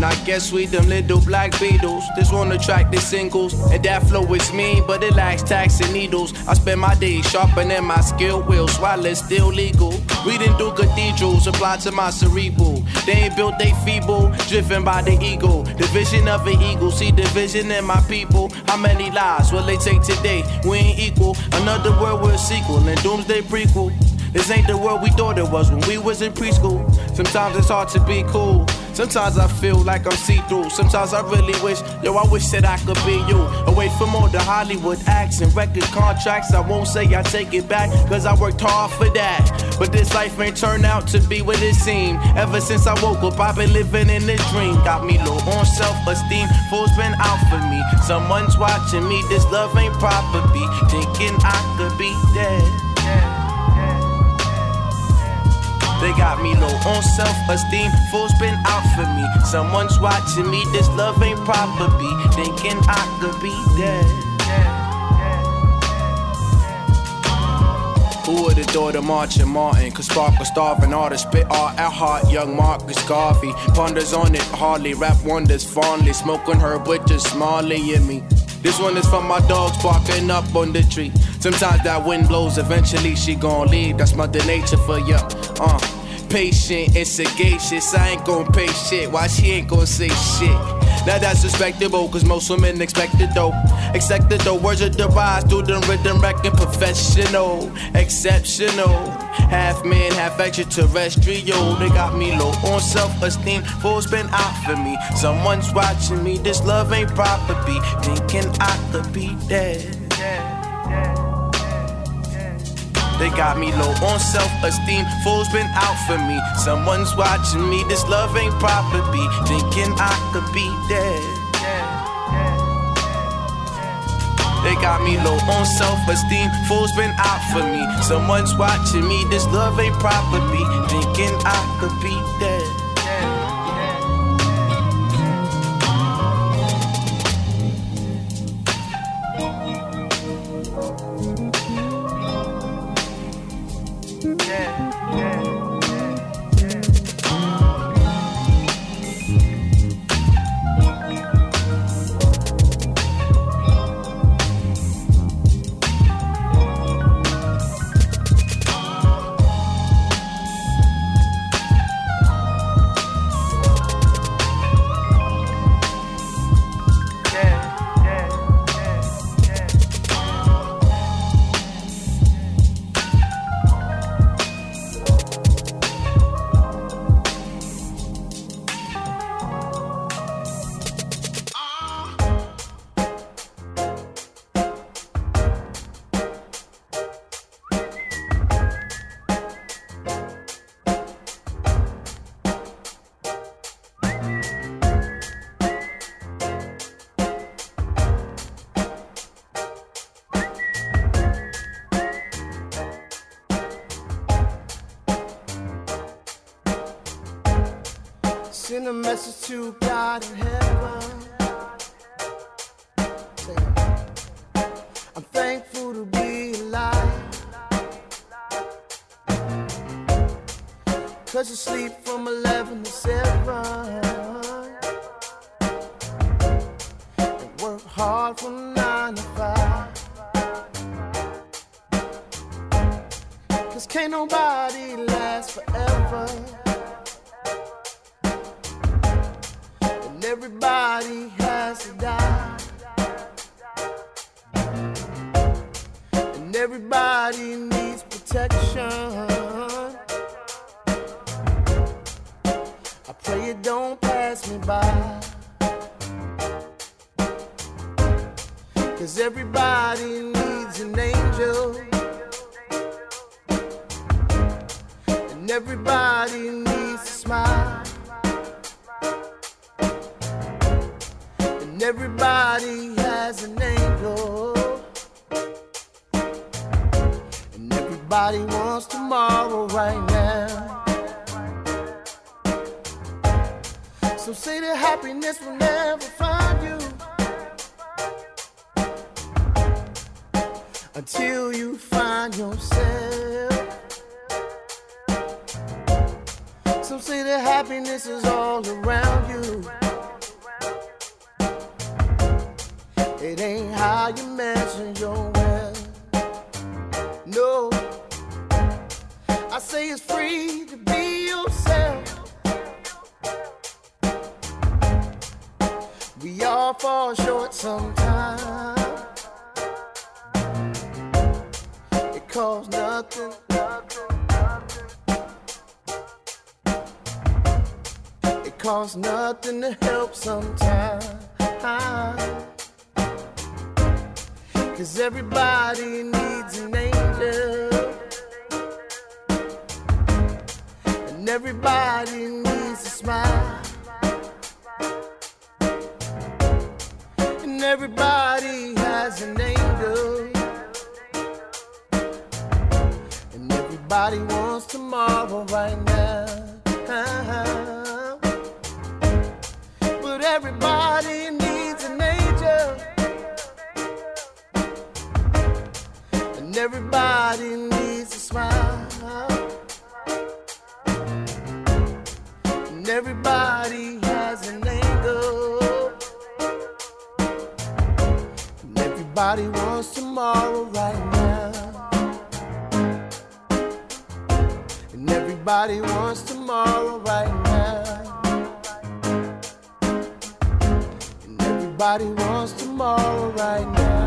And I guess we them little black beetles. This one attract the singles. And that flow is mean, but it lacks tax and needles. I spend my days sharpening my skill wheels while it's still legal. Reading through cathedrals, apply to my cerebral. They ain't built, they feeble, driven by the ego. The vision of an eagle, see the vision in my people. How many lives will they take today? We ain't equal. Another world with a sequel and doomsday prequel. This ain't the world we thought it was when we was in preschool. Sometimes it's hard to be cool. Sometimes I feel like I'm see-through. Sometimes I really wish, yo, I wish that I could be you. Away from all the Hollywood acts and record contracts. I won't say I take it back, cause I worked hard for that. But this life ain't turned out to be what it seemed. Ever since I woke up, I've been living in this dream. Got me low on self-esteem. Fools been out for me. Someone's watching me. This love ain't proper. Be Thinking I could be dead. They got me low on self-esteem. Fools been out for me. Someone's watching me. This love ain't proper. Be Thinking I could be dead. Who would've thought of Marching Martin could spark a starving artist, spit art at heart, young Marcus Garvey. Ponders on it, hardly rap wonders fondly, smoking her with just Marley in me. This one is for my dogs barking up on the tree. Sometimes that wind blows, eventually she gon' leave. That's Mother Nature for ya. Uh, patient and sagacious. I ain't gon' pay shit. Why she ain't gon' say shit? Now that's respectable, cause most women expect it though. Expect it though, words are devised through the rhythm record professional, exceptional. Half man, half extraterrestrial. They got me low on self esteem. Fools been out for me. Someone's watching me. This love ain't property. Thinking I could be dead. They got me low on self-esteem. Fools been out for me. Someone's watching me. This love ain't property. Thinking I could be dead. They got me low on self-esteem. Fools been out for me. Someone's watching me. This love ain't property. Thinking I could be dead. Everybody has an angel. And everybody wants tomorrow right now. Everybody wants tomorrow right now. And everybody wants tomorrow right now. And everybody wants tomorrow right now.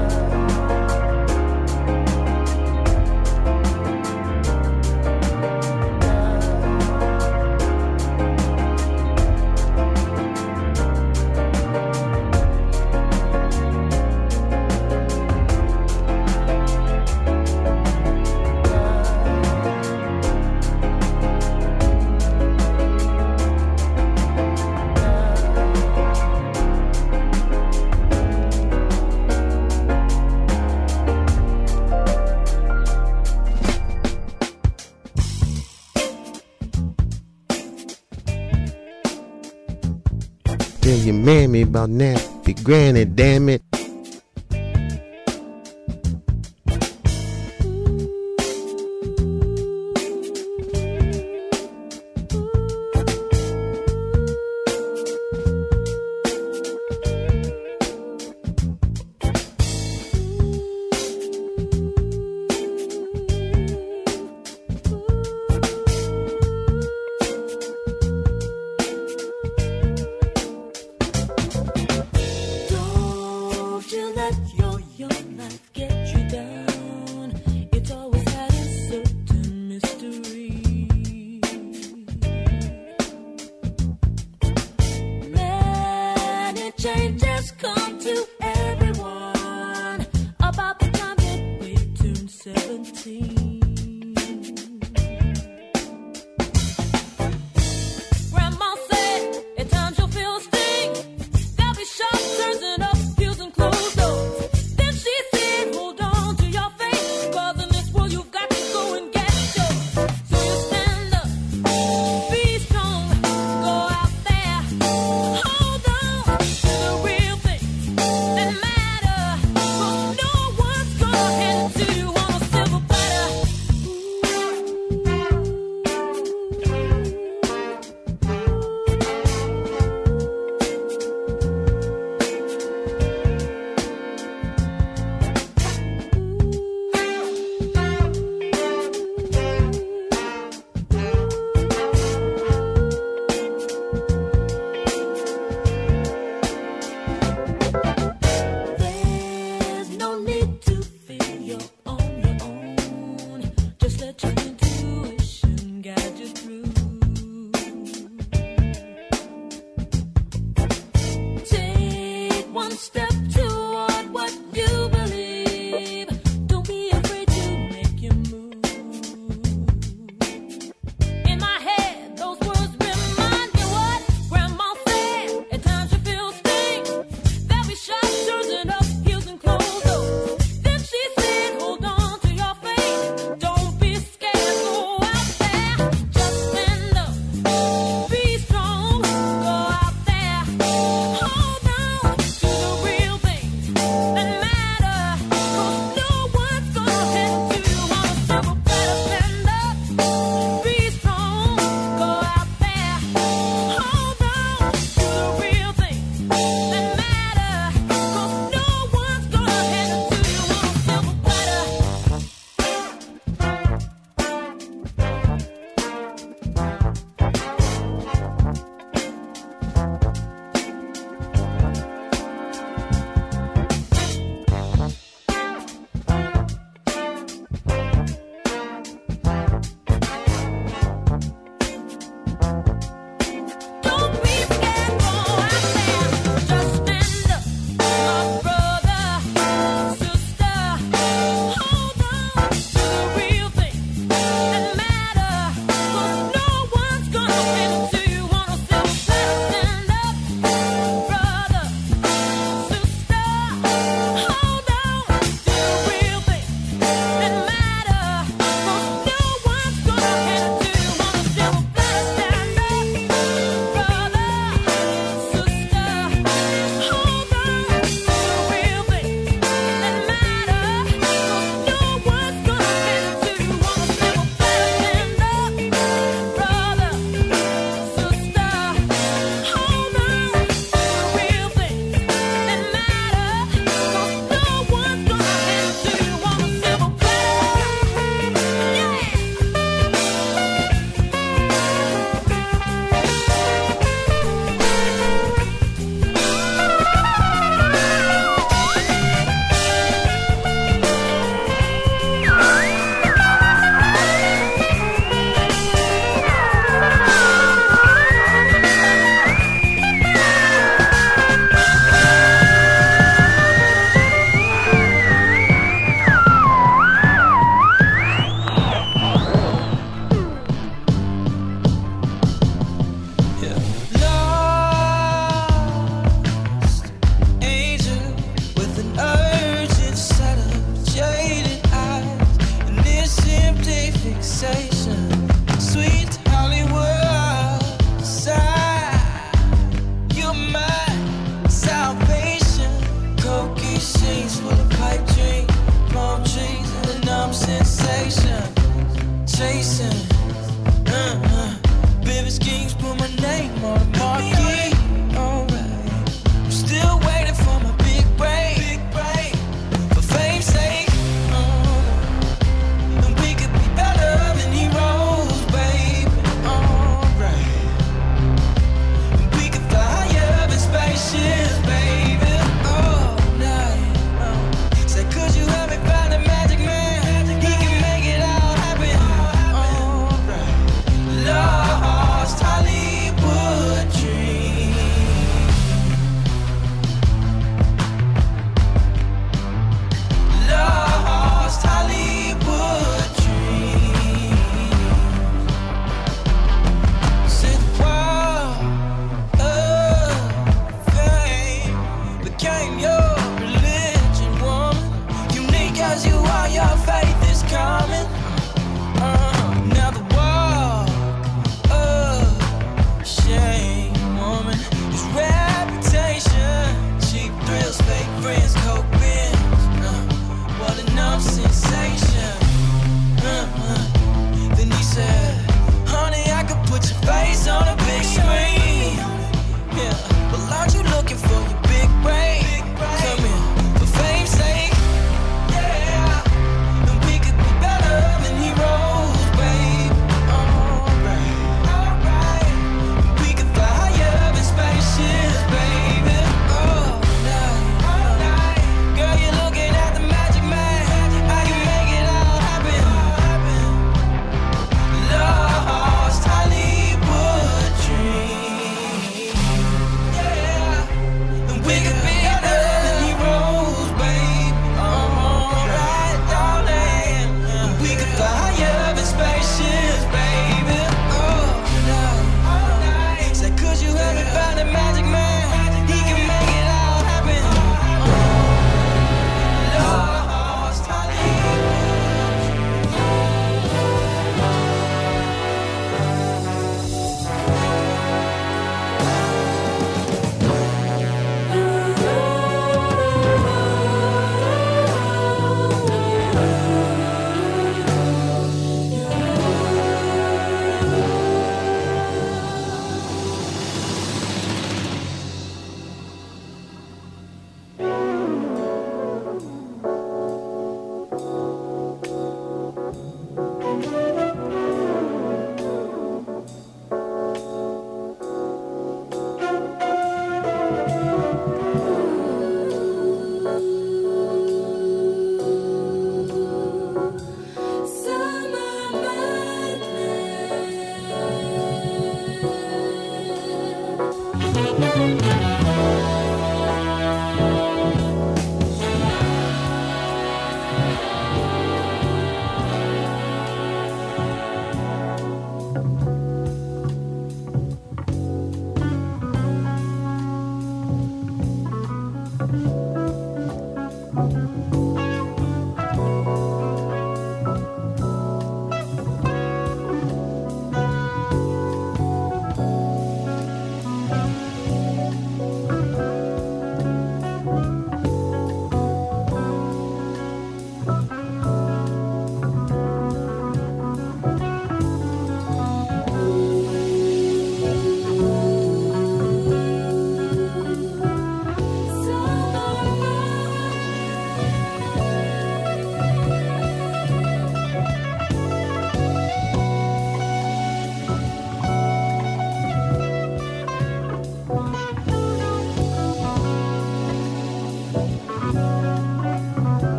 mammy about nappy granny, damn it.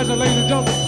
Elijah, ladies and gentlemen.